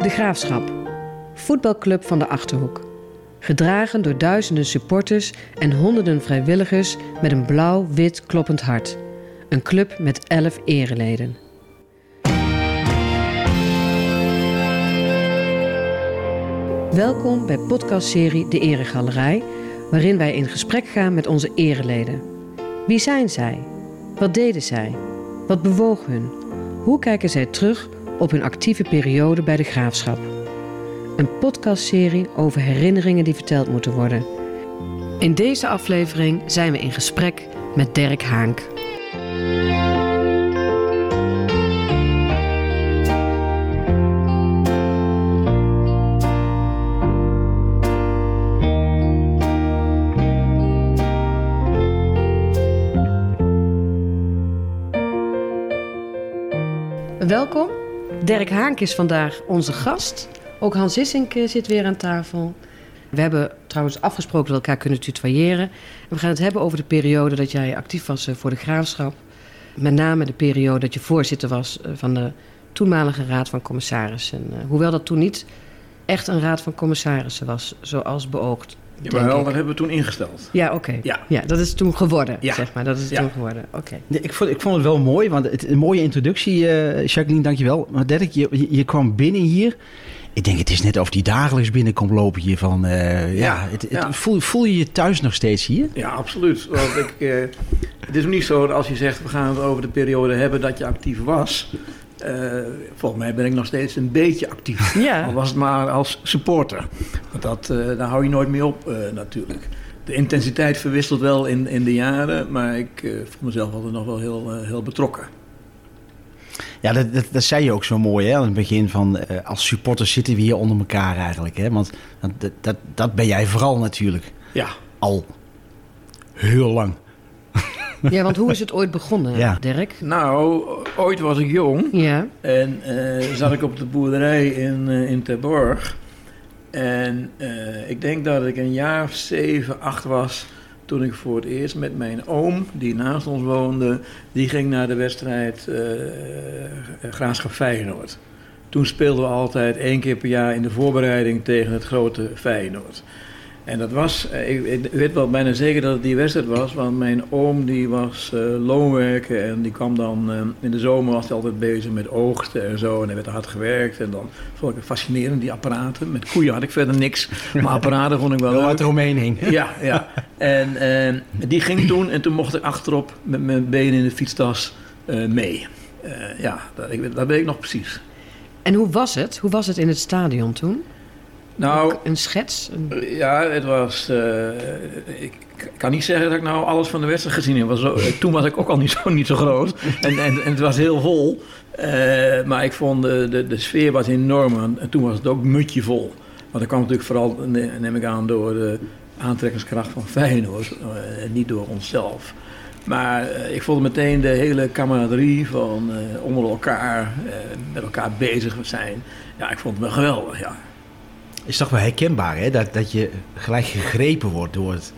De Graafschap, voetbalclub van de Achterhoek. Gedragen door duizenden supporters en honderden vrijwilligers met een blauw-wit kloppend hart. Een club met elf ereleden. Welkom bij podcastserie De Eregalerij, waarin wij in gesprek gaan met onze ereleden. Wie zijn zij? Wat deden zij? Wat bewoog hun? Hoe kijken zij terug op hun actieve periode bij de graafschap? Een podcastserie over herinneringen die verteld moeten worden. In deze aflevering zijn we in gesprek met Dirk Haank. Welkom. Dirk Haank is vandaag onze gast. Ook Hans Sissink eh, zit weer aan tafel. We hebben trouwens afgesproken dat we elkaar kunnen tutoyeren. En we gaan het hebben over de periode dat jij actief was eh, voor de graafschap. Met name de periode dat je voorzitter was eh, van de toenmalige raad van commissarissen. En, hoewel dat toen niet echt een raad van commissarissen was, zoals beoogd. Ja, maar wel, dat hebben we toen ingesteld. Ja, oké. Ja. ja, dat is toen geworden, ja. zeg maar. Dat is toen geworden, oké. Nee, ik, vond, ik vond het wel mooi, want het, een mooie introductie, uh, Jacqueline, dankjewel. Maar Dirk, je, je kwam binnen hier. Ik denk, het is net of die dagelijks binnenkomt lopen hier van... Uh, ja, het, het, Voel, voel je je thuis nog steeds hier? Ja, absoluut. Want ik, uh, het is niet zo dat als je zegt, we gaan het over de periode hebben dat je actief was... Uh, volgens mij ben ik nog steeds een beetje actief. Ja. Al was het maar als supporter. Want dat, uh, daar hou je nooit mee op uh, natuurlijk. De intensiteit verwisselt wel in, in de jaren, maar ik voel mezelf altijd nog wel heel, heel betrokken. Ja, dat, dat, dat, zei je ook zo mooi hè, aan het begin van als supporters zitten we hier onder elkaar eigenlijk. Hè? Want dat, dat, dat ben jij vooral natuurlijk. Ja. Al heel lang. Ja, want hoe is het ooit begonnen, ja. Dirk? Nou, ooit was ik jong. Ja. En uh, zat ik op de boerderij in, uh, in Terborg. En uh, ik denk dat ik een jaar of zeven, acht was... toen ik voor het eerst met mijn oom, die naast ons woonde... die ging naar de wedstrijd Graafschap Feyenoord. Toen speelden we altijd één keer per jaar in de voorbereiding tegen het grote Feyenoord. En dat was, eh, ik, ik, weet wel bijna zeker dat het die wedstrijd was, want mijn oom die was uh, loonwerker en die kwam dan, uh, in de zomer was hij altijd bezig met oogsten en zo en hij werd hard gewerkt en dan vond ik het fascinerend, die apparaten. Met koeien had ik verder niks, maar apparaten vond ik wel leuk. Wat eromheen hing. Ja, ja. En uh, die ging toen en toen mocht ik achterop met mijn benen in de fietstas mee. ja, dat, ik, dat weet ik nog precies. En hoe was het? Hoe was het in het stadion toen? Nou, een schets? Ja, het was. Uh, ik kan niet zeggen dat ik nou alles van de wedstrijd gezien heb. Was zo, eh, toen was ik ook al niet zo, niet zo groot. En, en, en het was heel vol. Uh, maar ik vond de, de, de, sfeer was enorm. En toen was het ook mutje vol. Want dat kwam natuurlijk vooral, neem ik aan, door de aantrekkingskracht van Feyenoord. Uh, niet door onszelf. Maar uh, ik voelde meteen de hele camaraderie van onder elkaar, met elkaar bezig zijn. Ja, ik vond het wel geweldig, ja is toch wel herkenbaar, hè? Dat, dat je gelijk gegrepen wordt door het.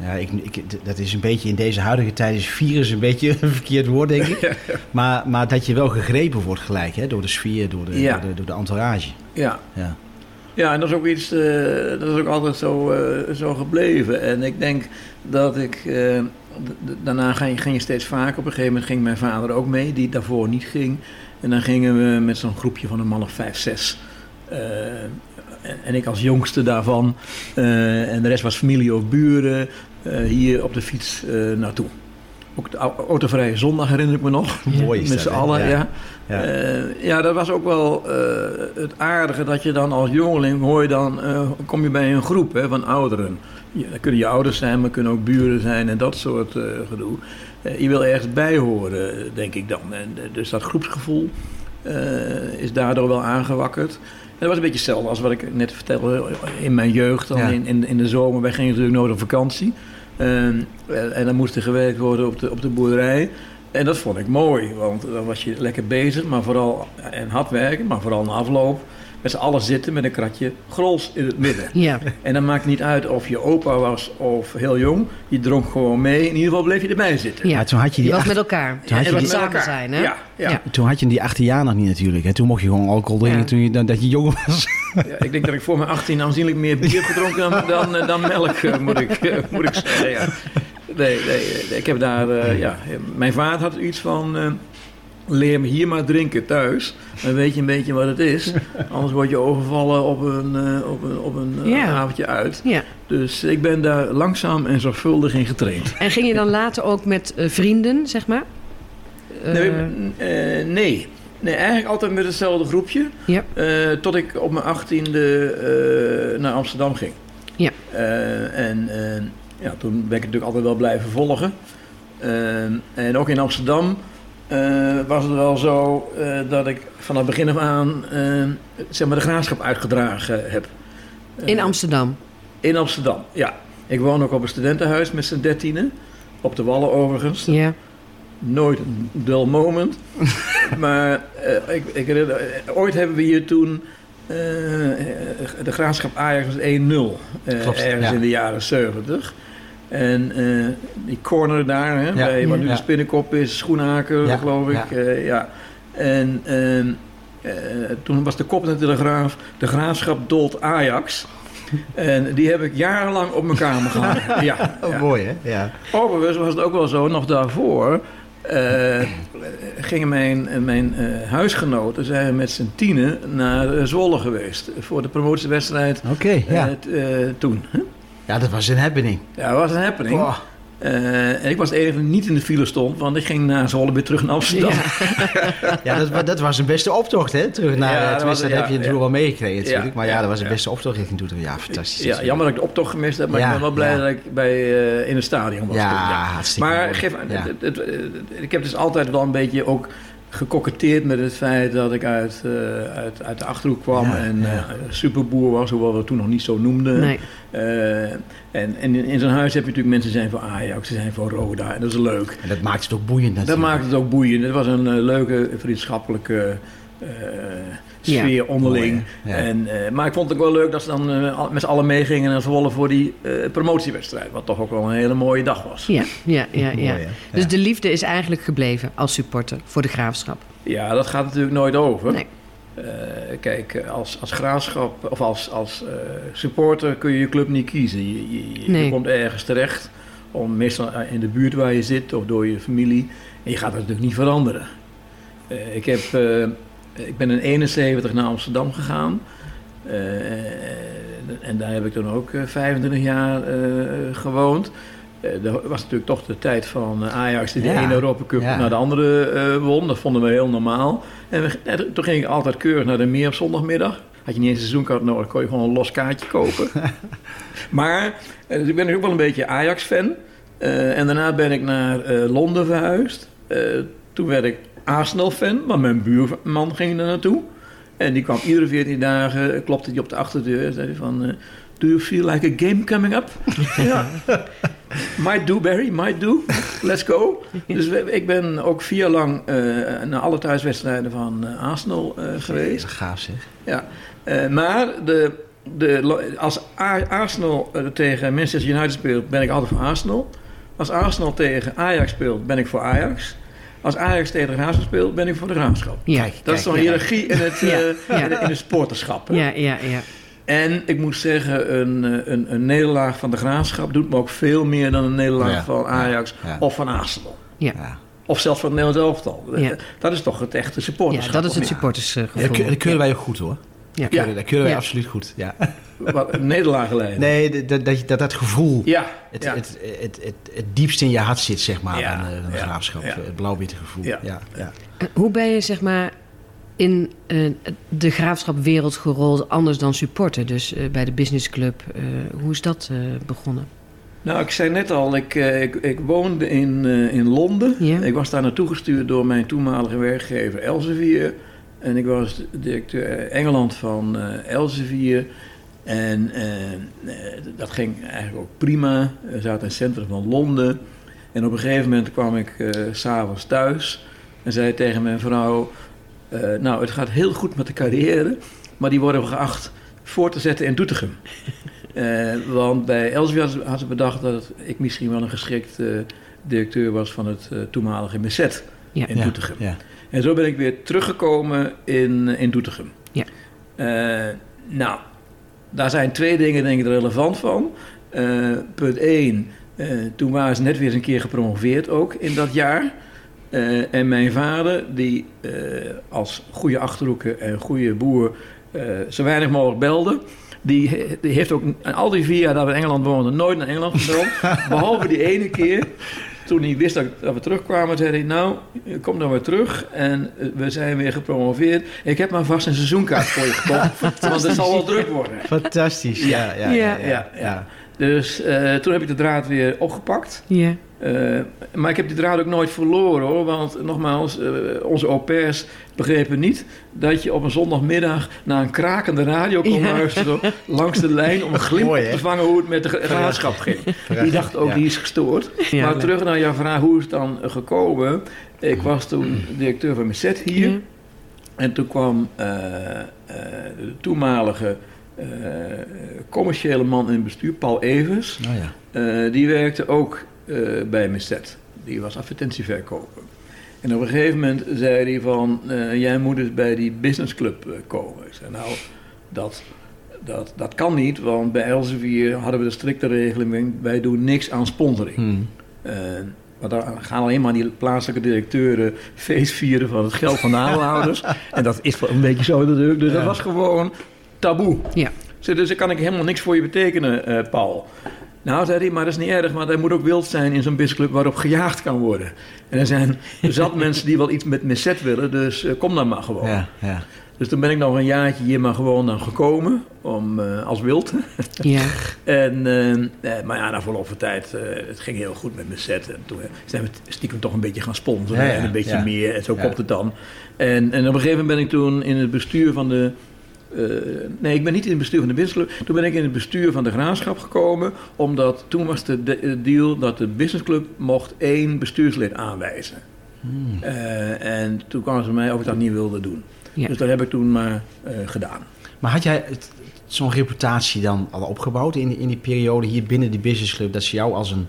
Ja, ik, ik, dat is een beetje in deze huidige tijd is virus een beetje een verkeerd woord, denk ik. Maar, maar dat je wel gegrepen wordt gelijk, hè? Door de sfeer, door de, door, de, door de entourage. Ja. ja. Ja, en dat is ook iets, uh, dat is ook altijd zo, uh, zo gebleven. En ik denk dat ik, uh, daarna ging ging je steeds vaker. Op een gegeven moment ging mijn vader ook mee, die daarvoor niet ging. En dan gingen we met zo'n groepje van een man of vijf, zes en ik als jongste daarvan. Uh, en de rest was familie of buren. Uh, hier op de fiets uh, naartoe. Ook de autovrije zondag herinner ik me nog. Mooi Met z'n allen, ja. Ja. ja. dat was ook wel het aardige dat je dan als jongeling hoor je dan, kom je bij een groep hè, van ouderen. Ja, dat kunnen je ouders zijn, maar kunnen ook buren zijn en dat soort gedoe. je wil ergens bij horen, denk ik dan. En, dus dat groepsgevoel is daardoor wel aangewakkerd. Dat was een beetje hetzelfde als wat ik net vertelde in mijn jeugd. Dan in, in, in, de zomer, wij gingen natuurlijk nooit op vakantie. Uh, en dan moest er gewerkt worden op de, op de boerderij. En dat vond ik mooi, want dan was je lekker bezig, maar vooral en hard werken, maar vooral na afloop met z'n allen zitten met een kratje grols in het midden. Ja. En dan maakt niet uit of je opa was of heel jong, je dronk gewoon mee. In ieder geval bleef je erbij zitten. ja. Toen had je die was acht- met elkaar. toen had je die- samen zijn, hè? Ja, ja. Ja. Toen had je die 18 jaar nog niet natuurlijk. Hè? Toen mocht je gewoon alcohol drinken Ja. toen je, dan, dat je jong was. Ja, ik denk dat ik voor mijn 18 aanzienlijk meer bier heb gedronken dan, dan, eh, dan melk, eh, moet, ik, eh, moet ik zeggen. Ja. Nee, nee, nee, ik heb daar, eh, ja, mijn vader had iets van, eh, leer me hier maar drinken thuis. Dan weet je een beetje wat het is. Anders word je overvallen op een, eh, op een, op een eh, Ja. avondje uit. Ja. Dus ik ben daar langzaam en zorgvuldig in getraind. En ging je dan later ook met eh, vrienden, zeg maar? Nee, nee. nee, eigenlijk altijd met hetzelfde groepje. ja. Tot ik op mijn achttiende naar Amsterdam ging. Ja. En ja, toen ben ik natuurlijk altijd wel blijven volgen. En ook in Amsterdam eh, was het wel zo eh, dat ik vanaf begin af aan eh, zeg maar de graafschap uitgedragen heb. In Amsterdam. in Amsterdam, ja. Ik woon ook op een studentenhuis met z'n dertienen. Op de Wallen overigens. Ja. Nooit een dull moment. maar eh, ik, ik, herinner- ooit hebben we hier toen eh, de graafschap Ajax was 1-0. eh, Klopt, ergens ja. in de jaren 70. En eh, die corner daar, hè, bij wat nu ja. de spinnenkop is, Schoenaker, Ja, geloof ik. ja. eh, ja. En ehm, eh, toen was de kop in de Telegraaf, de graafschap dolt Ajax. En die heb ik jarenlang op mijn kamer gehad. Ja, Oh, ja. mooi hè? Ja. Overigens was het ook wel zo, nog daarvoor gingen mijn, mijn huisgenoten zijn met z'n tienen naar Zwolle geweest voor de promotiewedstrijd Oké, ja. toen. hè. Ja, dat was een happening. Ja, dat was een happening. Boah. Eh, en ik was de enige die niet in de file stond, want ik ging naar Zwolle weer terug naar Amsterdam. Ja, dat, dat was een beste optocht, hè? Terug naar, Ja, ja, dat tenminste, was- dat ja, heb je natuurlijk wel meegekregen natuurlijk. Maar ja, dat was een beste optocht richting Toeter. Ja, fantastisch. Ja, jammer dat ik de optocht gemist heb, maar ik ben wel blij dat ik bij, eh, in het stadion was. Ja, toen, Maar geef, Ja. het, het- het- ik heb dus altijd wel een beetje ook gekoketteerd met het feit dat ik uit, eh, uit, uit de Achterhoek kwam Ja, en ja. eh, superboer was, hoewel we het toen nog niet zo noemden. Nee. Eh, en en in, in zo'n huis heb je natuurlijk mensen die zijn voor Ajax, die zijn voor Roda en dat is leuk. En dat maakt het ook boeiend Dat natuurlijk. maakt het ook boeiend. Het was een leuke vriendschappelijke eh, sfeer onderling. Mooi, hè? Ja. En, eh, maar ik vond het ook wel leuk dat ze dan eh, met z'n allen meegingen naar Zwolle voor die eh, promotiewedstrijd. Wat toch ook wel een hele mooie dag was. Ja, ja, ja, ja. Mooi? Dus Ja. de liefde is eigenlijk gebleven als supporter voor de graafschap. Ja, dat gaat natuurlijk nooit over. Nee. Eh, kijk, als, als graafschap of als, als eh, supporter kun je je club niet kiezen. Je, je, komt ergens terecht, om, meestal in de buurt waar je zit of door je familie. En je gaat dat natuurlijk niet veranderen. Eh, ik, heb, eh, ik ben in 71 naar Amsterdam gegaan. Eh, en daar heb ik dan ook eh, 25 jaar eh, gewoond. Eh, dat was natuurlijk toch de tijd van eh, Ajax die de Ja, ene Europa Cup ja. naar de andere eh, won. Dat vonden we heel normaal. En we- eh, toen ging ik altijd keurig naar de meer op zondagmiddag. Had je niet eens een seizoenkaart nodig, kon je gewoon een los kaartje kopen. maar eh, dus ik ben ook wel een beetje Ajax-fan. Eh, en daarna ben ik naar eh, Londen verhuisd. Eh, toen werd ik Arsenal-fan, maar mijn buurman ging er naartoe. En die kwam iedere 14 dagen, klopte hij op de achterdeur en zei van... eh, Do you feel like a game coming up? ja. Might do, Barry, might do. Let's go. Dus we- ik ben ook vier jaar lang eh, naar alle thuiswedstrijden van eh, Arsenal Dat geweest. is gaaf zeg. Ja. Maar de, de, als Arsenal tegen Manchester United speelt, ben ik altijd voor Arsenal. Als Arsenal tegen Ajax speelt, ben ik voor Ajax. Als Ajax tegen de Graafschap speelt, ben ik voor de Graafschap. Ja, Dat kijk, is zo'n ja. hiërarchie in het, eh, Ja, ja. In, in het sporterschap. hè? ja, ja, ja. En ik moet zeggen, een, eh, een, een nederlaag van de Graafschap doet me ook veel meer dan een nederlaag Ja, van Ajax ja. of van Arsenal. Ja. Ja. Of zelfs van het Nederlands elftal. Ja. Dat is toch het echte ja, supporterschap. dat is het niet? Ja, dat, supportersgevoel. keuren wij ook goed hoor. Ja. Dat keuren, dat keuren wij Ja. absoluut goed. Ja. Wat, nederlagenlijnen. Nee, dat, dat, dat, gevoel, Ja, het, ja. het, het, het, het diepst in je hart zit, zeg maar, Ja, aan de ja, graafschap. ja. Het blauw-witte gevoel. Ja. Ja. Ja, Eh, Hoe ben je zeg maar in eh, de graafschapwereld gerold anders dan supporter? Dus eh, bij de businessclub, eh, hoe is dat eh, begonnen? Nou, ik zei net al, ik, eh, ik, ik woonde in, eh, in Londen. Ik was daar naartoe gestuurd door mijn toenmalige werkgever Elsevier. En ik was directeur Engeland van eh Elsevier. En eh, eh, dat ging eigenlijk ook prima. We zaten in het centrum van Londen. En op een gegeven moment kwam ik s eh, s'avonds thuis en zei tegen mijn vrouw... eh, nou, het gaat heel goed met de carrière, maar die worden we geacht voor te zetten in Doetinchem. Eh, want bij Elsevier had, had ze bedacht dat ik misschien wel een geschikt eh, directeur was van het eh, toenmalige Messet Ja. in Ja, Doetinchem. Ja. En zo ben ik weer teruggekomen in, in Doetinchem. Ja. Eh, nou, daar zijn twee dingen denk ik relevant van. Eh, punt 1, toen waren ze net weer eens een keer gepromoveerd ook in dat jaar. Eh, en mijn vader, die eh, als goede achterhoeken en goede boer eh, zo weinig mogelijk belde... Die, die heeft ook al die vier jaar dat we in Engeland woonden nooit naar Engeland gebeld. behalve die ene keer toen hij wist dat, dat we terugkwamen, zei hij: Nou, kom dan weer terug. En eh, we zijn weer gepromoveerd. Ik heb maar vast een seizoenkaart voor je gekocht. want het zal wel druk worden. Fantastisch. Ja. ja, Ja, ja. Dus eh, toen heb ik de draad weer opgepakt. Ja. Eh, maar ik heb die draad ook nooit verloren hoor. Want nogmaals, eh, onze au pairs begrepen niet dat je op een zondagmiddag naar een krakende radio kon Ja. luisteren. langs de lijn om een glimp Mooi, te vangen hoe het met de graafschap ging. Die dacht ook, Ja. die is gestoord. Ja, maar leuk. terug naar jouw vraag, hoe is het dan gekomen? Ik was toen directeur van Messet hier. Ja. En toen kwam eh, eh, de toenmalige eh, commerciële man in het bestuur, Paul Evers. Oh ja. Eh, die werkte ook eh, bij Messet. Die was advertentieverkoper. En op een gegeven moment zei hij van... jij moet eens bij die businessclub komen. Ik zei, nou, dat, dat, dat kan niet. Want bij Elsevier hadden we de strikte regeling... wij doen niks aan sponsoring. Hmm. Want dan gaan alleen maar die plaatselijke directeuren feest vieren van het geld van de aandeelhouders. en dat is wel een beetje zo natuurlijk. Dus dat was gewoon taboe. Ja. Dus daar kan ik helemaal niks voor je betekenen, eh, Paul. Nou, zei hij, maar dat is niet erg, want hij moet ook wild zijn in zo'n businessclub waarop gejaagd kan worden. En er zijn zat mensen die wel iets met Messet willen, dus eh, kom dan maar gewoon. Ja, ja. Dus toen ben ik nog een jaartje hier maar gewoon dan gekomen, om, eh, als wild. Ja. En, maar ja, na verloop van tijd, het ging heel goed met mijn set. En toen zijn we stiekem toch een beetje gaan sponsoren Ja, en een beetje meer. En zo komt het dan. En, en op een gegeven moment ben ik toen in het bestuur van de... eh, nee, ik ben niet in het bestuur van de businessclub. Toen ben ik in het bestuur van de graafschap gekomen. Omdat toen was de, de- de deal dat de businessclub mocht één bestuurslid aanwijzen. Hmm. Eh, en toen kwamen ze mij of ik dat niet wilde doen. Ja. Dus dat heb ik toen maar eh, gedaan. Maar had jij zo'n reputatie dan al opgebouwd in, die- in die periode hier binnen die businessclub... dat ze jou als een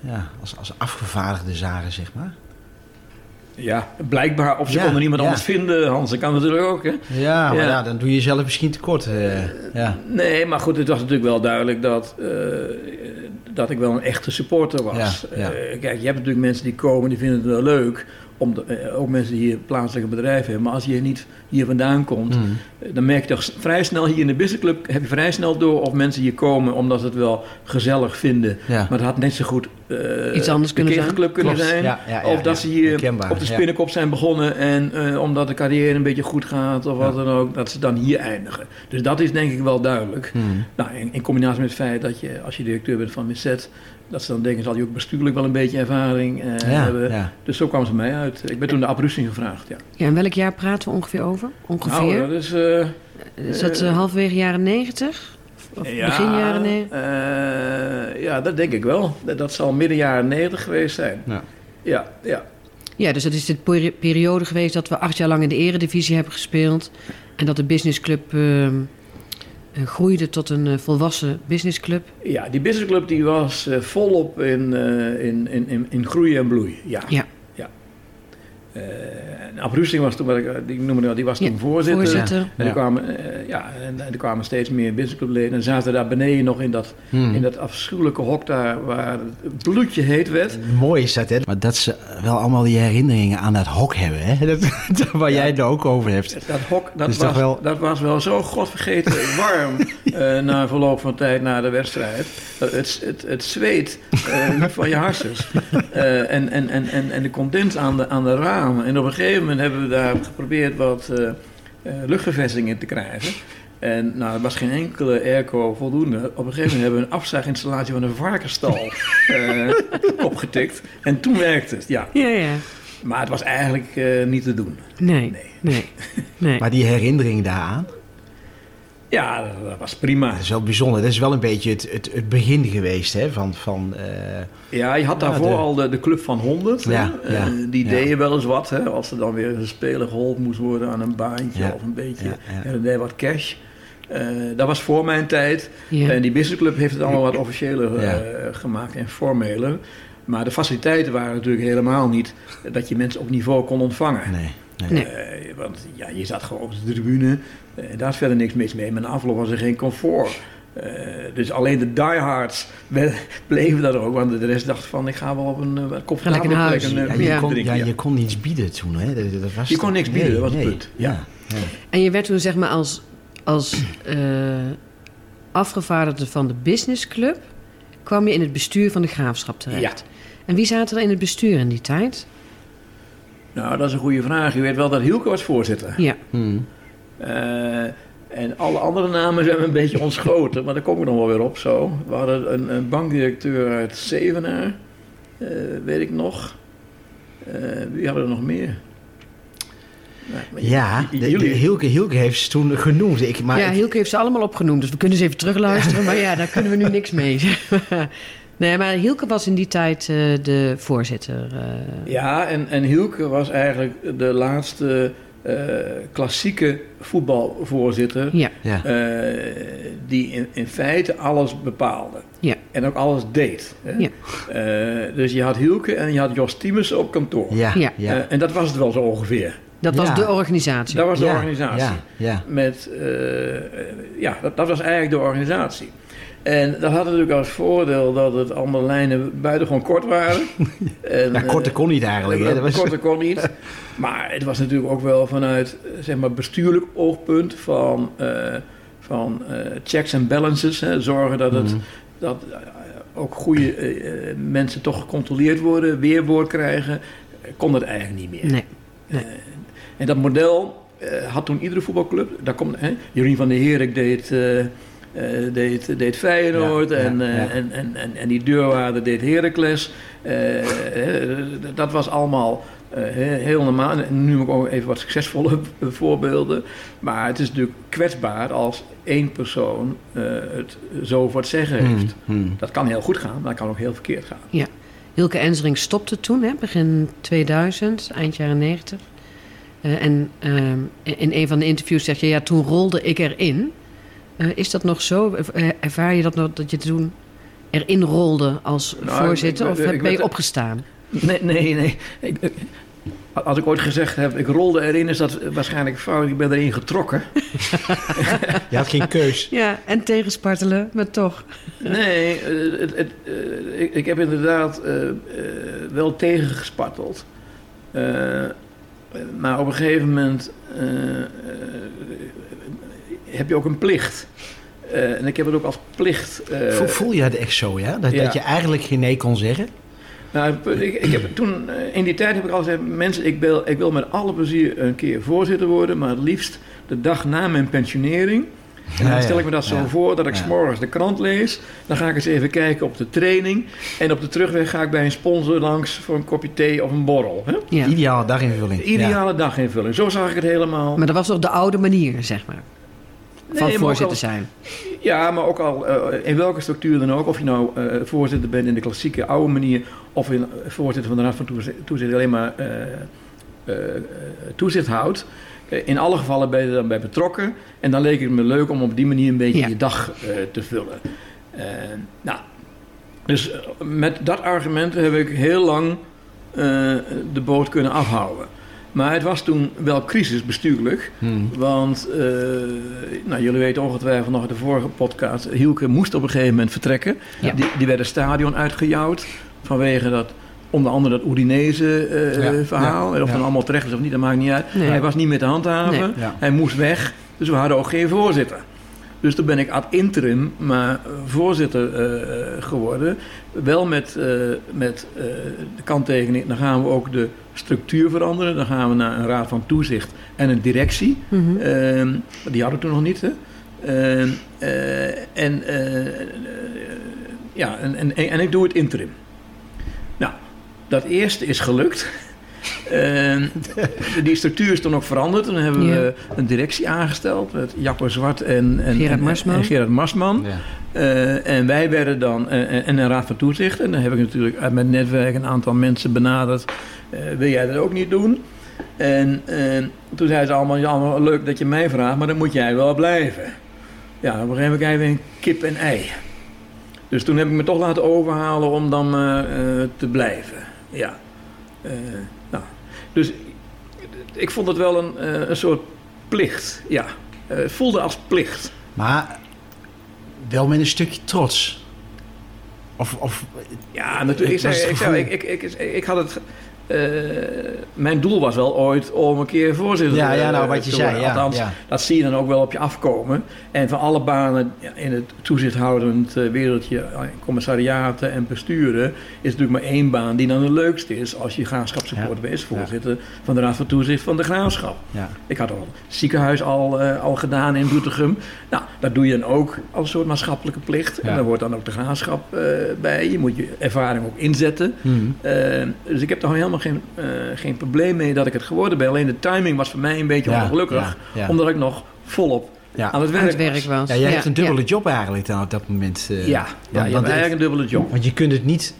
ja, als, als afgevaardigde zagen, zeg maar? Ja, blijkbaar. Of ze Ja, konden niemand ja. anders vinden. Hans, dat kan natuurlijk ook. Hè? Ja, maar Ja. ja. dan doe je jezelf misschien tekort. eh ja. Nee, maar goed, het was natuurlijk wel duidelijk dat, eh, dat ik wel een echte supporter was. Eh, kijk, je hebt natuurlijk mensen die komen, die vinden het wel leuk. Om de- ook mensen die hier plaatselijke bedrijven hebben. Maar als je niet hier vandaan komt, Mm. eh, dan merk je toch vrij snel hier in de businessclub... heb je vrij snel door of mensen hier komen omdat ze het wel gezellig vinden. Maar het had net zo goed eh, Iets anders kunnen zijn. kegelclub kunnen Klopt. zijn. Ja, ja, ja, of dat ja. ze hier op de ja. spinnenkop zijn begonnen... en eh, omdat de carrière een beetje goed gaat of wat dan ook... dat ze dan hier eindigen. Dus dat is denk ik wel duidelijk. Mm. Nou, in, in combinatie met het feit dat je, als je directeur bent van Misset, dat ze dan denken, zal je ook bestuurlijk wel een beetje ervaring eh, Ja, hebben. ja. Dus zo kwam ze mij uit. Ik ben toen de abrusting gevraagd, ja. ja. En welk jaar praten we ongeveer over? Ongeveer? Nou, dat is... eh, is dat halverwege jaren negentig? Of ja, begin jaren negentig? eh, ja, dat denk ik wel. Dat, dat zal midden jaren 90 geweest zijn. Ja. Ja, ja. Ja, dus het is de peri- periode geweest dat we acht jaar lang in de eredivisie hebben gespeeld. En dat de businessclub ehm, eh, groeide tot een eh, volwassen businessclub. Ja, die businessclub die was eh, volop in, eh, in, in, in, in groei en bloei. Ja. Ja. Eh, Abrusting was toen, wat ik, eh, die, noemde, dat, die was toen Ja, voorzitter. Voorzitter. En er Ja. kwamen, eh, ja, en er kwamen steeds meer businessclubleden. En zaten daar beneden nog in dat, Mm. in dat afschuwelijke hok daar waar het bloedje heet werd. Mooi is dat, hè? Maar dat ze wel allemaal die herinneringen aan dat hok hebben, hè? Dat, dat waar jij het ook over hebt. Dat hok, dat, Dus was, wel- dat was wel zo godvergeten warm eh, na verloop van tijd na de wedstrijd. Dat Het, het, het zweet eh, van je harsens. Eh, en, en, en, en, en de condens aan de, aan de En op een gegeven moment hebben we daar geprobeerd wat eh eh, luchtverversing in te krijgen. En nou, er was geen enkele airco voldoende. Op een gegeven moment hebben we een afzuiginstallatie van een varkensstal eh, opgetikt. En toen werkte het, ja. Ja, ja. Maar het was eigenlijk eh, niet te doen. Nee, Nee. nee, nee. Maar die herinnering daaraan, Ja, dat, was prima. Dat is wel bijzonder. Dat is wel een beetje het, het, het begin geweest hè, van... van eh, Ja, je had Ja, daarvoor de- al de, de Club van 100. hè. Ja, Eh, ja, die ja. deden wel eens wat. Hè, als er dan weer een speler geholpen moest worden aan een baantje Ja, of een beetje. ja, ja. Ja, dan deed wat cash. Eh, dat was voor mijn tijd. Ja. En die businessclub heeft het allemaal wat officiëler Ja. eh, gemaakt en formeler. Maar de faciliteiten waren natuurlijk helemaal niet dat je mensen op niveau kon ontvangen. nee, nee. Nee. Eh, want ja, je zat gewoon op de tribune. Eh, daar is verder niks mis mee. Maar na afloop was er geen comfort. Eh, dus alleen de diehards bleven daar ook. Want de rest dacht van, ik ga wel op een uh, comfortabele plek een Ja, uh, je, Ja. kon, drinken. ja, je kon niets bieden toen. Hè? Dat, dat was Je kon niks bieden, dat was het punt. Ja. Ja. Ja. En je werd toen zeg maar als, als eh, afgevaardigde van de businessclub... kwam je in het bestuur van de graafschap terecht. En wie zaten er in het bestuur in die tijd? Nou, dat is een goede vraag. Je weet wel dat Hielke was voorzitter. Ja, Hmm. Eh, en alle andere namen zijn een beetje ontschoten. Maar daar kom ik nog wel weer op zo. We hadden een, een bankdirecteur uit Zevenaar. eh, weet ik nog. Eh, wie hadden er nog meer? Nou, Ja, de, de, jullie, Hielke, Hielke heeft ze toen genoemd. Ik, maar ja ik- Hielke heeft ze allemaal opgenoemd. Dus we kunnen ze even terugluisteren. maar ja, daar kunnen we nu niks mee. Nee, maar Hielke was in die tijd eh, de voorzitter. eh. Ja, en, en Hielke was eigenlijk de laatste eh, klassieke voetbalvoorzitter. ja, ja. eh, die in, in feite alles bepaalde. Ja. En ook alles deed. Hè? Ja. Eh, dus je had Hielke en je had Jos Tiemussen op kantoor. ja, Ja. ja. En dat was het wel zo ongeveer. dat was Ja. de organisatie. Dat was de Ja, organisatie. Ja, ja. Met, ja, dat, dat was eigenlijk de organisatie. En dat had natuurlijk als voordeel dat het allemaal lijnen buitengewoon kort waren. en, Ja, korte eh, kon niet eigenlijk. Hè? Dat was, Korter kon niet. Maar het was natuurlijk ook wel vanuit eh, zeg maar, bestuurlijk oogpunt van, eh, van eh, checks en balances. Hè, zorgen dat, het, Mhm. dat eh, ook goede eh, eh, mensen toch gecontroleerd worden, weerwoord krijgen. eh, kon dat eigenlijk niet meer. Nee. Nee. Eh, en dat model eh, had toen iedere voetbalclub. Daar komt, hè, Jorien van der Herik deed, eh, deed, deed Feyenoord Ja, ja, en, eh, ja. En, en, en, en die deurwaarder deed Heracles. Eh, dat was allemaal eh, he- heel normaal. En nu ook even wat succesvolle voorbeelden. Maar het is natuurlijk kwetsbaar als één persoon eh, het zo voor het zeggen heeft. Hmm, hmm. Dat kan heel goed gaan, maar dat kan ook heel verkeerd gaan. Hilke Ensering stopte toen, hè, begin 2000, eind jaren 90. Eh, en ehm, in een van de interviews zeg je, ja, toen rolde ik erin. Eh, is dat nog zo? Eh, Ervaar je dat nog, dat je toen erin rolde als Nou, voorzitter? ik- of ik- ben je opgestaan? Nee, nee, nee. Ik, ik- als ik ooit gezegd heb, ik rolde erin, is dat waarschijnlijk fout. Ik ben erin getrokken. Je had geen keus. Ja, en tegenspartelen, maar toch. Nee, eh, het, het, eh, ik, ik heb inderdaad eh, eh, wel tegengesparteld. Eh, maar op een gegeven moment eh, eh, heb je ook een plicht. Eh, en ik heb het ook als plicht. eh, Voel, voel je dat echt zo, ja? Dat, ja. dat je eigenlijk geen nee kon zeggen? Nou, ik, ik heb toen, eh, in die tijd heb ik al gezegd, mensen, ik wil, ik wil met alle plezier een keer voorzitter worden, maar het liefst de dag na mijn pensionering. En dan Ja, stel ik me dat zo Ja. voor dat ik s morgens de krant lees. Dan ga ik eens even kijken op de training. En op de terugweg ga ik bij een sponsor langs voor een kopje thee of een borrel. Hè? Ja. Ideale daginvulling. Ideale daginvulling. Zo zag ik het helemaal. Maar dat was toch de oude manier, zeg maar, van Nee, voorzitter al- zijn. Ja, maar ook al eh, in welke structuur dan ook. Of je nou eh, voorzitter bent in de klassieke oude manier. Of in, voorzitter van de Raad van Toezicht, toezicht alleen maar eh, toezicht houdt. In alle gevallen ben je er dan bij betrokken. En dan leek het me leuk om op die manier een beetje Ja. je dag te vullen. Nou, dus met dat argument heb ik heel lang de boot kunnen afhouden. Maar het was toen wel crisis bestuurlijk. Hmm. Want, eh, nou, jullie weten ongetwijfeld nog uit de vorige podcast... Hielke moest op een gegeven moment vertrekken. Ja. Die, die werd het stadion uitgejouwd. Vanwege dat, onder andere dat Udinese-verhaal. Ja, En of dan allemaal terecht is of niet, dat maakt niet uit. Nee. Hij was niet meer te handhaven. Nee. Hij moest weg. Dus we hadden ook geen voorzitter. Dus toen ben ik ad interim maar voorzitter eh, geworden. Wel met, eh, met eh, de kanttekening, dan gaan we ook de structuur veranderen. Dan gaan we naar een raad van toezicht en een directie. Mhm. Ehm, die hadden we toen nog niet. Hè? Ehm, eh, en, eh, ja, en, en, en ik doe het interim. Nou, dat eerste is gelukt. En die structuur is toen ook veranderd. Toen hebben Ja. we een directie aangesteld met Jacco Zwart en, en, Gerard en- Marsman. en Gerard Marsman. Ja. Eh, en wij werden dan, eh, en en een raad van toezicht. En dan heb ik natuurlijk uit mijn netwerk een aantal mensen benaderd. Eh, wil jij dat ook niet doen? En eh, toen zeiden ze allemaal, ja, allemaal, leuk dat je mij vraagt, maar dan moet jij wel blijven. Ja, op een gegeven moment krijg je een kip en ei. Dus toen heb ik me toch laten overhalen om dan eh, eh, te blijven. Ja. Eh. Dus ik vond het wel een, eh, een soort plicht. Ja. Eh, het voelde als plicht. Maar wel met een stukje trots. Of, of Ja, natuurlijk. Ik, zei, ik, ik, ik, ik had het. Eh, mijn doel was wel ooit om een keer voorzitter Ja, ja, eh, nou, wat je te zei, worden. ja, Althans, ja. dat zie je dan ook wel op je afkomen. En van alle banen ja, in het toezichthoudend eh, wereldje, eh, commissariaten en besturen, is natuurlijk maar één baan die dan de leukste is als je graafschapssupport Ja. voorzitter van de Raad van Toezicht van de Graafschap. ja. Ik had al het ziekenhuis al, eh, al gedaan in Doetinchem. Nou, dat doe je dan ook als een soort maatschappelijke plicht. Ja. En daar wordt dan ook de graafschap eh, bij. Je moet je ervaring ook inzetten. Mhm. Eh, dus ik heb er helemaal geen, eh, geen probleem mee dat ik het geworden ben. Alleen de timing was voor mij een beetje Ja, ongelukkig. ja, ja. Omdat ik nog volop Ja. aan het werk, Aan het werk was. was. Ja, jij hebt een dubbele ja. job eigenlijk dan op dat moment. eh. Ja, ja, want, je hebt want, eigenlijk een dubbele job. want je kunt het niet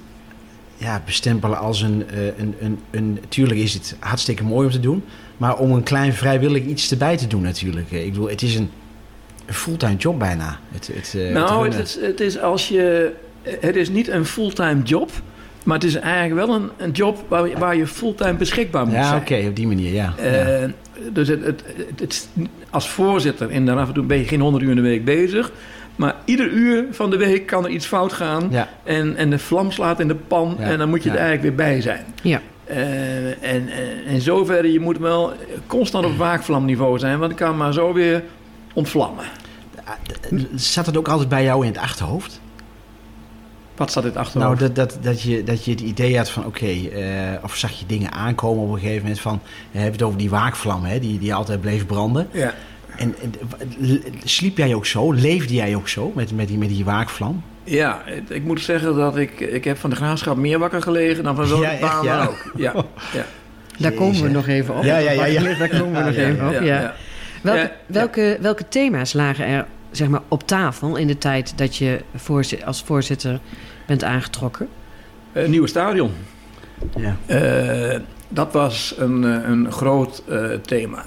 ja, bestempelen als een, eh, een, een, een... Tuurlijk is het hartstikke mooi om te doen. Maar om een klein vrijwillig iets erbij te doen natuurlijk. Ik bedoel, het is een, fulltime job bijna. Het, het, eh, nou, het het is als je... Het is niet een fulltime job. Maar het is eigenlijk wel een, een job waar, waar je fulltime beschikbaar moet Ja, zijn. oké, op die manier, ja. ja. Eh, Dus het, het, het, het als voorzitter in de Raad van Toezicht ben je geen 100 uur in de week bezig. Maar ieder uur van de week kan er iets fout gaan. Ja. En, en de vlam slaat in de pan. Ja, En dan moet je ja. er eigenlijk weer bij zijn. Ja. Eh, en, en in zoverre, je moet wel constant op waakvlamniveau zijn. Want het kan maar zo weer ontvlammen. Zat het ook altijd bij jou in het achterhoofd? Wat staat dit achterhoofd? Nou, dat, dat, dat, je, dat je het idee had van, oké, eh, of zag je dingen aankomen op een gegeven moment van, je hebt het over die waakvlam, hè, die, die altijd bleef branden. ja. En, en sliep jij ook zo? Leefde jij ook zo met, met, die, met die waakvlam? Ja, ik moet zeggen dat ik, ik heb van de graafschap meer wakker gelegen dan van welke Ja, baan ja? dan ook. Ja, ja. Daar komen we nog even op. Ja, ja, ja, ja. Daar komen we nog Ja, even op. Ja. Welke, welke, welke thema's lagen er zeg maar, op tafel in de tijd dat je voorzi- als voorzitter bent aangetrokken? Een nieuwe stadion. Ja. Eh, dat was een, eh, een groot eh, thema.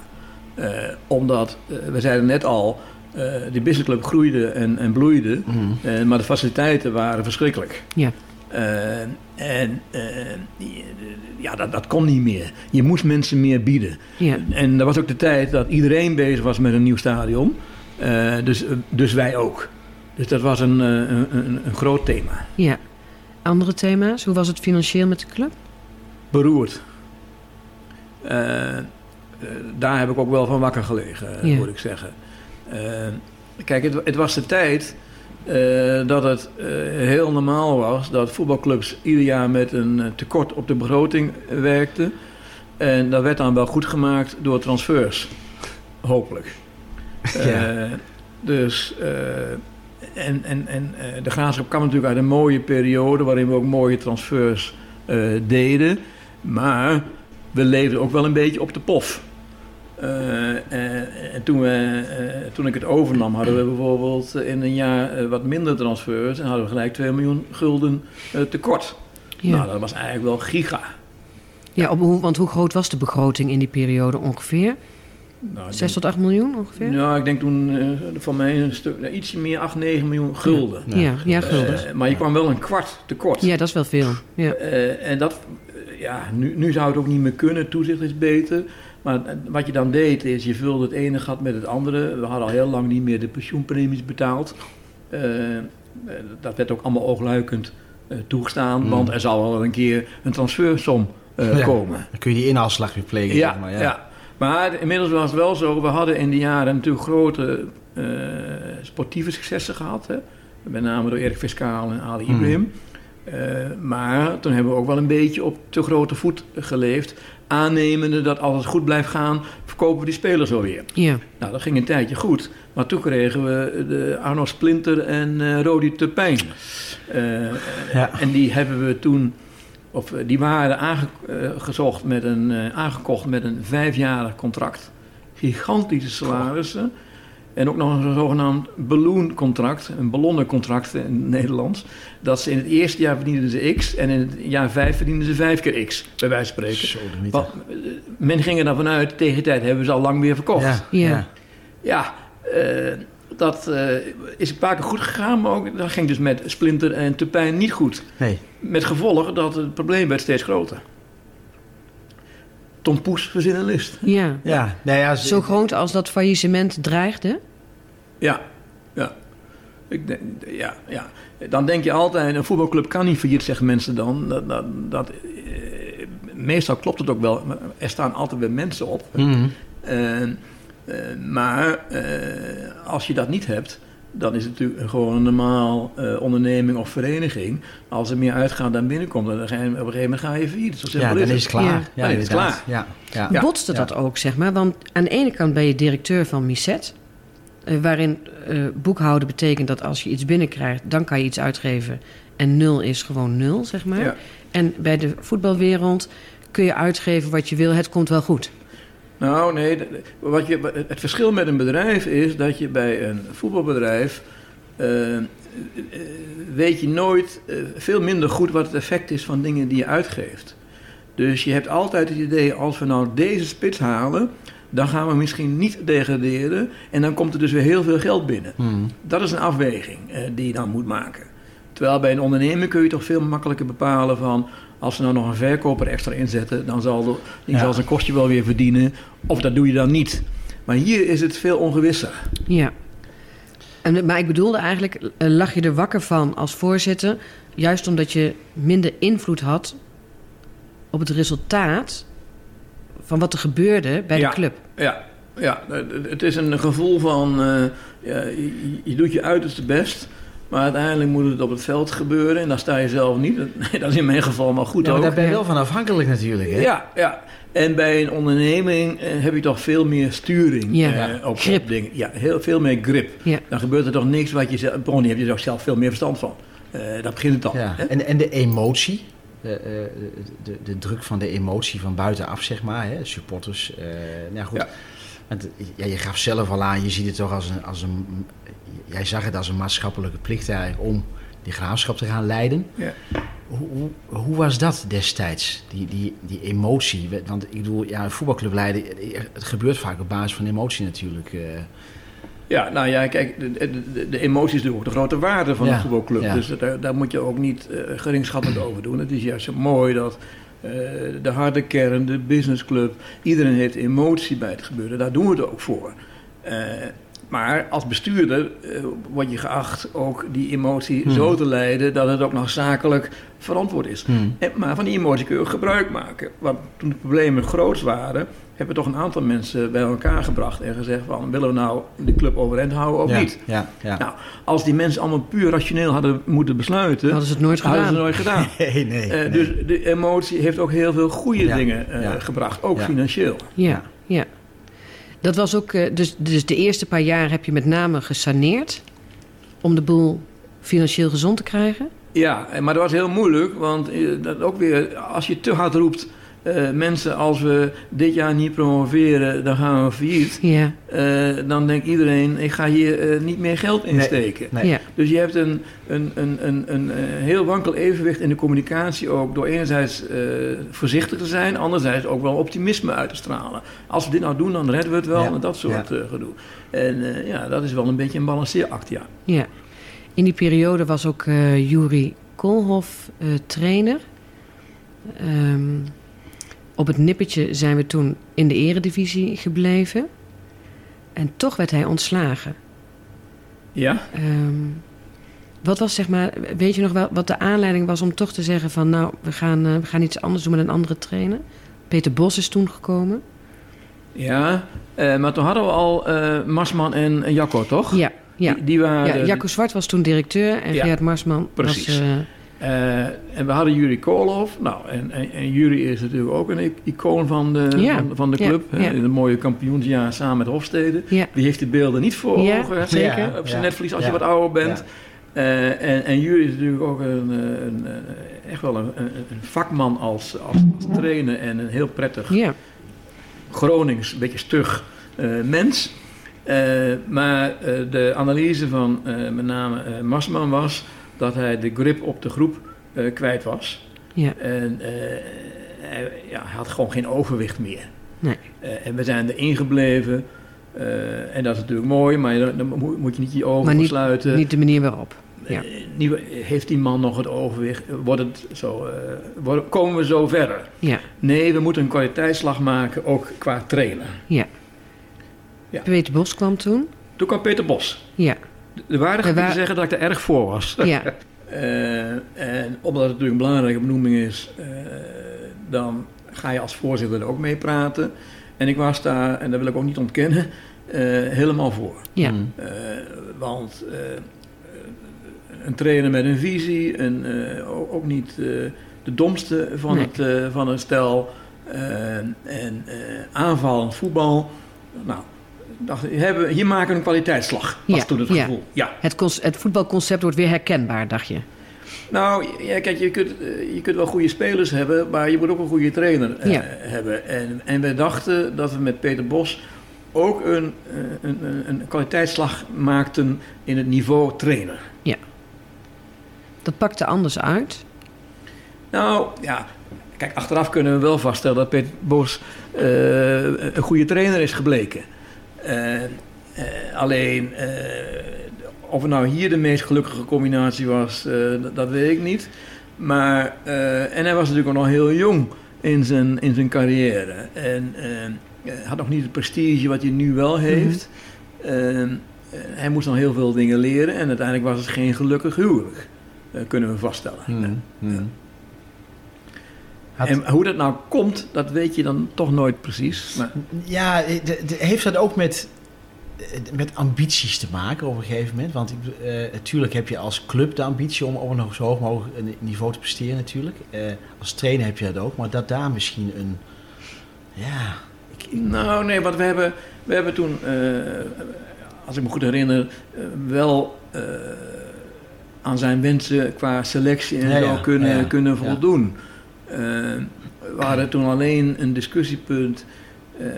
Eh, omdat, we zeiden net al, eh de businessclub groeide en, en bloeide. Mhm. eh, maar de faciliteiten waren verschrikkelijk. Ja. En eh, ja, dat, dat kon niet meer. Je moest mensen meer bieden. Ja. En dat was ook de tijd dat iedereen bezig was met een nieuw stadion. Eh, dus, dus wij ook. Dus dat was een, eh, een, een, een groot thema. ja. Andere thema's? Hoe was het financieel met de club? beroerd. Eh, eh, daar heb ik ook wel van wakker gelegen, eh, Ja. moet ik zeggen. Eh, kijk, het, het was de tijd eh, dat het eh, heel normaal was dat voetbalclubs ieder jaar met een eh, tekort op de begroting werkten. En dat werd dan wel goed gemaakt door transfers. Hopelijk. Ja. Eh, dus, eh, en, en, en eh, de graafschap kwam natuurlijk uit een mooie periode waarin we ook mooie transfers deden. Maar we leefden ook wel een beetje op de pof. En toen, we, toen ik het overnam, hadden we bijvoorbeeld in een jaar wat minder transfers en hadden we gelijk 2 miljoen gulden tekort. Ja. Nou, dat was eigenlijk wel giga. ja op, want hoe groot was de begroting in die periode ongeveer? Nou, ik 6 tot 8 miljoen ongeveer? Ja, ik denk toen eh, van mij een stuk, nou, ietsje meer, 8, 9 miljoen gulden. Ja. ja, ja, gulden. Eh, maar je kwam wel een kwart tekort. ja, dat is wel veel. Ja. Eh, en dat, eh, ja, nu, nu zou het ook niet meer kunnen, toezicht is beter. Maar eh, wat je dan deed is, je vulde het ene gat met het andere. We hadden al heel lang niet meer de pensioenpremies betaald. Eh, eh, dat werd ook allemaal oogluikend eh, toegestaan, Mm. want er zal wel een keer een transfersom eh, Ja. komen. Dan kun je die inhaalslag weer plegen. Ja, zeg maar, ja. Maar inmiddels was het wel zo, we hadden in die jaren natuurlijk grote eh, sportieve successen gehad. Hè? Met name door Erik Fiscaal en Ali. Ibrahim. Eh, maar toen hebben we ook wel een beetje op te grote voet geleefd. Aannemende dat als het goed blijft gaan, verkopen we die spelers wel weer. ja. Nou, dat ging een tijdje goed. Maar toen kregen we de Arno Splinter en eh Rodi Turpijn. Eh, Ja. En die hebben we toen of die waren aangezocht met een, aangekocht met een vijfjarig contract. Gigantische salarissen. En ook nog een zogenaamd ballooncontract, een ballonnencontract in het Nederlands. Dat ze in het eerste jaar verdienden ze x en in het jaar vijf verdienden ze vijf keer x, bij wijze van spreken. Zo, eh, men ging er dan vanuit, tegen die tijd hebben ze al lang weer verkocht. Ja, Ja. eh, dat eh, is een paar keer goed gegaan, maar ook, dat ging dus met Splinter en Tupijn niet goed. Nee. Met gevolg dat het probleem werd steeds groter. Tom Poes verzin een list. Ja. Ja, nou ja, ze- Zo groot als dat faillissement dreigde. Ja, ja. Ik denk, ja, ja. Dan denk je altijd, een voetbalclub kan niet failliet, zeggen mensen dan. Dat, dat, dat, eh, meestal klopt het ook wel, maar er staan altijd weer mensen op. Eh, maar eh, als je dat niet hebt, dan is het natuurlijk gewoon een normaal eh, onderneming of vereniging. Als er meer uitgaat dan binnenkomt, dan ga je, op een gegeven moment ga je failliet. Zo Ja, dan is het. klaar. Ja. Ja, Dan is het inderdaad. Ja, ja. Ja. Botste dat ook, zeg maar? Want aan de ene kant ben je directeur van Misset. eh, waarin eh, boekhouden betekent dat als je iets binnenkrijgt, dan kan je iets uitgeven. En nul is gewoon nul, zeg maar. Ja. En bij de voetbalwereld kun je uitgeven wat je wil. Het komt wel goed. Nou, nee. Wat je, het verschil met een bedrijf is dat je bij een voetbalbedrijf. eh, eh, weet je nooit eh, veel minder goed wat het effect is van dingen die je uitgeeft. Dus je hebt altijd het idee, als we nou deze spits halen, dan gaan we misschien niet degraderen. En dan komt er dus weer heel veel geld binnen. Mhm. Dat is een afweging die je dan moet maken. Terwijl bij een onderneming kun je toch veel makkelijker bepalen van... als ze nou nog een verkoper extra inzetten... dan zal de, die Ja. zal zijn kostje wel weer verdienen. Of dat doe je dan niet. Maar hier is het veel ongewisser. Ja. En, maar ik bedoelde eigenlijk, eh, lag je er wakker van als voorzitter... juist omdat je minder invloed had op het resultaat... van wat er gebeurde bij Ja. de club. Ja, ja het is een gevoel van... je, je doet je uiterste best... maar uiteindelijk moet het op het veld gebeuren... en dan sta je zelf niet. Dat is in mijn geval maar goed Ja, maar ook. daar ben je wel van afhankelijk natuurlijk. Hè? Ja, ja. En bij een onderneming eh, heb je toch veel meer sturing Ja. eh, op, Grip. op dingen. Ja, heel veel meer grip. Ja. Dan gebeurt er toch niks wat je zelf... Bron, heb je er ook zelf veel meer verstand van. Eh daar begint het al. Ja. hè? En, en de emotie, de, eh, de, de druk van de emotie van buitenaf, zeg maar, hè? supporters. eh nou goed. Ja. Want, ja, je gaf zelf al aan, je ziet het toch als een, als een. Jij zag het als een maatschappelijke plicht eigenlijk om die graafschap te gaan leiden. Ja. Hoe, hoe, hoe was dat destijds, die, die, die emotie? Want ik bedoel, ja, een voetbalclub leiden, het gebeurt vaak op basis van emotie natuurlijk. eh. Ja, nou ja, kijk, de, de, de emotie is natuurlijk de grote waarde van Ja, een voetbalclub. ja. Dus daar, daar moet je ook niet geringschattend over doen. Het is juist zo mooi dat eh, de harde kern, de businessclub, iedereen heeft emotie bij het gebeuren. Daar doen we het ook voor. Eh, maar als bestuurder eh, word je geacht ook die emotie Hmm. zo te leiden dat het ook nog zakelijk verantwoord is. Hmm. En, maar van die emotie kun je ook gebruik maken. Want toen de problemen groot waren, hebben toch een aantal mensen bij elkaar gebracht en gezegd van willen we nou de club overeind houden of ja, niet? Ja, ja. Nou, als die mensen allemaal puur rationeel hadden moeten besluiten, Hadden ze het nooit hadden ze gedaan. het nooit gedaan. nee, nee, Eh, nee. Dus de emotie heeft ook heel veel goede Ja, dingen eh, ja. gebracht, ook Ja. financieel. Ja, ja. Dat was ook, eh, dus, dus de eerste paar jaar heb je met name gesaneerd om de boel financieel gezond te krijgen. Ja, en- maar dat was heel moeilijk, want dat ook weer, als je te hard roept, eh, mensen als we dit jaar niet promoveren, dan gaan we failliet. Ja, Eh, dan denkt iedereen, ik ga hier eh, niet meer geld in Nee. steken. Nee. ja, Dus je hebt een, een, een, een, een, heel wankel evenwicht in de communicatie ook. Door enerzijds eh, voorzichtig te zijn, anderzijds ook wel optimisme uit te stralen. Als we dit nou doen, dan redden we het wel Ja. en dat soort Ja. eh, gedoe. En eh, ja, dat is wel een beetje een balanceeract, ja. ja. In die periode was ook eh Juri Koolhof eh, trainer. Ehm, op het nippertje zijn we toen in de eredivisie gebleven. En toch werd hij ontslagen. Ja? Ehm, wat was zeg maar, weet je nog wel wat de aanleiding was om toch te zeggen van nou, we gaan, eh, we gaan iets anders doen met een andere trainer? Peter Bos is toen gekomen. Ja, eh, maar toen hadden we al eh, Marsman en, en Jacco, toch? Ja, ja. Die, die waren... ja Jacco Zwart was toen directeur en Ja, Gerard Marsman precies. was... eh, en we hadden Juri Koolhof. Nou, en, en, en Juri is natuurlijk ook een icoon van de, Ja, van, van de ja, club. hè, ja. In een mooie kampioensjaar samen met Hofstede. ja, Wie heeft die beelden niet voor Ja, ogen? zeker. Op zijn Ja, netvlies als ja. je wat ouder bent. Ja. Eh, en, en Jury is natuurlijk ook een, eh, een, eh, echt wel een, een, een vakman als, als, als trainer en een heel prettig Ja, Gronings, een beetje stug eh, mens. Eh, maar eh, de analyse van eh, met name eh, Masman was dat hij de grip op de groep eh, kwijt was. ja, En eh, hij, ja, hij had gewoon geen overwicht meer. nee. Eh, en we zijn erin gebleven. En dat is natuurlijk mooi, maar dan, dan moet je niet je ogen Maar niet- sluiten. Niet de manier waarop. Ja. Heeft die man nog het overwicht? Wordt het zo, worden- komen we zo verder? Ja, Nee, we moeten een kwaliteitsslag maken, ook qua trainen. ja. Ja. Peter Bos kwam toen. Toen kwam Peter Bos. Ja, De waardig We te wa- zeggen dat ik er erg voor was. ja, Eh, en omdat het natuurlijk een belangrijke benoeming is, eh, dan ga je als voorzitter er ook mee praten. En ik was daar, en dat wil ik ook niet ontkennen, eh, helemaal voor. ja. Want eh, een trainer met een visie, en eh, ook, niet eh, de domste van, Nee. het, eh, van het stel. eh, en eh aanvallend voetbal. Nou, dacht, hebben, hier maken we een kwaliteitsslag. Was Ja, toen het ja. gevoel. Ja. Het, het voetbalconcept wordt weer herkenbaar, dacht je. Nou, ja, kijk, je kunt, eh, je kunt wel goede spelers hebben, maar je moet ook een goede trainer eh, Ja. hebben. En, en we dachten dat we met Peter Bos ook een, eh, een, een, een kwaliteitsslag maakten in het niveau trainer. Dat pakte anders uit. Nou, ja, kijk, achteraf kunnen we wel vaststellen dat Peter Bos eh, een goede trainer is gebleken. Eh, eh, alleen, eh, of het nou hier de meest gelukkige combinatie was, dat, dat weet ik niet. Maar, en hij was natuurlijk ook nog heel jong in zijn, in zijn carrière. En had nog niet het prestige wat hij nu wel heeft. Eh, eh, hij moest nog heel veel dingen leren en uiteindelijk was het geen gelukkig huwelijk. kunnen we vaststellen. Mm. Mm. Had- En hoe dat nou komt, dat weet je dan toch nooit precies. Maar, Ja, de- de- heeft dat ook met, eh, met ambities te maken op een gegeven moment? Want ik, eh, natuurlijk heb je als club de ambitie om op een zo hoog mogelijk een niveau te presteren natuurlijk. Eh, als trainer heb je dat ook, maar dat daar misschien een... Ja, ik, nou, nee, want we hebben, we hebben toen, eh, als ik me goed herinner, eh, wel eh, aan zijn wensen qua selectie en Ja, zo ja, kunnen, ja, kunnen voldoen. Eh, we hadden toen alleen een discussiepunt. eh, eh,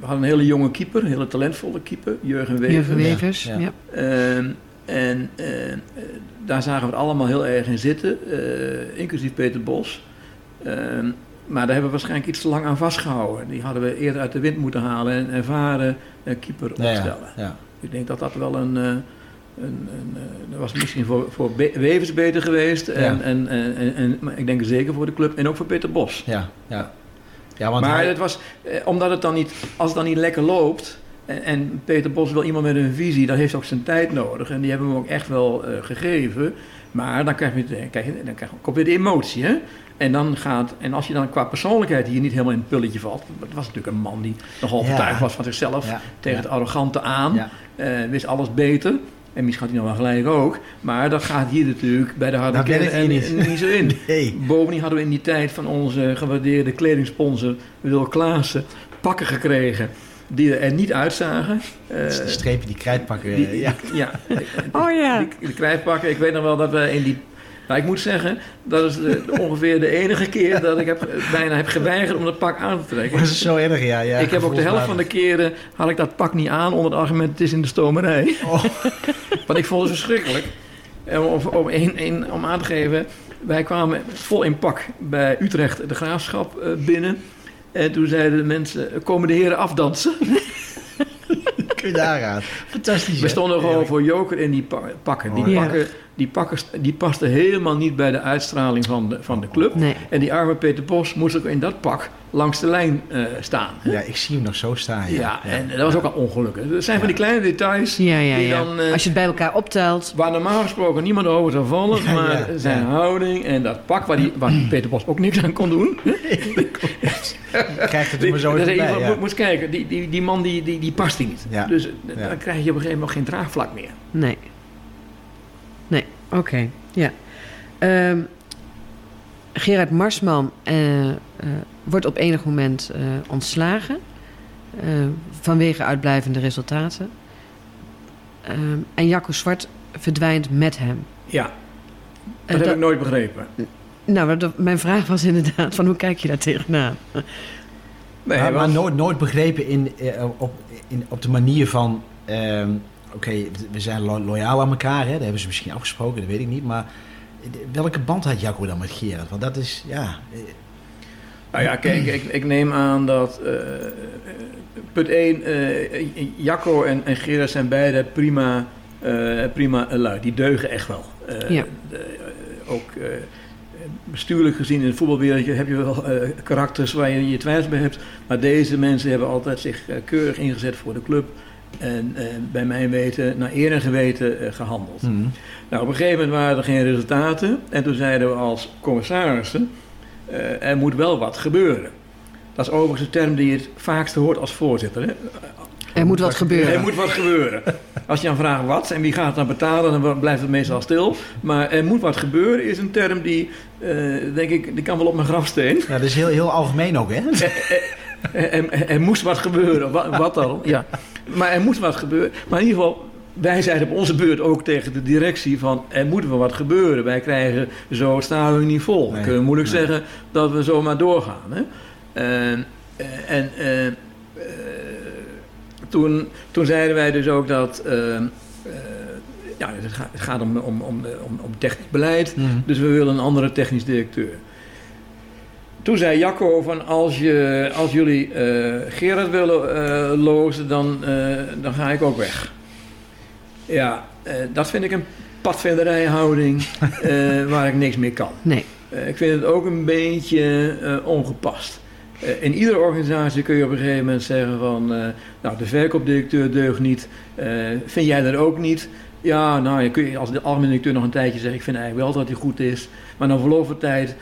we hadden een hele jonge keeper, een hele talentvolle keeper, Jurgen Wevers. Jurgen Wevers. ja. Ja. Ehm, en daar zagen we het allemaal heel erg in zitten, eh, inclusief Peter Bos. Ehm, maar daar hebben we waarschijnlijk iets te lang aan vastgehouden. Die hadden we eerder uit de wind moeten halen en een ervaren eh, keeper opstellen. ja, ja. Ik denk dat dat wel een. Eh, een, een eh, dat was misschien voor, voor Wevers beter geweest. En, Ja. en, en, en, en- maar ik denk zeker voor de club en ook voor Peter Bos. ja, ja. Ja, want maar hij- het was, eh, omdat het dan niet, als het dan niet lekker loopt. En, en Peter Bos wil iemand met een visie, dat heeft ook zijn tijd nodig. En die hebben we hem ook echt wel eh, gegeven. Maar dan krijg je, krijg je, dan krijg je, komt weer de emotie. Hè? En, dan gaat, en als je dan qua persoonlijkheid hier niet helemaal in het pulletje valt. Het was natuurlijk een man die nogal Ja. overtuigd was van zichzelf. ja, Tegen het arrogante aan. eh, wist alles beter. En misschien had hij nog wel gelijk ook. Maar dat gaat hier natuurlijk bij de harde kern en- niet. niet zo in. Nee. Bovendien hadden we in die tijd van onze gewaardeerde kledingsponsor Wil Klaassen pakken gekregen die er niet uitzagen. Eh, De strepen die krijtpakken. die, eh, ja. ja. Oh ja. Die, die krijtpakken. Ik weet nog wel dat we in die... Nou, ik moet zeggen, dat is de- ongeveer de enige keer dat ik heb, bijna heb geweigerd om dat pak aan te trekken. Was het zo erg? Ja, ja. ik heb ook de helft van de keren had ik dat pak niet aan onder het argument het is in de stomerij. Oh. Want ik vond het verschrikkelijk. En om, om, een, om aan te geven, wij kwamen vol in pak bij Utrecht de graafschap eh, binnen. En toen zeiden de mensen, komen de heren afdansen? Kun je daar aan. Fantastisch. We stonden gewoon voor joker in die pa- pakken. Die Oh, pakken, die pakken die pasten helemaal niet bij de uitstraling van de, van de club. Nee. En die arme Peter Bos moest ook in dat pak langs de lijn eh, staan. Ja, ik zie hem nog zo staan. Ja, Ja, en dat was ook al ongelukkig. Dat zijn van die kleine details Ja, ja, die ja. dan... eh, Als je het bij elkaar optelt. Waar normaal gesproken niemand over zou vallen, Ja, maar ja, zijn ja. houding en dat pak waar, die, waar Peter Bos ook niks aan kon doen. Krijgt het er maar zo moet, Ja. moet kijken, die, die, die man die, die, die past niet. Ja. Dus eh, Ja. dan krijg je op een gegeven moment geen draagvlak meer. Nee. Oké. Ja. Ehm, Gerard Marsman eh, eh, wordt op enig moment eh, ontslagen. eh, vanwege uitblijvende resultaten. Ehm, en Jacco Zwart verdwijnt met hem. Ja, dat heb ik nooit begrepen. Nou, mijn vraag was inderdaad van hoe kijk je daar tegenaan? Nee, maar, nooit, nooit begrepen in, op, in, op de manier van... ehm, Oké, we zijn lo- loyaal aan elkaar, hè? dat hebben ze misschien afgesproken, dat weet ik niet. Maar welke band had Jacco dan met Gerard? Want dat is, ja... eh, Nou ja, kijk, ik, ik neem aan dat eh, punt 1, eh Jacco en, en Gerard zijn beide prima, eh, prima lui. Die deugen echt wel. Ja. de, ook eh, bestuurlijk gezien in het voetbalwereldje heb je wel eh, karakters waar je je twijfels bij hebt. Maar deze mensen hebben altijd zich keurig ingezet voor de club. En eh, bij mijn weten, naar eer en geweten eh, gehandeld. hmm. Nou, op een gegeven moment waren er geen resultaten. En toen zeiden we als commissarissen, eh, er moet wel wat gebeuren. Dat is overigens een term die je het vaakst hoort als voorzitter. Hè? Er moet wat gebeuren. Er moet wat gebeuren. Als je dan vraagt wat en wie gaat het dan betalen, dan blijft het meestal stil. Maar er moet wat gebeuren is een term die, eh, denk ik, die kan wel op mijn grafsteen. Ja, dat is heel, heel algemeen ook, hè? Er, er- er moest wat gebeuren. Wat, wat dan? Ja. Maar er moet wat gebeuren. Maar in ieder geval, wij zeiden op onze beurt ook tegen de directie van... er moet wel wat gebeuren. Wij krijgen zo het stadion niet vol. Nee, We kunnen moeilijk nee. zeggen dat we zomaar doorgaan. Hè? En, eh, en eh, eh, toen, toen zeiden wij dus ook dat... ja, het gaat, het gaat om, om, om, om, om technisch beleid. Mhm. Dus we willen een andere technisch directeur. Toen zei Jacco van als, je, als jullie eh, Gerard willen eh, lozen, dan, eh, dan ga ik ook weg. Ja, dat vind ik een padvinderijhouding waar ik niks meer kan. Nee. Ik vind het ook een beetje ongepast. In iedere organisatie kun je op een gegeven moment zeggen van... nou, de verkoopdirecteur deugt niet. Vind jij dat ook niet? Ja, nou, je kun je als de algemene directeur nog een tijdje zeggen... ik vind eigenlijk wel dat hij goed is. Maar na verloop van tijd...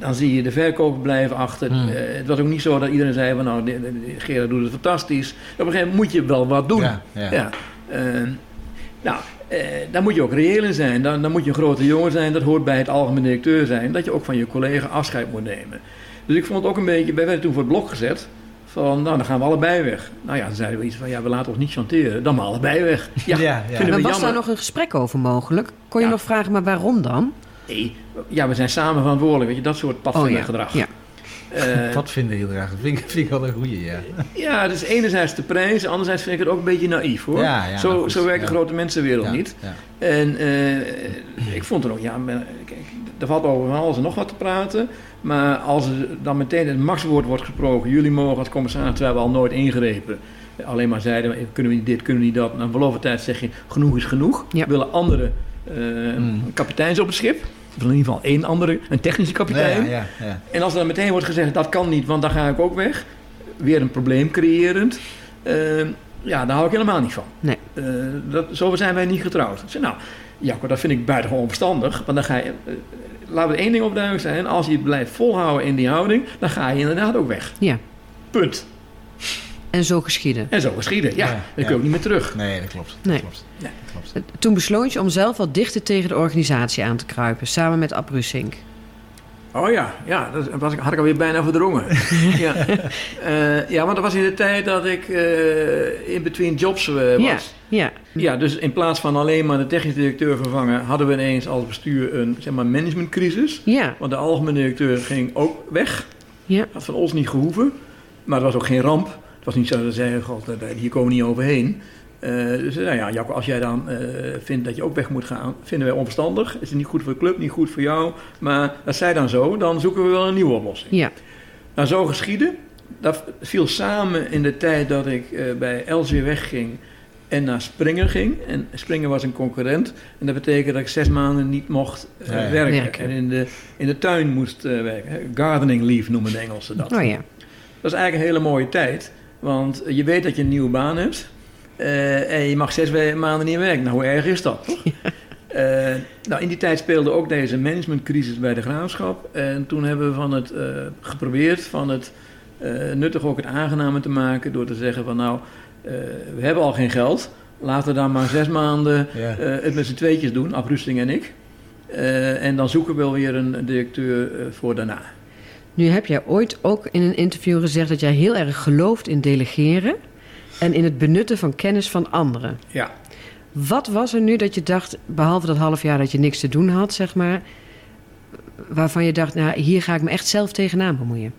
dan zie je de verkoper blijven achter. Hmm. Eh, het was ook niet zo dat iedereen zei van... nou, de- de- de- Gerard doet het fantastisch. Op een gegeven moment moet je wel wat doen. Ja, ja. Ja. eh, nou, eh, daar moet je ook reëel in zijn. Dan, dan moet je een grote jongen zijn. Dat hoort bij het algemeen directeur zijn. Dat je ook van je collega afscheid moet nemen. Dus ik vond het ook een beetje... Wij werden toen voor het blok gezet. Van, nou, dan gaan we allebei weg. Nou ja, dan zeiden we iets van... Ja, we laten ons niet chanteren. Dan maar allebei weg. Ja, Ja, Maar was jammer. daar nog een gesprek over mogelijk? Kon je Ja. nog vragen, maar waarom dan? Nee, ja, we zijn samen verantwoordelijk. Weet je, dat soort Oh padvindergedrag. ja. Eh, Wat vinden heel graag? Dat vind ik, vind ik wel een goeie, ja. ja, dus enerzijds de prijs. Anderzijds vind ik het ook een beetje naïef, hoor. Ja, ja, zo, nou goed, zo werkt ja. de grote mensenwereld Ja, niet. ja. En eh, ik vond er ook, ja, maar, kijk, er valt over van alles en nog wat te praten. Maar als er dan meteen het machtswoord wordt gesproken, jullie mogen als commissaris, terwijl we al nooit ingrepen. Alleen maar zeiden, we, kunnen we niet dit, kunnen we niet dat. Na verloop van tijd zeg je, genoeg is genoeg. Ja. We willen andere eh, Mm. kapiteins op het schip. In ieder geval één andere, een technische kapitein. Ja, ja, ja. En als er dan meteen wordt gezegd, dat kan niet, want dan ga ik ook weg. Weer een probleem creërend. eh, ja, daar hou ik helemaal niet van. Nee. Eh, dat, zo zijn wij niet getrouwd. Ik zei, nou, Jacco, dat vind ik buitengewoon verstandig. Want dan ga je, eh, laten we één ding op duidelijk zijn. Als je blijft volhouden in die houding, dan ga je inderdaad ook weg. Ja. Punt. En zo geschieden. En zo geschieden. Ja, Ja, dan kun je ook niet meer terug. Nee, dat klopt. Nee. Dat klopt. Nee. Dat klopt. Toen besloot je om zelf wat dichter tegen de organisatie aan te kruipen, samen met Ab Russink. Oh ja, ja dat was, ik- had ik alweer bijna verdrongen. ja. Eh, ja, want dat was in de tijd dat ik eh, in between jobs eh, was. Ja, ja. Ja, dus in plaats van alleen maar de technisch directeur vervangen, hadden we ineens als bestuur een zeg maar, managementcrisis. Ja, Want de algemene directeur ging ook weg. ja. Had van ons niet gehoeven. Maar het was ook geen ramp. Het was niet zo dat ze zeiden, god, eh, hier komen we niet overheen. Eh, dus nou ja, Jacco, als jij dan eh, vindt dat je ook weg moet gaan, vinden wij onverstandig. Is het niet goed voor de club, niet goed voor jou. Maar dat zij dan zo, dan zoeken we wel een nieuwe oplossing. ja. Nou, zo geschieden. Dat viel samen in de tijd dat ik eh, bij Elsevier wegging en naar Springer ging. En Springer was een concurrent. En dat betekende dat ik zes maanden niet mocht eh, Ja, ja. werken. Werken. En in de, in de tuin moest eh, werken. Gardening leave noemen de Engelsen dat. Oh ja. Dat is eigenlijk een hele mooie tijd. Want je weet dat je een nieuwe baan hebt. eh, en je mag zes maanden niet werken. Nou, hoe erg is dat, toch? Eh, nou, in die tijd speelde ook deze managementcrisis bij de graafschap. En toen hebben we van het, eh, geprobeerd van het nuttig ook het aangename te maken... door te zeggen van nou, we hebben al geen geld. Laten we dan maar zes maanden Ja. het met z'n tweetjes doen, Abrusting en ik. En dan zoeken we wel weer een directeur voor daarna. Nu heb jij ooit ook in een interview gezegd dat jij heel erg gelooft in delegeren en in het benutten van kennis van anderen. Ja. Wat was er nu dat je dacht, behalve dat half jaar dat je niks te doen had, zeg maar, waarvan je dacht, nou, hier ga ik me echt zelf tegenaan bemoeien?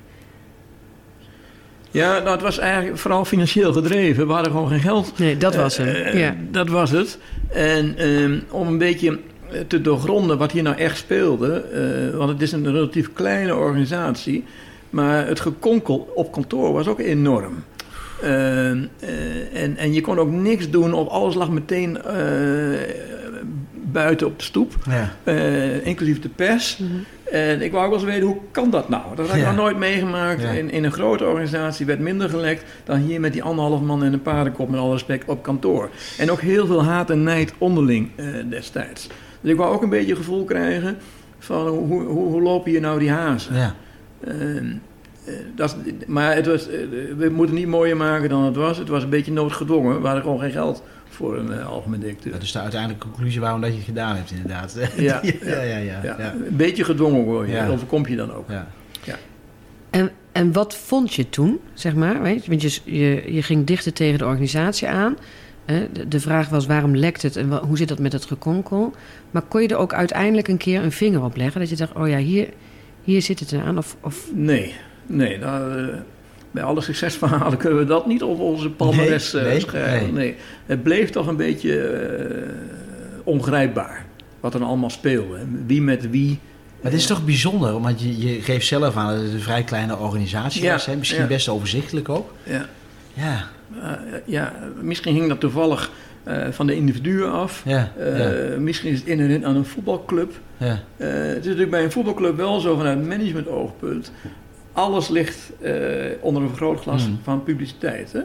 Ja, nou, het was eigenlijk vooral financieel gedreven. We hadden gewoon geen geld. Nee, dat was Eh, hem. eh, ja. Dat was het. En ehm, om een beetje te doorgronden wat hier nou echt speelde, eh, want het is een relatief kleine organisatie, maar het gekonkel op kantoor was ook enorm. Ehm, eh, en, en je kon ook niks doen, of alles lag meteen eh, buiten op de stoep, Ja. eh, inclusief de pers. Mhm. En ik wou ook wel eens weten, hoe kan dat nou? Dat had ik Ja. nog nooit meegemaakt. Ja. In, in een grote organisatie werd minder gelekt dan hier met die anderhalf man en een paardenkop, met alle respect, op kantoor. En ook heel veel haat en nijd onderling eh, destijds. Dus ik wou ook een beetje gevoel krijgen van hoe, hoe, hoe lopen hier nou die hazen? Ja. Ehm, eh, dat maar het was, eh, we moeten het niet mooier maken dan het was. Het was een beetje noodgedwongen. We hadden gewoon geen geld voor een eh, algemeen directeur. Dat is de uiteindelijke conclusie waarom dat je het gedaan hebt, inderdaad. Ja, ja, ja, ja. ja, Ja, ja. Een beetje gedwongen word je. Ja. Dat overkomt je dan ook. ja. En, en wat vond je toen, zeg maar? Weet je? Want je, je, je ging dichter tegen de organisatie aan. Hè? De, vraag was waarom lekt het en hoe zit dat met het gekonkel? Maar kon je er ook uiteindelijk een keer een vinger op leggen? Dat je dacht, oh ja, hier, hier zit het aan. Of, of Nee, nee. Eh, bij alle succesverhalen kunnen we dat niet op onze palmares Nee, eh, nee, schrijven. nee. Nee. Het bleef toch een beetje eh, ongrijpbaar. Wat er allemaal speelde. Wie met wie. Maar het is toch bijzonder, want je, je geeft zelf aan dat het een vrij kleine organisatie Ja, was. Hè? Misschien ja. best overzichtelijk ook. Ja, Ja, ja, misschien hing dat toevallig eh, van de individuen af. ja, Eh, ja, Misschien is het inherent aan een voetbalclub. ja. Eh, het is natuurlijk bij een voetbalclub wel zo vanuit management oogpunt. Alles ligt eh, onder een vergrootglas Hmm. van publiciteit. Hè?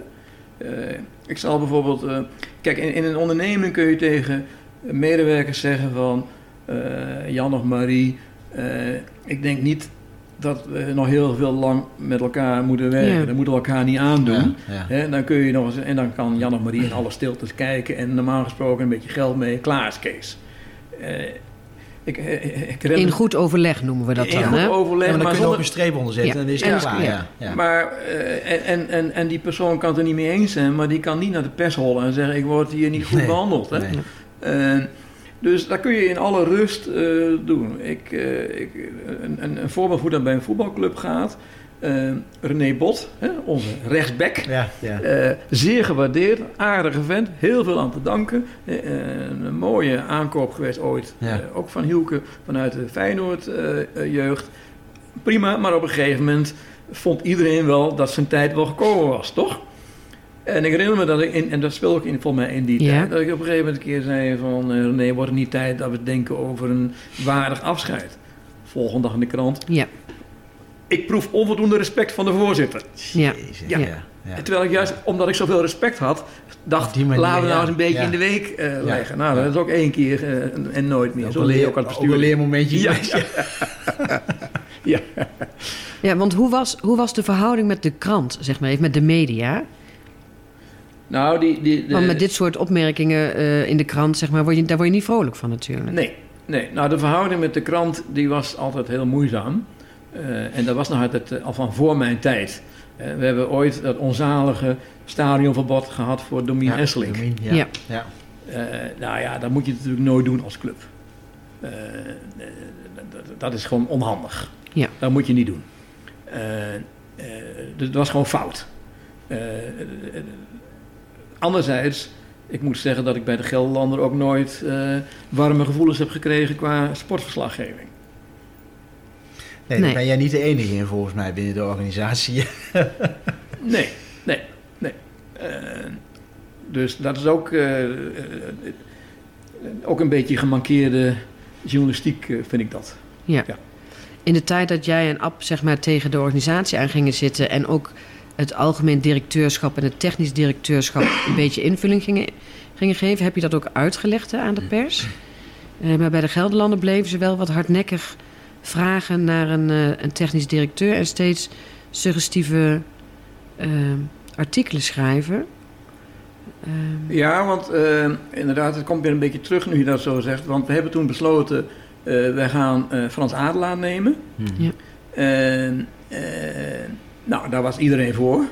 Eh, ik zal bijvoorbeeld... eh, kijk, in, in een onderneming kun je tegen medewerkers zeggen van... eh, Jan of Marie, eh, ik denk niet dat we nog heel veel lang met elkaar moeten werken. Ja. Dat moeten we elkaar niet aandoen. Ja, ja. Hè, dan kun je nog eens, en dan kan Jan of Marie in alle stiltes kijken en normaal gesproken een beetje geld mee. Klaar is Kees. Eh, ik, eh, ik herinner- in goed overleg noemen we dat in dan, goed hè? overleg, Ja, maar dan kun je er ook een streep onder zetten Ja. en dan is het klaar. ja. Ja. Ja. Maar, eh, en, en, en, die persoon kan het er niet mee eens zijn, maar die kan niet naar de pers hollen en zeggen: Ik word hier niet goed Nee, behandeld. Hè? nee. Eh, dus dat kun je in alle rust eh, doen. Ik, eh, ik, een, een, een voorbeeld hoe dat bij een voetbalclub gaat. Eh, René Bot, hè, onze rechtsback. Ja, ja. Zeer gewaardeerd, aardige vent, heel veel aan te danken. Een mooie aankoop geweest ooit, Ja. ook van Hielke vanuit de Feyenoord-jeugd. Prima, maar op een gegeven moment vond iedereen wel dat zijn tijd wel gekomen was, toch? En ik herinner me dat ik, in, en dat speelde ook in, volgens mij in die Ja. tijd, dat ik op een gegeven moment een keer zei van... eh, René, wordt het niet tijd dat we denken over een waardig afscheid? Volgende dag in de krant. Ja, Ik proef onvoldoende respect van de voorzitter. ja. Ja. ja. ja. Terwijl ik juist, omdat ik zoveel respect had, dacht, manier, laten we nou eens een beetje Ja. in de week eh, Ja. leggen. Nou, dat is ook één keer eh, en, nooit meer. Zo een, leer je ook aan het ook een leermomentje. Ja. ja. ja want hoe was, hoe was de verhouding met de krant, zeg maar even, met de media? Nou, die... die de- Want met dit soort opmerkingen eh, in de krant, zeg maar, word je, daar word je niet vrolijk van natuurlijk. Nee, nee. Nou, de verhouding met de krant, die was altijd heel moeizaam. Eh, en dat was nog altijd eh, al van voor mijn tijd. Eh, we hebben ooit dat onzalige stadionverbod gehad voor Domien Ja, Ja. Ja. Ja. Eh, nou ja, dat moet je natuurlijk nooit doen als club. Dat, dat is gewoon onhandig. Ja. Dat moet je niet doen. Eh, eh, dus het was gewoon fout. Anderzijds, ik moet zeggen dat ik bij de Gelderlander ook nooit eh, warme gevoelens heb gekregen qua sportverslaggeving. Nee, Nee. daar ben jij niet de enige in volgens mij binnen de organisatie. Nee, nee, nee. Eh, dus dat is ook, eh, ook een beetje gemankeerde journalistiek, vind ik dat. Ja. Ja. In de tijd dat jij en Ab zeg maar, tegen de organisatie aan gingen zitten en ook het algemeen directeurschap en het technisch directeurschap een beetje invulling gingen, gingen geven, heb je dat ook uitgelegd hè, aan de pers. Eh, maar bij de Gelderlanden bleven ze wel wat hardnekkig vragen naar een, eh, een technisch directeur en steeds suggestieve eh, artikelen schrijven. Ja, want inderdaad, het komt weer een beetje terug nu je dat zo zegt. Want we hebben toen besloten, wij gaan Frans Adelaar nemen. Ja. Nou, daar was iedereen voor.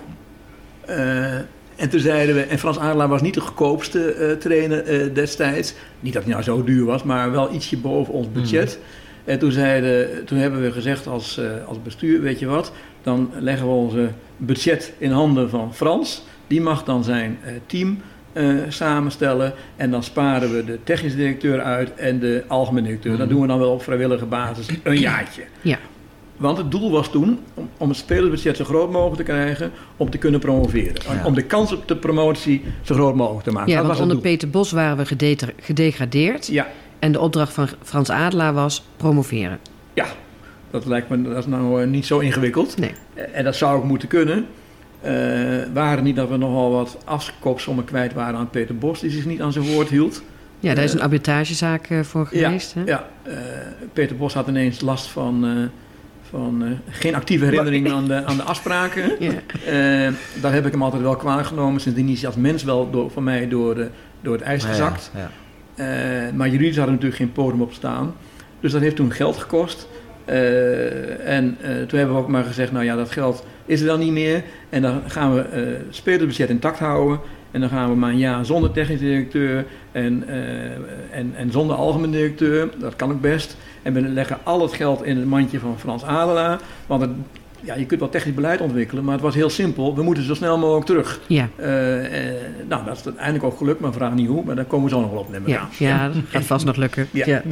Eh, En toen zeiden we, en Frans Adelaar was niet de goedkoopste eh, trainer eh, destijds. Niet dat hij nou zo duur was, maar wel ietsje boven ons budget. En toen, zeiden, toen hebben we gezegd als, als bestuur, weet je wat, dan leggen we onze budget in handen van Frans. Die mag dan zijn team samenstellen en dan sparen we de technisch directeur uit en de algemeen directeur. Dat doen we dan wel op vrijwillige basis een jaartje. Ja. Want het doel was toen om, om het spelersbudget zo groot mogelijk te krijgen om te kunnen promoveren. Ja. Om de kans op de promotie zo groot mogelijk te maken. Ja, dat want was onder doel. Peter Bos waren we gedegradeerd. Ja, En de opdracht van Frans Adelaar was promoveren. ja, dat lijkt me dat is nou eh, niet zo ingewikkeld. Nee. Eh, En dat zou ook moeten kunnen. Eh waren niet dat we nogal wat afkoopsommen kwijt waren aan Peter Bos, die zich niet aan zijn woord hield. Ja, daar is een arbitragezaak voor geweest. hè? Ja, Peter Bos had ineens last van, van eh, geen actieve herinnering aan de, aan de afspraken. Ja. Eh, daar heb ik hem altijd wel kwalijk genomen. Sindsdien is hij als mens wel door, voor mij door, de, door het ijs gezakt. Ja, ja. Eh, maar juridisch had er natuurlijk geen podium op staan. Dus dat heeft toen geld gekost. Eh, en eh, toen hebben we ook maar gezegd, nou ja, dat geld is er dan niet meer. En dan gaan we eh het spelersbudget intact houden. En dan gaan we maar een jaar zonder technisch directeur en, eh, en, en zonder algemeen directeur. Dat kan ook best. En we leggen al het geld in het mandje van Frans Adelaar. Want het, ja, je kunt wel technisch beleid ontwikkelen, maar het was heel simpel. We moeten zo snel mogelijk terug. Ja, Eh, eh, nou, dat is uiteindelijk ook gelukt, maar vraag niet hoe. Maar daar komen we zo nog wel op, neem ik ja, ja, dat gaat vast nog lukken. Ja. Ja.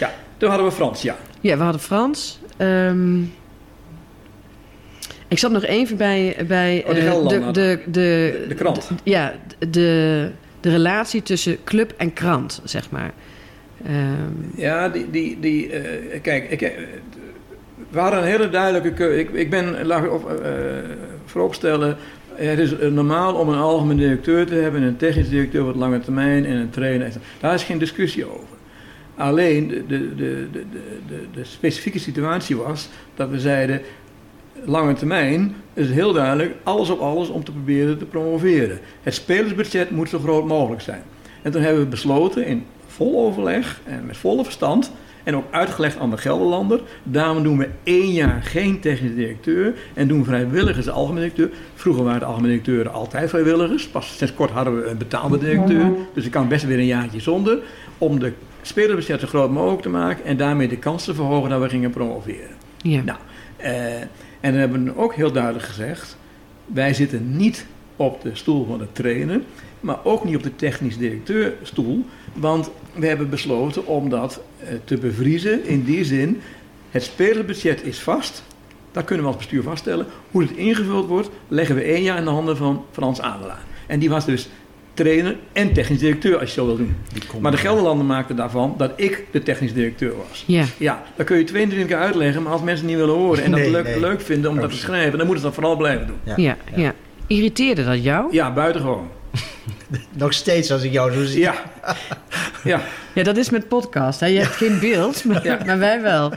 Ja, toen hadden we Frans, ja. Ja, we hadden Frans. Ehm, ik zat nog even bij, bij Oh, de eh, Gelderlander. de, de, de, De krant. de- ja, de, de relatie tussen club en krant, zeg maar. Ehm, Ja, die, die, die eh, kijk, ik, eh, we hadden een hele duidelijke keuze. Ik, ik ben, laat ik eh, vooropstellen, het is normaal om een algemeen directeur te hebben, een technisch directeur wat lange termijn en een trainer. Daar is geen discussie over. Alleen de, de, de, de, de, de specifieke situatie was dat we zeiden, lange termijn is heel duidelijk alles op alles om te proberen te promoveren. Het spelersbudget moet zo groot mogelijk zijn. En toen hebben we besloten in vol overleg en met volle verstand en ook uitgelegd aan de Gelderlander, daarom doen we één jaar geen technisch directeur en doen vrijwilligers de algemeen directeur. Vroeger waren de algemeen directeuren altijd vrijwilligers, pas sinds kort hadden we een betaalde directeur, dus ik kan best weer een jaartje zonder, om de spelersbudget zo groot mogelijk te maken en daarmee de kans te verhogen dat we gingen promoveren. ja. Nou, eh, en dan hebben we ook heel duidelijk gezegd: wij zitten niet op de stoel van de trainer, maar ook niet op de technisch directeurstoel. Want we hebben besloten om dat eh, te bevriezen in die zin: het spelersbudget is vast. Dat kunnen we als bestuur vaststellen. Hoe het ingevuld wordt, leggen we één jaar in de handen van Frans Adelaar. En die was dus trainer en technisch directeur, als je zo wil doen. Maar de Gelderlander maakte daarvan dat ik de technisch directeur was. ja. Ja, dat kun je 22 keer uitleggen, maar als mensen het niet willen horen en dat Nee, leuk, nee. leuk vinden om dat te schrijven, dan moeten ze dat vooral blijven doen. Ja, Ja, ja. Irriteerde dat jou? Ja, buitengewoon. Nog steeds als ik jou zo zie. Ja. ja. Ja, dat is met podcast. Hè? Je hebt geen beeld, maar, Ja. maar wij wel.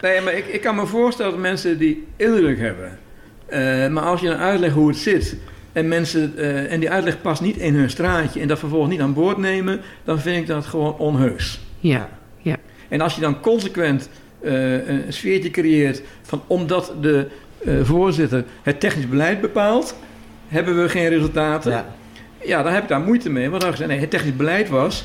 Nee, maar ik, ik kan me voorstellen dat mensen die indruk hebben. Eh, maar als je dan uitlegt hoe het zit en mensen eh, en die uitleg past niet in hun straatje en dat vervolgens niet aan boord nemen, dan vind ik dat gewoon onheus. Ja, ja. En als je dan consequent eh, een sfeertje creëert van omdat de eh, voorzitter het technisch beleid bepaalt, hebben we geen resultaten. Ja. Ja, dan heb ik daar moeite mee. Want dan gezegd, nee, het technisch beleid was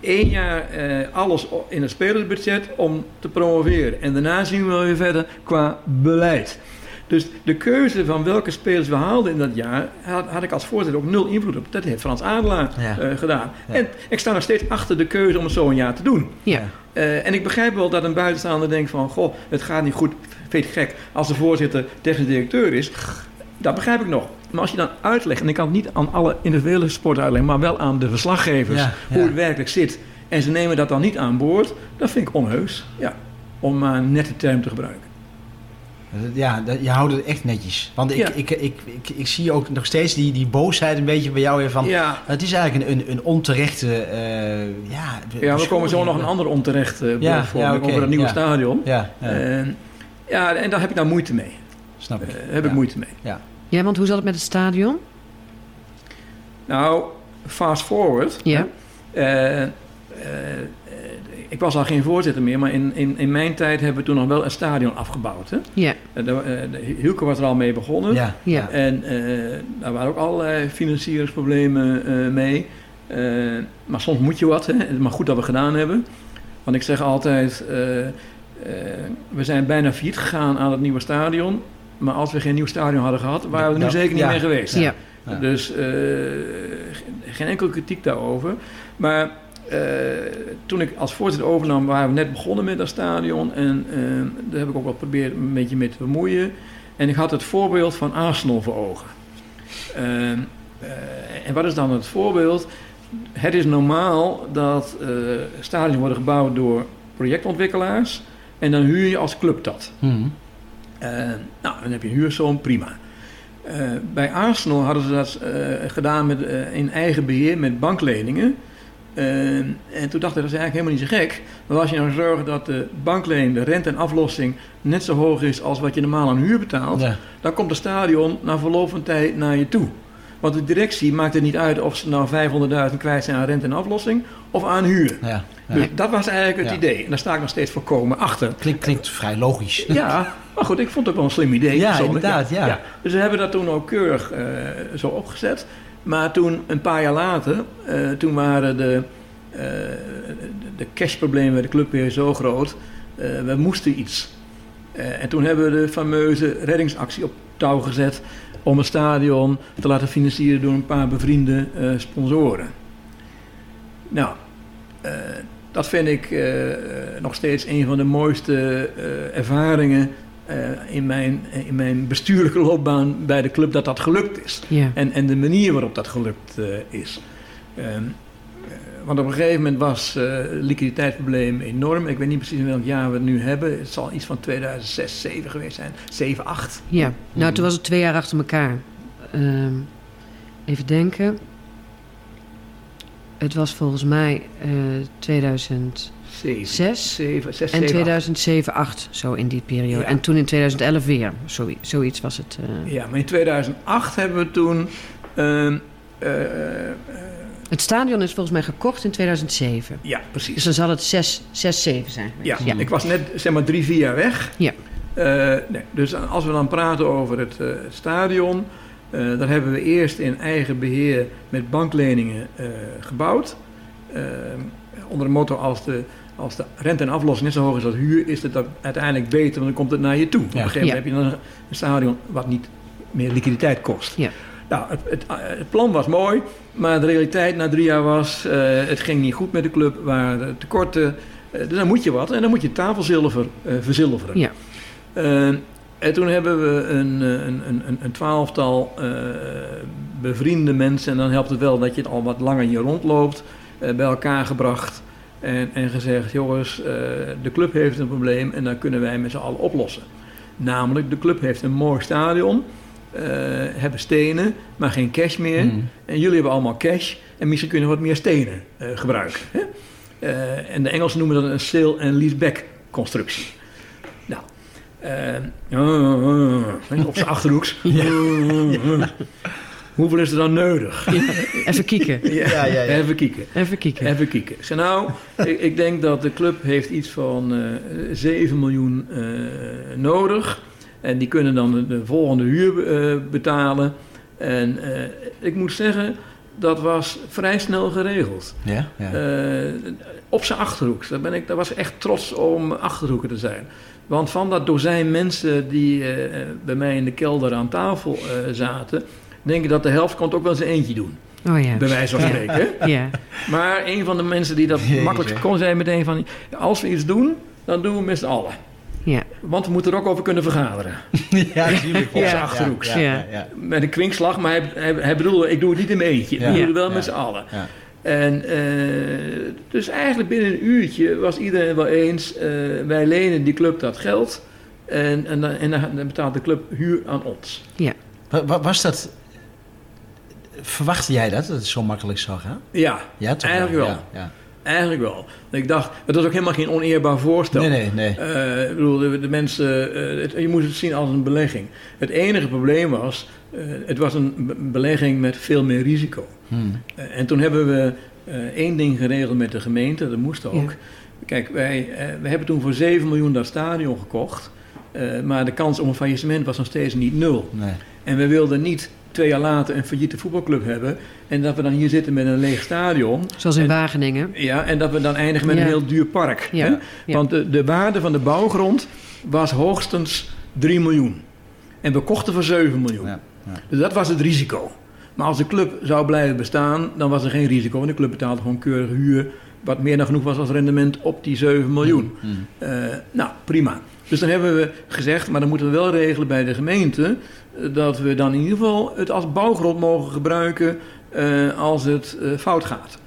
één jaar eh, alles in het spelersbudget om te promoveren. En daarna zien we wel weer verder qua beleid. Dus de keuze van welke spelers we haalden in dat jaar, had, had ik als voorzitter ook nul invloed op. Dat heeft Frans Adelaar Ja. eh, gedaan. Ja. En ik sta nog steeds achter de keuze om het zo een jaar te doen. ja. Eh, en ik begrijp wel dat een buitenstaander denkt van... goh, het gaat niet goed, het gek als de voorzitter technisch directeur is. Dat begrijp ik nog. Maar als je dan uitlegt, en ik kan het niet aan alle individuele sporten uitleggen... maar wel aan de verslaggevers, Ja, ja. hoe het werkelijk zit... en ze nemen dat dan niet aan boord, dat vind ik onheus. Ja, om maar een nette term te gebruiken. Ja, dat- je houdt het echt netjes. Want ik, Ja. ik, ik, ik, ik zie ook nog steeds die, die boosheid een beetje bij jou weer van... ja, Het is eigenlijk een, een, onterechte... eh, ja, ja, we komen zo nog een ander onterecht uh, Ja, voor, ja, over het nieuwe stadion. Ja, ja En, ja, en daar heb ik nou moeite mee. snap ik. Eh, heb ik moeite mee. Ja, want hoe zat het met het stadion? Nou, fast forward. Ja. Eh, eh, ik was al geen voorzitter meer, maar in, in, in mijn tijd hebben we toen nog wel een stadion afgebouwd. Hè? Ja, Eh, Hielke was er al mee begonnen. Ja, ja. En eh, daar waren ook allerlei financieringsproblemen eh, mee. Eh, maar soms moet je wat, hè? Het is maar goed dat we gedaan hebben. Want ik zeg altijd, we zijn bijna failliet gegaan aan het nieuwe stadion. Maar als we geen nieuw stadion hadden gehad, waren we er nu zeker niet ja. meer geweest. ja. Ja. Dus eh, ge- geen enkele kritiek daarover. Maar eh, toen ik als voorzitter overnam, waren we net begonnen met dat stadion. En eh, daar heb ik ook wel geprobeerd een beetje mee te bemoeien. En ik had het voorbeeld van Arsenal voor ogen. Eh, eh, en wat is dan het voorbeeld? Het is normaal dat eh stadions worden gebouwd door projectontwikkelaars. En dan huur je als club dat. Eh, nou, dan heb je een huursom, prima. Eh, bij Arsenal hadden ze dat eh, gedaan met, eh, in eigen beheer met bankleningen. Eh, en toen dacht ik, dat is eigenlijk helemaal niet zo gek. Want als je nou zorgt dat de banklening, de rente en aflossing net zo hoog is als wat je normaal aan huur betaalt, Ja. dan komt het stadion na verloop van tijd naar je toe. Want de directie maakt het niet uit of ze nou 500.000 kwijt zijn aan rente en aflossing of aan huur. Ja. Dus dat was eigenlijk het idee. En daar sta ik nog steeds voorkomen achter. Klinkt, klinkt vrij logisch. Ja, maar goed, ik vond het wel een slim idee. Ja, inderdaad, ja. Dus we hebben dat toen ook keurig eh, zo opgezet. Maar toen, een paar jaar later, eh, toen waren de, eh, de cashproblemen bij de club weer zo groot. we moesten iets. En toen hebben we de fameuze reddingsactie op touw gezet om het stadion te laten financieren door een paar bevriende sponsoren. Nou, dat vind ik eh, nog steeds een van de mooiste eh, ervaringen eh, in, mijn, in mijn bestuurlijke loopbaan bij de club dat dat gelukt is. ja. En, en de manier waarop dat gelukt is. Ehm, eh, want op een gegeven moment was het liquiditeitsprobleem enorm. Ik weet niet precies in welk jaar we het nu hebben. Het zal iets van 2006, 7 geweest zijn. 7, 8. Ja, nou toen was het twee jaar achter elkaar. Ehm, even denken. Het was volgens mij eh 2006 7, 7, 6, en 7, 2007, 8, zo in die periode. Ja. En toen in 2011 weer, Zoiets, zoiets was het. eh. Ja, maar in 2008 hebben we toen... ehm, eh, Het stadion is volgens mij gekocht in 2007. ja, Dus precies. dan zal het 6, 6 7 zijn Ja, ik was net zeg maar drie, vier jaar weg. Ja. Nee, dus als we dan praten over het stadion, eh daar hebben we eerst in eigen beheer met bankleningen eh, gebouwd. Eh, onder de motto als de, als de rente en aflossing net zo hoog is als huur, is het dan uiteindelijk beter, want dan komt het naar je toe. Op een gegeven moment heb je dan een, stadion wat niet meer liquiditeit kost. Ja. Nou, het, het, het plan was mooi, maar de realiteit na drie jaar was, het ging niet goed met de club, waren tekorten. Dus dan moet je wat en dan moet je tafelzilver verzilveren. Ja. En toen hebben we een, eh, een, een, een, twaalftal eh, bevriende mensen, en dan helpt het wel dat je het al wat langer hier rondloopt, eh, bij elkaar gebracht. En, en gezegd, jongens, de club heeft een probleem en dat kunnen wij met z'n allen oplossen. Namelijk, de club heeft een mooi stadion, hebben stenen, maar geen cash meer. Mhm. En jullie hebben allemaal cash en misschien kunnen we wat meer stenen gebruiken. Hè? En de Engelsen noemen dat een sale- en leaseback constructie. Eh, op zijn achterhoeks. Hoeveel is er dan nodig? Even kieken. Ja, Ja, ja, ja. Even kijken. Even kieken. Even kijken. Ik zeg, nou, ik, ik denk dat de club heeft iets van eh 7 miljoen eh, nodig. En die kunnen dan de, de volgende huur eh, betalen. En eh, ik moet zeggen, dat was vrij snel geregeld. Ja, ja. Eh, op zijn achterhoek. Daar, ben ik, daar was ik echt trots om achterhoeken te zijn. Want van dat dozijn mensen die eh, bij mij in de kelder aan tafel eh, zaten, denk ik dat de helft kon het ook wel eens een eentje doen. Oh ja. Bij wijze van spreken. Ja. Maar een van de mensen die dat makkelijk kon zei meteen van... als we iets doen, dan doen we met z'n allen. Ja. Want we moeten er ook over kunnen vergaderen. ja, natuurlijk. Op zijn Ja. achterhoeks. Ja, ja, Ja. ja. Met een kwinkslag, maar hij, hij, hij bedoelde... ik doe het niet in mijn eentje. Ja. We doen het wel Ja. met z'n allen. Ja. En eh, dus eigenlijk binnen een uurtje was iedereen wel eens... eh, wij lenen die club dat geld... En, en, dan- en dan betaalt de club huur aan ons. Wa- Was dat... Verwachtte jij dat, dat het zo makkelijk zou gaan? Ja, Ja, toch Eigenlijk wel. Ja, ja. Eigenlijk wel. Ik dacht, het was ook helemaal geen oneerbaar voorstel. Nee, nee, nee. Eh, ik bedoel, de, de mensen, eh, het- je moet het zien als een belegging. Het enige probleem was, eh, het was een be- belegging met veel meer risico. Hmm. En toen hebben we eh, één ding geregeld met de gemeente, dat moest ook. Kijk, wij, eh, we hebben toen voor 7 miljoen dat stadion gekocht. Eh, maar de kans om een faillissement was nog steeds niet nul. Nee. En we wilden niet twee jaar later een failliete voetbalclub hebben. En dat we dan hier zitten met een leeg stadion. Zoals in En- Wageningen. Ja, en dat we dan eindigen met Ja. een heel duur park. Ja, Hè? ja. Want de, de waarde van de bouwgrond was hoogstens 3 miljoen. En we kochten voor 7 miljoen. Ja, ja. Dus dat was het risico. Maar als de club zou blijven bestaan, dan was er geen risico. Want de club betaalde gewoon keurige huur. Wat meer dan genoeg was als rendement op die 7 miljoen. Mm. Eh, nou, prima. Dus dan hebben we gezegd, maar dan moeten we wel regelen bij de gemeente... dat we dan in ieder geval het als bouwgrond mogen gebruiken eh, als het eh, fout gaat.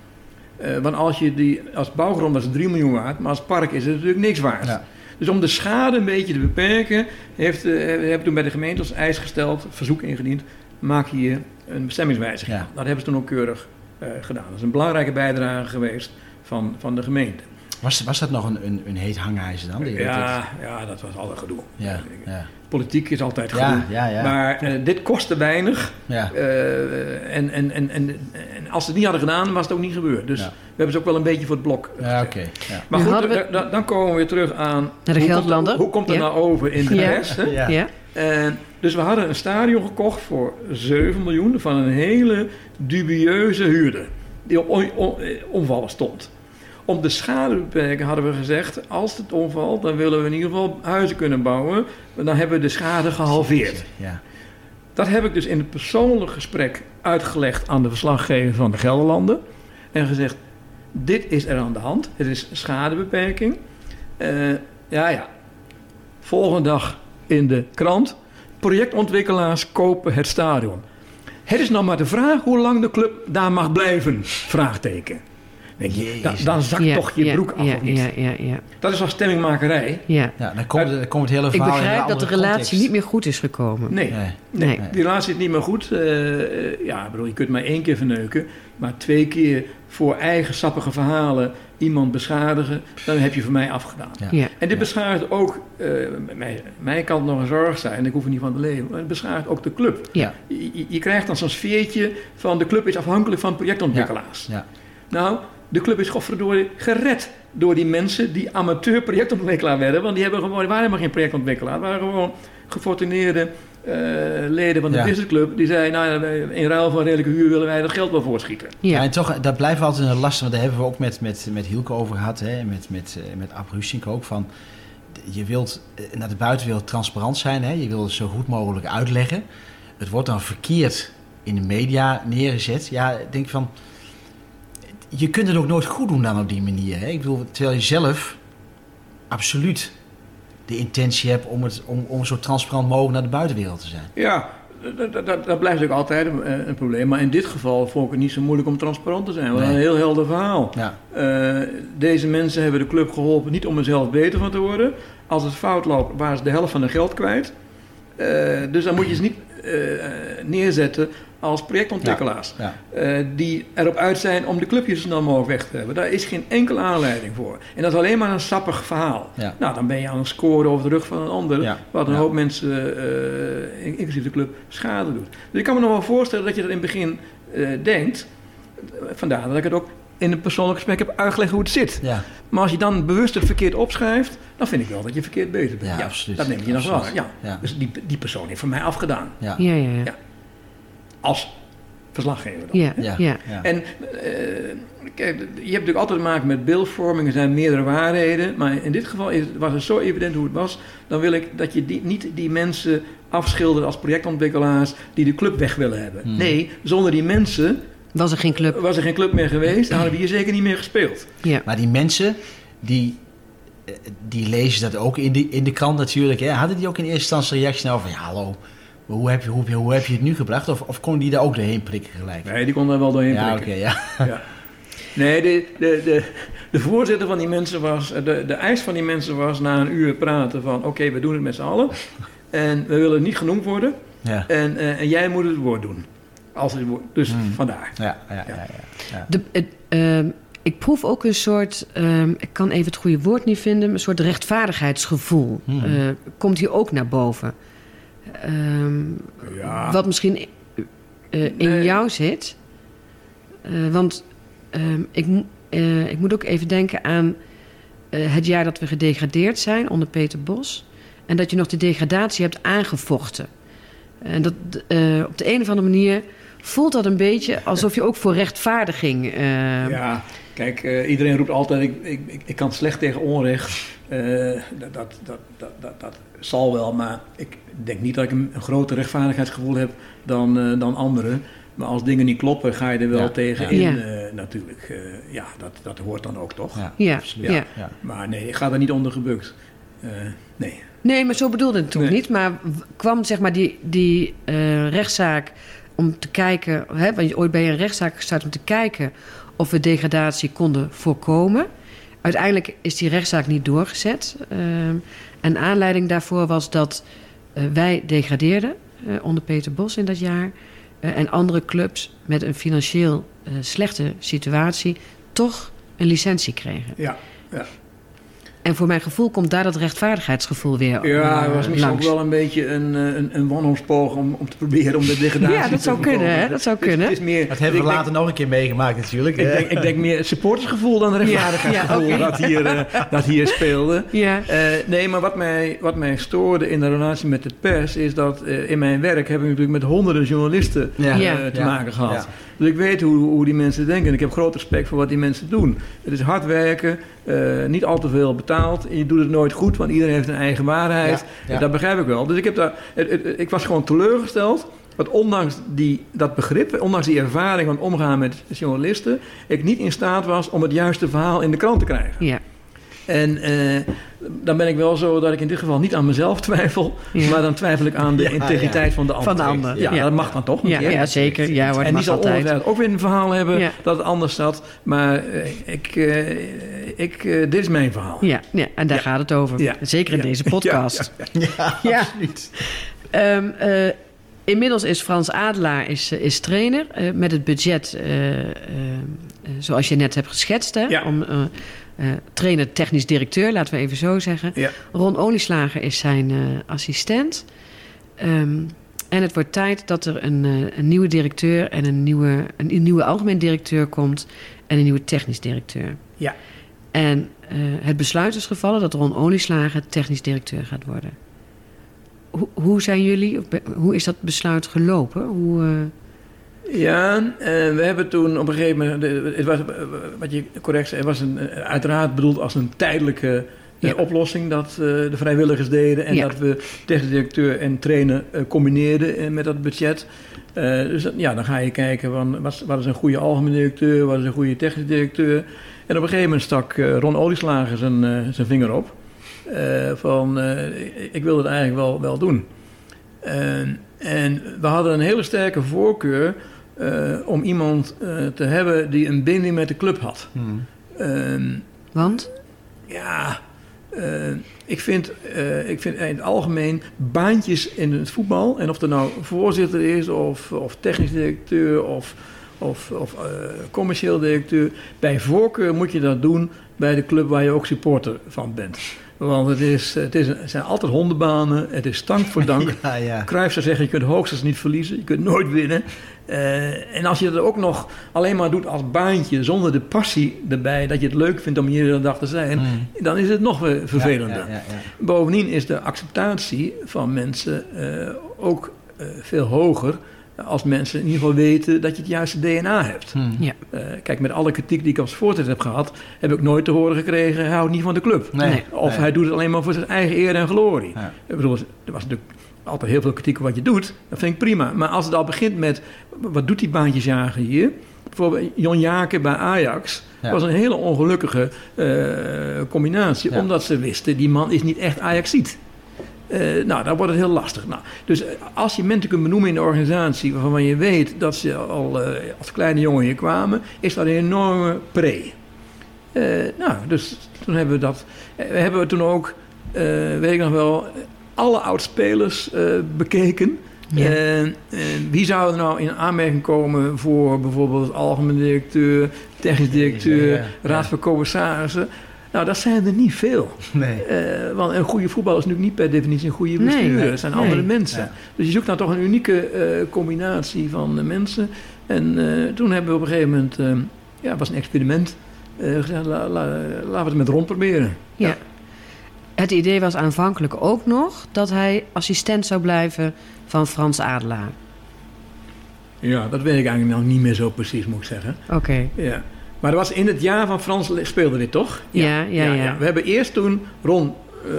Eh, want als je die, als bouwgrond was het 3 miljoen waard, maar als park is het natuurlijk niks waard. Ja. Dus om de schade een beetje te beperken, heeft, hebben we toen bij de gemeente als eis gesteld, verzoek ingediend, maak hier een bestemmingswijziging. Ja. Dat hebben ze toen ook keurig gedaan. Dat is een belangrijke bijdrage geweest van, van de gemeente. Was, was dat nog een, een, een heet hangijzer dan? Ja, ja, dat was altijd gedoe. Ja, ja. Politiek is altijd gedoe. Ja, ja, ja. Maar eh, dit kostte weinig. ja. eh, en, en, en, en, en als ze het niet hadden gedaan, was het ook niet gebeurd. Dus Ja. we hebben ze ook wel een beetje voor het blok eh, Ja, gezet. oké. Ja. Maar goed, hadden we- da- da- dan komen we weer terug aan... Naar de hoe Gelderlander. Komt, hoe komt het Ja. nou over in de Ja. rest? Hè? Ja. Ja. En dus we hadden een stadion gekocht voor 7 miljoen van een hele dubieuze huurder. Die op on, on- eh, omvallen stond. Om de schade te beperken hadden we gezegd... als het omvalt, dan willen we in ieder geval huizen kunnen bouwen. Maar dan hebben we de schade gehalveerd. Ja. Dat heb ik dus in het persoonlijk gesprek uitgelegd aan de verslaggever van de Gelderlanden. En gezegd, dit is er aan de hand. Het is schadebeperking. Eh, ja, ja. Volgende dag in de krant. Projectontwikkelaars kopen het stadion. Het is nog maar de vraag hoe lang de club daar mag blijven. Vraagteken. Denk dan, dan zakt Ja, toch je ja, broek af ja, of niet? Ja, ja, ja. Dat is al stemmingmakerij. ja. Ja, dan komt, dan komt het hele Ik verhaal in een begrijp dat de relatie context. niet meer goed is gekomen. Nee. Nee. Nee. Die relatie is niet meer goed. Eh, eh, ja, ik bedoel, je kunt maar één keer verneuken. Maar twee keer voor eigen sappige verhalen iemand beschadigen, dan heb je voor mij afgedaan. Ja. Ja. En dit beschadigt ook, eh mij, mij kan het nog een zorg zijn, ik hoef er niet van te leven, maar het beschadigt ook de club. Ja. Je, je- je krijgt dan zo'n sfeertje van de club is afhankelijk van projectontwikkelaars. Ja. Nou, de club is godverdorie gered door die mensen die amateur projectontwikkelaar werden. Want die, hebben gewoon, die waren helemaal geen projectontwikkelaar. Het waren gewoon gefortuneerde eh, leden van de Ja. businessclub. Die zeiden, nou, in ruil van redelijke huur willen wij dat geld wel voorschieten. Ja. Ja. en toch, dat blijft altijd een last, want daar hebben we ook met, met, met Hielke over gehad, hè, met, met, eh, met Ab Rusink ook, van je wilt eh, naar de buitenwereld transparant zijn, hè, je wil het zo goed mogelijk uitleggen. Het wordt dan verkeerd in de media neergezet. Ja, ik denk van, je kunt het ook nooit goed doen dan op die manier. Hè. Ik bedoel, terwijl je zelf absoluut de intentie hebt om, het, om, om zo transparant mogelijk naar de buitenwereld te zijn. Ja, dat, dat, dat, dat blijft ook altijd een, een probleem. Maar in dit geval vond ik het niet zo moeilijk om transparant te zijn. Want Nee. een heel helder verhaal. Ja, Eh, deze mensen hebben de club geholpen niet om er zelf beter van te worden. Als het fout loopt, waren ze de helft van hun geld kwijt. Eh, dus dan moet je ze niet eh, neerzetten als projectontwikkelaars. ja. eh, die erop uit zijn om de clubjes zo snel mogelijk weg te hebben. Daar is geen enkele aanleiding voor. En dat is alleen maar een sappig verhaal. Ja. Nou, dan ben je aan het scoren over de rug van een ander. Ja. Wat een Ja. hoop mensen, eh, inclusief de club, schade doet. Dus ik kan me nog wel voorstellen dat je dat in het begin eh, denkt. Vandaar dat ik het ook in een persoonlijk gesprek heb uitgelegd hoe het zit. ja. Maar als je dan bewust het verkeerd opschrijft, dan vind ik wel dat je verkeerd bezig bent. Ja, absoluut. Dat neem je nog wel. Ja. Ja. Dus die, die persoon heeft voor mij afgedaan. ja. Ja, ja, ja. Ja. Als verslaggever dan. Ja, Ja. ja. En eh, kijk, je hebt natuurlijk altijd te maken met beeldvorming. Er zijn meerdere waarheden. Maar in dit geval was het zo evident hoe het was. Dan wil ik dat je die, niet die mensen afschildert als projectontwikkelaars die de club weg willen hebben. Hmm. Nee, zonder die mensen Was er geen club? was er geen club meer geweest. Dan hadden we hier zeker niet meer gespeeld. Ja. Maar die mensen, die, eh, die lezen dat ook in de, in de krant natuurlijk. Hè? Hadden die ook in eerste instantie reactie nou van... Ja, hallo, hoe heb je, hoe, hoe heb je het nu gebracht? Of, of konden die daar ook doorheen prikken gelijk? Nee, die kon daar wel doorheen ja, oké, prikken. ja. Ja. Nee, de, de, de, de voorzitter van die mensen was, de, de eis van die mensen was na een uur praten van oké, we doen het met z'n allen. En we willen niet genoemd worden. Ja, En, eh, en jij moet het woord doen. Als het woord, dus Hmm. vandaar. ja, ja, ja. ja, ja. De, het, ehm, ik proef ook een soort, ehm, ik kan even het goede woord niet vinden, een soort rechtvaardigheidsgevoel. Hmm. eh, komt hier ook naar boven. Ehm, Ja. Wat misschien eh, in Nee. jou zit. Eh, want ehm, ik, eh, ik moet ook even denken aan. het jaar dat we gedegradeerd zijn onder Peter Bos. En dat je nog de degradatie hebt aangevochten. En dat, op de een of andere manier voelt dat een beetje alsof je ook voor rechtvaardiging. eh, Ja, kijk, iedereen roept altijd: ik, ik, ik, kan slecht tegen onrecht. Dat, dat, dat, dat, dat zal wel, maar ik denk niet dat ik een, een groter rechtvaardigheidsgevoel heb dan, eh, dan anderen. Maar als dingen niet kloppen, ga je er wel Ja, tegen ja. in. Ja. eh, natuurlijk, eh, ja, dat, dat hoort dan ook toch? Ja, Ja, absoluut. ja. Ja. Maar nee, ik ga er niet onder gebukt. Eh, nee. Nee, maar zo bedoelde het toen Nee. niet. Maar kwam zeg maar die, die eh, rechtszaak om te kijken... Hè, want je- ooit ben je een rechtszaak gestart om te kijken... of we degradatie konden voorkomen. Uiteindelijk is die rechtszaak niet doorgezet. Ehm, en aanleiding daarvoor was dat eh, wij degradeerden... eh, onder Peter Bos in dat jaar... eh, en andere clubs met een financieel slechte situatie... toch een licentie kregen. Ja, ja. En voor mijn gevoel komt daar dat rechtvaardigheidsgevoel weer ja eh, het was misschien ook wel een beetje een, eh, een, een wanhoopspoging om, om te proberen om de degradatie Ja, dat te zou kunnen, hè? Dat zou kunnen. Het is meer, Dat hebben we denk- later nog een keer meegemaakt natuurlijk. Ik denk, ik denk meer het supportersgevoel dan rechtvaardigheidsgevoel Ja, ja, oké. dat, hier, eh, dat hier speelde. Ja, Eh, nee, maar wat mij, wat mij stoorde in de relatie met de pers is dat eh, in mijn werk heb ik natuurlijk met honderden journalisten Ja. eh, Ja. te Ja. maken gehad. Ja. Dus ik weet hoe, hoe die mensen denken en ik heb groot respect voor wat die mensen doen. Het is hard werken, eh, niet al te veel betaald. En je doet het nooit goed, want iedereen heeft een eigen waarheid. Ja, ja. Dat begrijp ik wel. Dus ik, heb daar, het- het- ik was gewoon teleurgesteld. Dat ondanks die, dat begrip, ondanks die ervaring van omgaan met journalisten, ik niet in staat was om het juiste verhaal in de krant te krijgen. ja, En eh, dan ben ik wel zo dat ik in dit geval niet aan mezelf twijfel, Ja. maar dan twijfel ik aan de Ja, integriteit van de ander. Van de ander, Ja, ja. dat mag dan toch niet, ja, hè? ja, zeker. Ja, hoor, dat En die zal altijd. ongetwijfeld ook weer een verhaal hebben Ja. dat het anders zat. Maar eh, ik, eh, ik, eh, dit is mijn verhaal. Ja, ja, en daar Ja. gaat het over. Ja. Zeker in Ja. deze podcast. Ja, Ja. absoluut. Ehm, eh, inmiddels is Frans Adelaar is, is trainer eh, met het budget zoals je net hebt geschetst. Hè? Ja. Om, eh, trainer, technisch directeur, laten we even zo zeggen. Ja. Ron Olieslager is zijn eh, assistent. Ehm, en het wordt tijd dat er een, eh, een nieuwe directeur en een nieuwe, een, nieuwe algemeen directeur komt en een nieuwe technisch directeur. Ja. En het besluit is gevallen dat Ron Olieslager technisch directeur gaat worden. Hoe, hoe zijn jullie, hoe is dat besluit gelopen? Hoe, Ja, eh, we hebben toen op een gegeven moment, het was, eh, wat je correct zei, het was een, eh, uiteraard bedoeld als een tijdelijke Ja. oplossing dat de vrijwilligers deden en Ja. dat we technisch directeur en trainer combineerden met dat budget. Dus dat- ja, dan ga je kijken van wat, wat is een goede algemeen directeur, wat is een goede technisch directeur. En op een gegeven moment stak Ron Olieslager zijn, zijn vinger op. van ik- wil het eigenlijk wel, wel doen. En we hadden een hele sterke voorkeur eh, om iemand eh, te hebben die een binding met de club had. Hmm. Ehm, want? ja, eh, ik, vind, eh, ik vind in het algemeen baantjes in het voetbal, en of er nou voorzitter is, of, of technisch directeur, of, of, of eh, commercieel directeur, bij voorkeur moet je dat doen bij de club waar je ook supporter van bent. Want het, is, het, is, het zijn altijd hondenbanen, het is stank voor dank. Ja, ja. Cruijff zou zeggen, je kunt hoogstens niet verliezen, je kunt nooit winnen. Eh, en als je dat ook nog alleen maar doet als baantje, zonder de passie erbij, dat je het leuk vindt om hier de dag te zijn, Hmm. dan is het nog weer vervelender. Ja, ja, ja, ja. Bovendien is de acceptatie van mensen eh, ook eh, veel hoger als mensen in ieder geval weten dat je het juiste DNA hebt. Hmm. Ja. Eh, kijk, met alle kritiek die ik als voorzitter heb gehad, heb ik nooit te horen gekregen, hij houdt niet van de club. Nee. Nee. Of nee. hij doet het alleen maar voor zijn eigen eer en glorie. Ja. Ik bedoel, er was natuurlijk altijd heel veel kritiek op wat je doet. Dat vind ik prima. Maar als het al begint met, wat doet die baantjesjager hier? Bijvoorbeeld Jon Jaken bij Ajax. Ja. was een hele ongelukkige eh, combinatie. Ja. Omdat ze wisten, die man is niet echt Ajaxiet. Eh, nou, dan wordt het heel lastig. Nou, dus eh, als je mensen kunt benoemen in de organisatie... waarvan je weet dat ze al eh, als kleine jongen hier kwamen... is dat een enorme pre. Nou, dus toen hebben we dat... we hebben toen ook, weet ik nog wel... alle oudspelers bekeken... Ja. Wie zou er nou in aanmerking komen voor bijvoorbeeld algemeen directeur, technisch directeur, Ja, ja, ja. raad van commissarissen? Nou, dat zijn er niet veel. Nee. Eh, want een goede voetballer is natuurlijk niet per definitie een goede bestuurder. nee, Het zijn nee. andere mensen. Ja. Dus je zoekt nou toch een unieke eh, combinatie van mensen. En eh, toen hebben we op een gegeven moment, ja, het was een experiment. eh, gezegd, la- la- laten we het met Ron proberen. Ja. Het idee was aanvankelijk ook nog dat hij assistent zou blijven van Frans Adelaar. Ja, dat weet ik eigenlijk nog niet meer zo precies, moet ik zeggen. Oké. Ja. Maar dat was in het jaar van Frans speelde dit, toch? Ja, ja, ja. We hebben eerst toen Ron eh,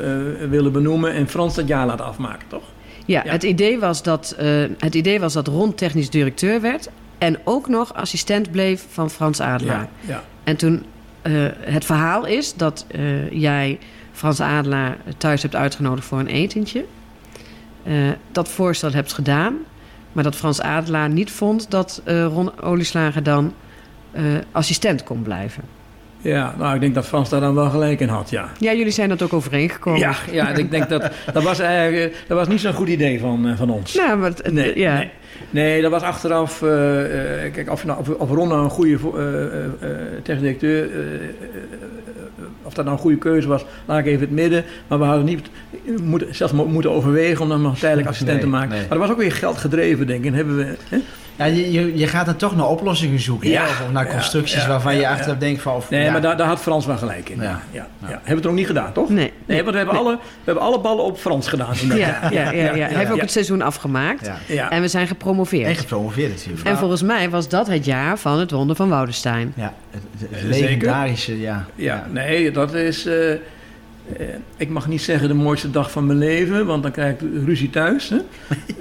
willen benoemen en Frans dat jaar laten afmaken, toch? Ja, Ja. Het, idee was dat, eh, het idee was dat Ron technisch directeur werd en ook nog assistent bleef van Frans Adelaar. Ja, ja. En toen, eh, het verhaal is dat jij Frans Adelaar thuis hebt uitgenodigd voor een etentje. Dat voorstel hebt gedaan, maar dat Frans Adelaar niet vond dat Ron Olieslager dan assistent kon blijven. ja, nou, ik denk dat Frans daar dan wel gelijk in had, ja. Ja, jullie zijn dat ook overeengekomen. Ja, ja, ik denk dat dat was eigenlijk eh, dat was niet zo'n goed idee van, eh, van ons. Nou, maar het- Nee, ja. nee. nee, dat was achteraf. eh, eh, kijk, of, nou, of, of Ron nou een goede eh, eh, eh, technisch directeur. eh, eh, eh, of dat nou een goede keuze was, laat ik even het midden. Maar we hadden niet moeten, zelfs mo- moeten overwegen om dan nog tijdelijk assistent te maken. nee. Maar dat was ook weer geld gedreven, denk ik. En hebben we, hè? Ja, je, je, je gaat dan toch naar oplossingen zoeken. Ja. Of naar constructies ja, waarvan ja, je ja. achteraf denkt van... Of, Nee, ja. maar daar, daar had Frans wel gelijk in. Ja. Ja. Ja, ja. Ja. Hebben we het nog niet gedaan, toch? Nee. Nee, want we hebben, alle, we hebben alle ballen op Frans gedaan. Ja, ja, ja, ja. Hij heeft ook ja. het seizoen afgemaakt. Ja. Ja. En we zijn gepromoveerd. En gepromoveerd natuurlijk. En volgens mij was dat het jaar van het wonder van Woudenstein. Ja, het, legendarische, ja. Ja, nee, dat is. eh, eh, ik mag niet zeggen de mooiste dag van mijn leven, want dan krijg ik ruzie thuis. Hè?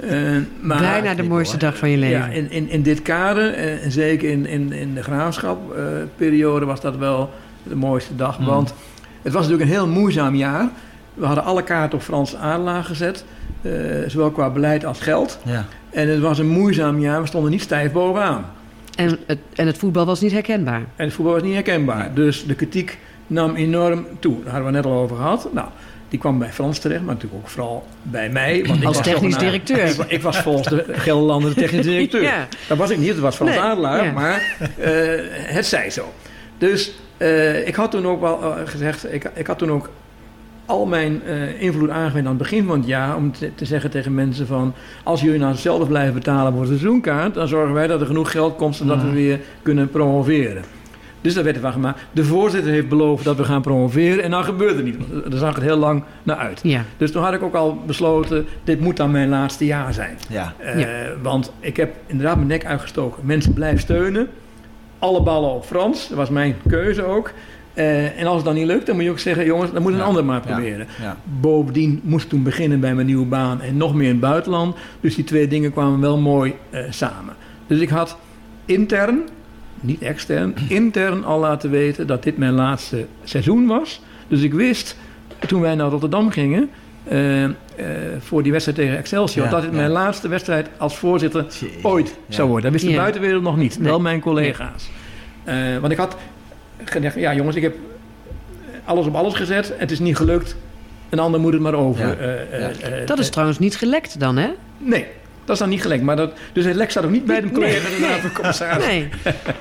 Eh, maar, Bijna de mooiste dag van je leven. Ja, in, in, in dit kader, eh, en zeker in, in, in de graafschap-periode, was dat wel de mooiste dag. Mm. Want het was natuurlijk een heel moeizaam jaar. We hadden alle kaarten op Frans Adelaar gezet, zowel qua beleid als geld. Ja. En het was een moeizaam jaar, we stonden niet stijf bovenaan. En, het, en het voetbal was niet herkenbaar. En het voetbal was niet herkenbaar. Dus de kritiek nam enorm toe. Daar hadden we net al over gehad. Nou, die kwam bij Frans terecht, maar natuurlijk ook vooral bij mij. Want ik Als was technisch directeur. Ik, wa- ik was volgens de Gelderlander de technisch directeur. Ja. Dat was ik niet, het was Frans Nee, Adelaar, ja. maar eh, het zij zo. Dus eh, ik had toen ook wel eh, gezegd, ik, ik had toen ook al mijn invloed aangewend aan het begin van het jaar om te, te zeggen tegen mensen van als jullie nou hetzelfde blijven betalen voor de seizoenkaart, dan zorgen wij dat er genoeg geld komt zodat we weer kunnen promoveren. Dus dat werd ervan gemaakt. De voorzitter heeft beloofd dat we gaan promoveren en dan gebeurde het niet. Daar zag het heel lang naar uit. Ja. Dus toen had ik ook al besloten, dit moet dan mijn laatste jaar zijn. Ja. Eh, Ja. Want ik heb inderdaad mijn nek uitgestoken. Mensen blijven steunen. Alle ballen op Frans. Dat was mijn keuze ook. Eh, en als het dan niet lukt, dan moet je ook zeggen... jongens, dan moet een Ja. ander maar proberen. Ja. Bovendien moest ik toen beginnen bij mijn nieuwe baan... en nog meer in het buitenland. Dus die twee dingen kwamen wel mooi eh, samen. Dus ik had intern, niet extern... intern al laten weten dat dit mijn laatste seizoen was. Dus ik wist, toen wij naar Rotterdam gingen... eh, eh, voor die wedstrijd tegen Excelsior... Ja, dat dit ja. mijn laatste wedstrijd als voorzitter ooit Ja. zou worden. Dat wist de Ja. buitenwereld nog niet. Nee. Wel mijn collega's. Eh, want ik had gedacht, ja jongens, ik heb alles op alles gezet. Het is niet gelukt. Een ander moet het maar over. Ja. eh, Ja. eh, eh, Dat is trouwens niet gelekt dan, hè? nee, dat is dan niet gelekt. Maar dat, dus het lek staat ook niet bij de Nee. collega de raad van commissaris. Nee.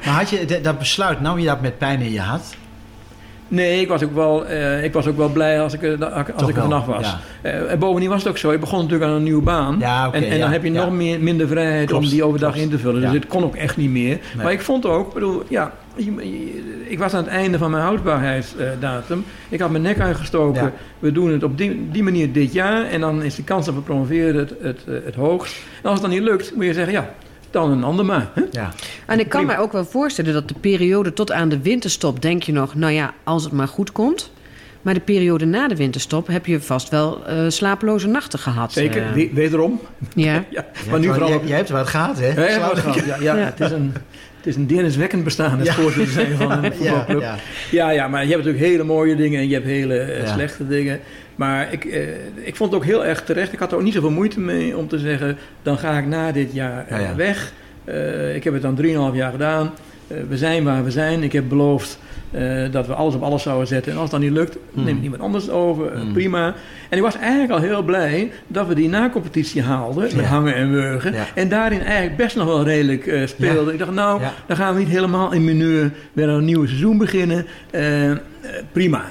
Maar had je dat besluit, nam je dat met pijn in je hart? Nee, ik was ook wel, eh, ik was ook wel blij als ik, er- als Toch ik er vanaf was. ja. Eh, en bovendien was het ook zo. Ik begon natuurlijk aan een nieuwe baan. Ja, en, en dan heb je nog meer, minder vrijheid Klopt, om die overdag klopt. in te vullen. Dus het kon ook echt niet meer. Maar ik vond ook, ik bedoel, ja, ik was aan het einde van mijn houdbaarheidsdatum. Ik had mijn nek uitgestoken. We doen het op die, die manier dit jaar. En dan is de kans dat we promoveren het, het, eh, het hoogst. En als het dan niet lukt, moet je zeggen, ja, dan een ander maar. Hè? Ja. En ik kan mij ook wel voorstellen dat de periode tot aan de winterstop... denk je nog, nou ja, als het maar goed komt. Maar de periode na de winterstop heb je vast wel eh, slapeloze nachten gehad. Zeker, we- wederom. ja. Ja, maar hebt nu wel- vooral je, je hebt wat gehad, hè? Ja, ja, Slaap- ja, ja, ja, Ja. Het, is een, het is een deerniswekkend bestaan, het Ja. voorzitter zijn van een ja, voetbalclub. ja. Ja, ja, maar je hebt natuurlijk hele mooie dingen en je hebt hele eh, Ja. slechte dingen. Maar ik, eh, ik vond het ook heel erg terecht. Ik had er ook niet zoveel moeite mee om te zeggen... dan ga ik na dit jaar eh, Ja, ja. weg. Eh, ik heb het dan 3,5 jaar gedaan. Eh, we zijn waar we zijn. Ik heb beloofd dat we alles op alles zouden zetten. En als dat niet lukt, Hmm. neemt iemand anders over. Hmm. Prima. En ik was eigenlijk al heel blij dat we die na-competitie haalden. Met Ja. hangen en wurgen. Ja. En daarin eigenlijk best nog wel redelijk speelden. Ja. Ik dacht, nou, dan gaan we niet helemaal in mineur weer een nieuw seizoen beginnen. Prima.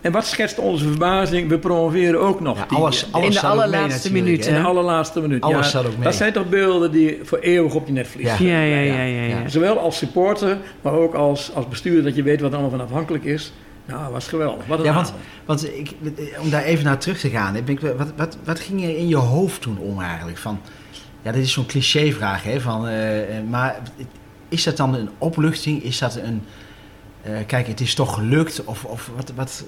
En wat schetst onze verbazing? We promoveren ook nog. Ja, die- alles, die- alles In de allerlaatste minuut, in de allerlaatste minuut. Alles ja, staat ook mee. Dat zijn toch beelden die voor eeuwig op je netvlies Ja. Ja, ja, ja, ja. ja, Ja. Zowel als supporter, maar ook als, als bestuurder, dat je weet wat er allemaal van afhankelijk is. Nou, was geweldig. Wat een Ja, want, want ik, om daar even naar terug te gaan, ben ik, wat, wat, wat ging er in je hoofd toen om eigenlijk? Van, ja, dit is zo'n clichévraag, hè? Van, eh, eh, maar is dat dan een opluchting? Is dat een, eh, kijk, het is toch gelukt? Of, of wat, wat,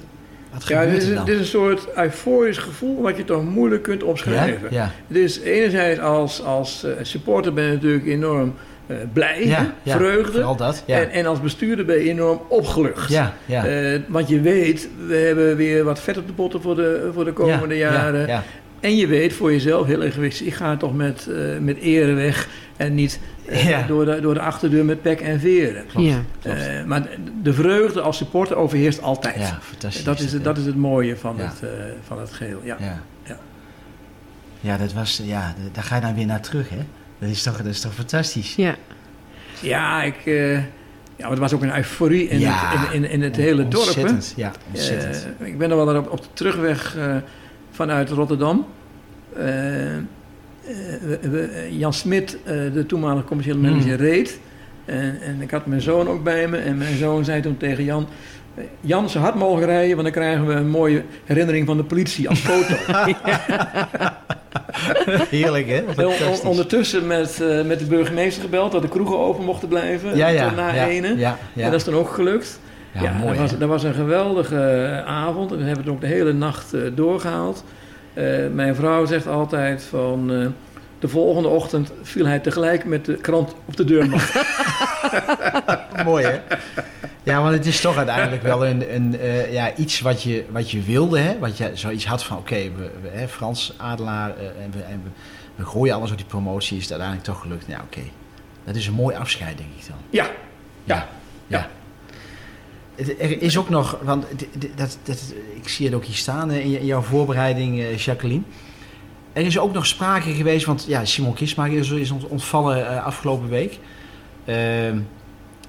wat Ja, dit is, dan? dit is een soort euforisch gevoel wat je toch moeilijk kunt ja? omschrijven. Ja, Het is enerzijds als, als eh, supporter ben je natuurlijk enorm eh, blij, ja, ja, vreugde. Dat, ja. En, en als bestuurder ben je enorm opgelucht. ja, ja. Eh, want je weet, we hebben weer wat vet op de botten voor de, voor de komende Ja, jaren. Ja, ja. En je weet voor jezelf, heel egoïstisch, ik ga toch met, met ere weg en niet eh, Ja. door, de, door de achterdeur met pek en veren. Klopt, Ja. klopt. Eh, maar de vreugde als supporter overheerst altijd. ja, fantastisch. dat, is, het- dat is het mooie van, Ja. het, eh, van het geheel. Ja. Ja. Ja. Ja, dat was, ja, daar ga je dan weer naar terug, hè? Dat is toch, dat is toch fantastisch? Ja. Ja, ik, eh, ja, maar het was ook een euforie in, Ja. het, in, in, in het hele dorp. Hè? Ja, ontzettend. Ik ben er wel op, op de terugweg eh, vanuit Rotterdam. Eh, eh, Jan Smit, eh, de toenmalige commerciële Hmm. manager, reed. En, en ik had mijn zoon ook bij me. En mijn zoon zei toen tegen Jan... Jan, zo hard mogen rijden, want dan krijgen we een mooie herinnering van de politie als foto. Heerlijk, hè? On- ondertussen met, met de burgemeester gebeld dat de kroegen open mochten blijven. ja, ja, na ja, ene. ja, ja. En dat is dan ook gelukt. Ja, mooi, dat, was, hè? dat was een geweldige avond. En we hebben het ook de hele nacht eh, doorgehaald. Eh, mijn vrouw zegt altijd van... eh, de volgende ochtend viel hij tegelijk met de krant op de deurmat. Mooi, hè? Ja, want het is toch uiteindelijk wel een, een, eh, ja, iets wat je, wat je wilde, hè? Wat je zoiets had van, oké, we, we, hè, Frans Adelaar en, we, en we, we gooien alles op die promotie, is het uiteindelijk toch gelukt. Ja, oké. Dat is een mooi afscheid, denk ik dan. ja, ja. Ja. Er is ook nog, want dat, dat, ik zie het ook hier staan in jouw voorbereiding, eh, Jacqueline. Er is ook nog sprake geweest, want ja, Simon Kismaker is, ontvallen eh, afgelopen week. Ehm,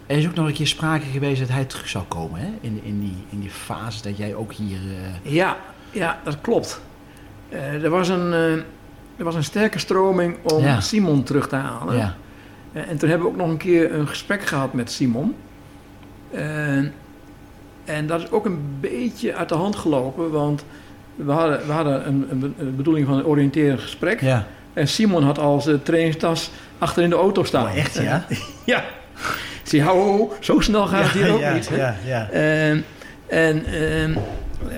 er is ook nog een keer sprake geweest dat hij terug zou komen, hè? In, in, die, in die fase dat jij ook hier... eh, Ja, ja, dat klopt. Er, was een, er was een sterke stroming om Ja. Simon terug te halen. ja. En toen hebben we ook nog een keer een gesprek gehad met Simon. Eh, en dat is ook een beetje uit de hand gelopen, want we hadden, we hadden een, een be- een bedoeling van een oriënterend gesprek. ja. En Simon had al zijn trainingstas achter in de auto staan. Oh, echt, ja? ja. Ik zei, hou, zo snel gaat het hier ook ja, niet. hè? Ja, ja. Ehm, en ehm, eh,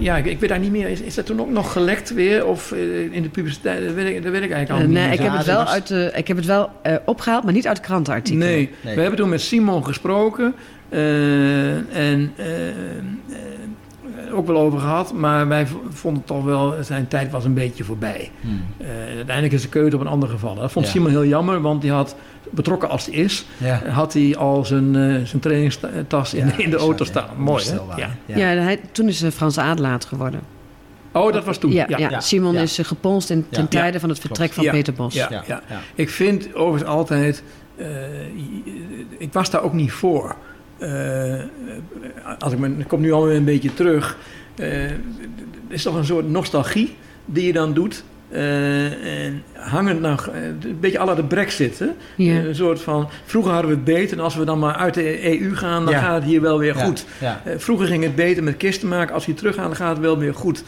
ja, ik, ik weet daar niet meer. Is, is dat toen ook nog gelekt weer? Of eh, in de publiciteit? Dat weet ik, dat weet ik eigenlijk al Eh, niet nee, meer. ik heb het wel, was- uit de, ik heb het wel eh, opgehaald, maar niet uit krantenartikelen. Nee, Nee. we hebben toen met Simon gesproken. eh, en ook wel over gehad. Maar wij vonden toch wel, zijn tijd was een beetje voorbij. Hmm. Eh, uiteindelijk is de keuze op een ander gevallen. Dat vond Ja. Simon heel jammer, want die had, betrokken als hij is, ja. had hij al zijn, eh, zijn trainingstas in, Ja, in de auto ja. staan. Mooi, hè? Ja. Ja. Ja, hij, toen is uh, Frans Adelaar geworden. Oh, dat was toen. Ja, ja, Ja. Simon Ja. is uh, geponst in, ten Ja. tijde van het vertrek van Ja. Peter Bos. Ja. Ja, ja. Ik vind overigens altijd, eh, ik was daar ook niet voor. Eh, als ik, me, ik kom nu alweer een beetje terug. Eh, er is toch een soort nostalgie die je dan doet. Eh, en hangend naar, eh, een beetje alle de brexit. Hè? Ja. Een soort van, vroeger hadden we het beter. En als we dan maar uit de EU gaan, dan Ja. gaat het hier wel weer goed. Ja. Eh, vroeger ging het beter met kisten maken. Als je teruggaat, dan gaat het wel weer goed.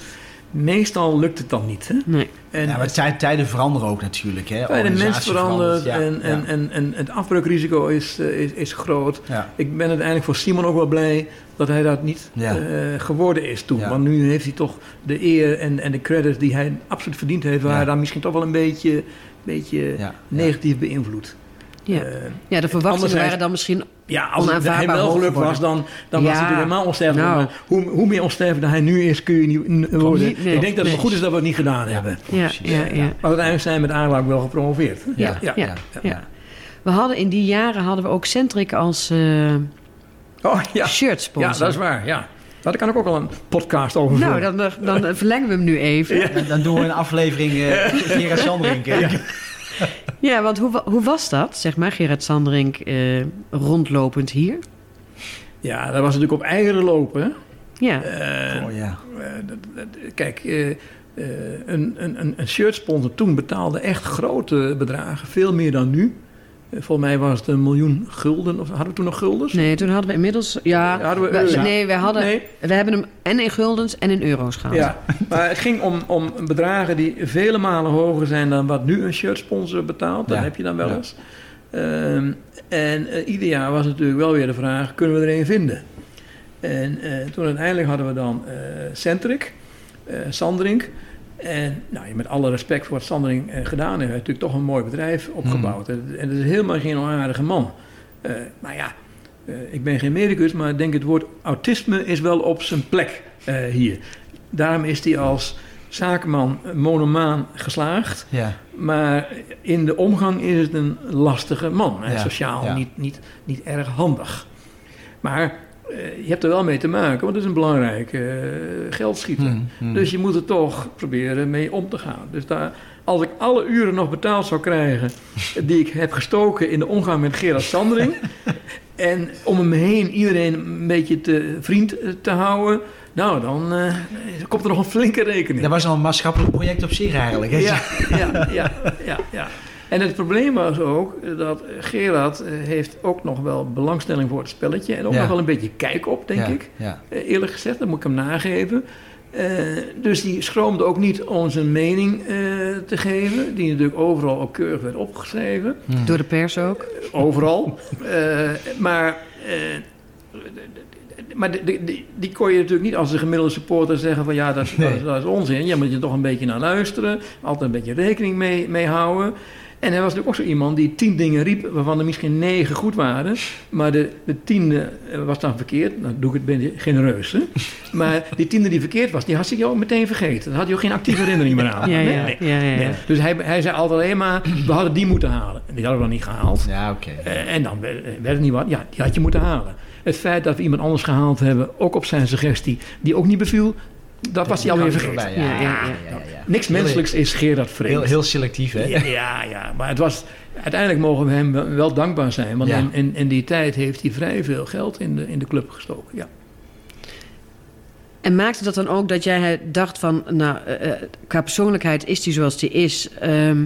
Meestal lukt het dan niet. Hè? Nee. En ja, maar tijd, tijden veranderen ook natuurlijk. Hè? bij de mens verandert ja, en, ja. en, en, en het afbreukrisico is, eh, is, is groot. Ja. Ik ben uiteindelijk voor Simon ook wel blij dat hij dat niet Ja. eh, geworden is toen. Ja. Want nu heeft hij toch de eer en, en de credit die hij absoluut verdiend heeft, waren Ja. daar misschien toch wel een beetje, beetje Ja. negatief beïnvloed. Ja. Eh, ja, de verwachtingen waren dan misschien... ja, als het hij wel geluk was, dan, dan was hij natuurlijk helemaal onsterfelijk. Nou. Maar hoe, hoe meer onsterfelijk hij nu is, kun je niet worden. niet, nee. Ik denk dat het Nee. goed is dat we het niet gedaan hebben. Ja, Precies. ja, ja. Maar uiteindelijk zijn we met Aarlaak wel gepromoveerd. Ja, ja. ja, ja. We hadden in die jaren hadden we ook Centric als eh Oh, ja. shirt sponsor. Ja, dat is waar, ja. Daar kan ik ook al een podcast over Nou, dan, dan, verlengen we hem nu even. Ja, Dan, doen we een aflevering eh Gerard Sandring. Ja. want hoe, hoe was dat, zeg maar, Gerard Sanderink eh, rondlopend hier? Ja, dat was natuurlijk op eieren lopen. Ja. Eh, Oh ja. eh, kijk, een, een, een, een shirtsponsor toen betaalde echt grote bedragen, veel meer dan nu. Volgens mij was het een miljoen gulden, of hadden we toen nog guldens? Nee, toen hadden we inmiddels... Ja, hadden we euro's. nee, we, hadden, Nee. we hebben hem en in guldens en in euro's gehaald. Ja, maar het ging om, om bedragen die vele malen hoger zijn dan wat nu een shirtsponsor betaalt. Dat Ja. heb je dan wel Ja. eens. Ehm, en eh, ieder jaar was natuurlijk wel weer de vraag, kunnen we er een vinden? En eh, toen uiteindelijk hadden we dan eh Centric, eh Sandring. En nou, met alle respect voor wat Sandring eh, gedaan heeft, hij heeft natuurlijk toch een mooi bedrijf opgebouwd. En en het is helemaal geen onaardige man. Eh maar ja, eh, ik ben geen medicus, maar ik denk het woord autisme is wel op zijn plek hier. Daarom is hij als zakenman monomaan geslaagd. Ja. Maar in de omgang is het een lastige man. Ja, sociaal ja. Niet, niet, niet erg handig. Maar je hebt er wel mee te maken, want het is een belangrijke eh, geldschieter. Hmm, hmm. Dus je moet er toch proberen mee om te gaan. Dus daar, als ik alle uren nog betaald zou krijgen die ik heb gestoken in de omgang met Gerard Sandring. en om hem heen iedereen een beetje te vriend eh, te houden. Nou, dan eh, komt er nog een flinke rekening. Dat was al een maatschappelijk project op zich eigenlijk. Hè? Ja, ja, ja, ja, ja. En het probleem was ook dat Gerard eh, heeft ook nog wel belangstelling voor het spelletje. En ook Ja. nog wel een beetje kijk op, denk Ja, ik. Ja. Eh, eerlijk gezegd, dat moet ik hem nageven. Eh, dus die schroomde ook niet om zijn mening eh, te geven. Die natuurlijk overal ook keurig werd opgeschreven. Hmm. Door de pers ook. Overal. Eh, maar eh, maar de, de- die, die kon je natuurlijk niet als een gemiddelde supporter zeggen van ja, dat, is- dat, is, dat is onzin. Je moet je toch een beetje naar luisteren. Altijd een beetje rekening mee, mee houden. En hij was natuurlijk ook zo iemand die tien dingen riep, waarvan er misschien negen goed waren. Maar de, de tiende was dan verkeerd. Dan doe ik het een beetje genereus. Hè? Maar die tiende die verkeerd was, die had zich ook meteen vergeten. Dan had hij ook geen actieve herinnering meer aan. Ja, ja, nee. ja. Nee. Dus hij, hij zei altijd alleen maar, we hadden die moeten halen. En die hadden we dan niet gehaald. Ja, oké. Eh, en dan werd, werd het niet wat. Ja, die had je moeten halen. Het feit dat we iemand anders gehaald hebben, ook op zijn suggestie, die ook niet beviel, dat was hij alweer vergeten. Voorbij, Ja, Ja, ja, ja, ja, ja. ja, ja. Niks menselijks is Gerard Heel, Vreemd. heel selectief, hè? ja, ja, ja, maar het was, uiteindelijk mogen we hem wel, dankbaar zijn. Want Ja. in, in, in die tijd heeft hij vrij veel geld in de, in de club gestoken. Ja. En maakte dat dan ook dat jij dacht van... Nou, eh, eh, qua persoonlijkheid is die zoals die is... ehm,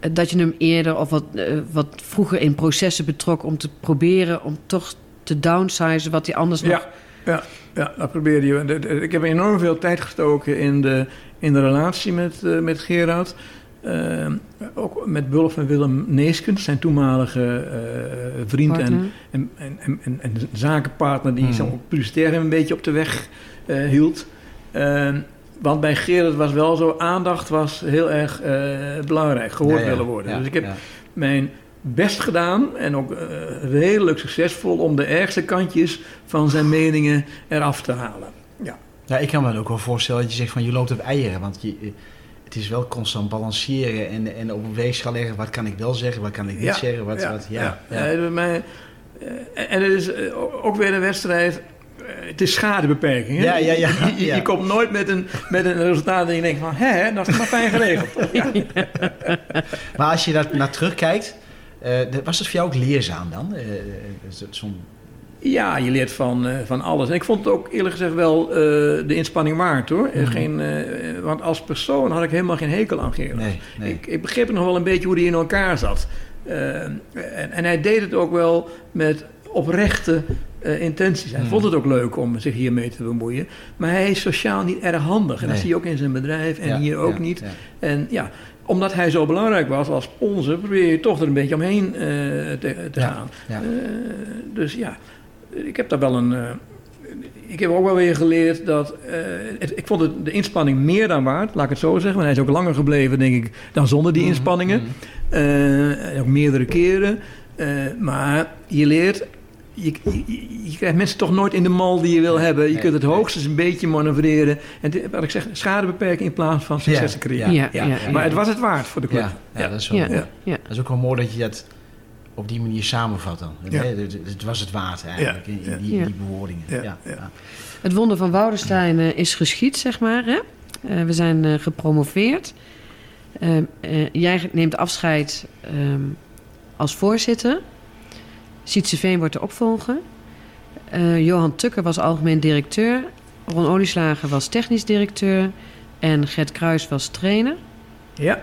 eh, dat je hem eerder of wat, eh, wat vroeger in processen betrok... om te proberen om toch te downsizen wat hij anders nog... Ja, ja, ja, dat probeerde je. Ik heb enorm veel tijd gestoken in de, in de relatie met, eh, met Gerard. Ehm, ook met behulp van Willem Neeskens, zijn toenmalige eh, vriend en, en, en, en, en, en zakenpartner die Hmm. zo publicitair een beetje op de weg eh, hield. Ehm, want bij Gerard was wel zo, aandacht was heel erg eh, belangrijk, gehoord Ja, ja. willen worden. Ja, dus ik heb ja. mijn best gedaan en ook eh, redelijk succesvol om de ergste kantjes van zijn meningen eraf te halen. Ja, Ja, ik kan me ook wel voorstellen dat je zegt van je loopt op eieren. Want je, eh, het is wel constant balanceren en, en op een weegschaal leggen. Wat kan ik wel zeggen, wat kan ik niet Ja, zeggen? Wat, ja, wat, ja, ja. Bij mij, eh, en het is ook weer een wedstrijd. Het is schadebeperking. Hè? Ja, ja, ja, Je, je- ja. je komt nooit met een, met een resultaat en je denkt van... hè, dat is maar fijn geregeld. Ja. Maar als je daar naar terugkijkt, eh, dat- was het voor jou ook leerzaam dan? Eh, eh, Zo'n Ja, je leert van, van alles. En ik vond het ook eerlijk gezegd wel de inspanning waard hoor. Mhm. Geen, want als persoon had ik helemaal geen hekel aan Gerard. Nee, nee. Ik, ik begreep nog wel een beetje hoe hij in elkaar zat. En, en hij deed het ook wel met oprechte eh, intenties. Hij Mhm. vond het ook leuk om zich hiermee te bemoeien. Maar hij is sociaal niet erg handig. En dat zie je ook in zijn bedrijf en Ja, hier ook ja, niet. ja. En ja, omdat hij zo belangrijk was als sponsor, probeer je toch er een beetje omheen eh, te, te gaan. Eh, dus ja, ik heb daar wel een. ik heb ook wel weer geleerd dat. het- ik vond het, de inspanning meer dan waard, laat ik het zo zeggen. Want hij is ook langer gebleven, denk ik, dan zonder die Mhm, inspanningen. Eh, ook meerdere keren. Maar je leert. Je, je, je krijgt mensen toch nooit in de mal die je wil hebben. Je Nee, kunt het nee. hoogstens een beetje manoeuvreren. En dit- wat ik zeg, schade beperken in plaats van succes Ja, creëren. ja, Ja, ja, Maar het was het waard voor de club. Ja, ja, dat is wel Ja. mooi. Ja. Dat is ook wel mooi dat je dat op die manier samenvat dan. Ja. Nee, Het, het was het waard eigenlijk, Ja, in, in die, die bewoordingen. Ja, Ja, ja. ja. Het wonder van Woudenstein eh, is geschied, zeg maar. Hè? Eh, we zijn eh, gepromoveerd. Jij neemt afscheid ehm, als voorzitter. Sietse Veen wordt de opvolger. Eh, Johan Tukker was algemeen directeur. Ron Olieslager was technisch directeur en Gert Kruis was trainer. Ja,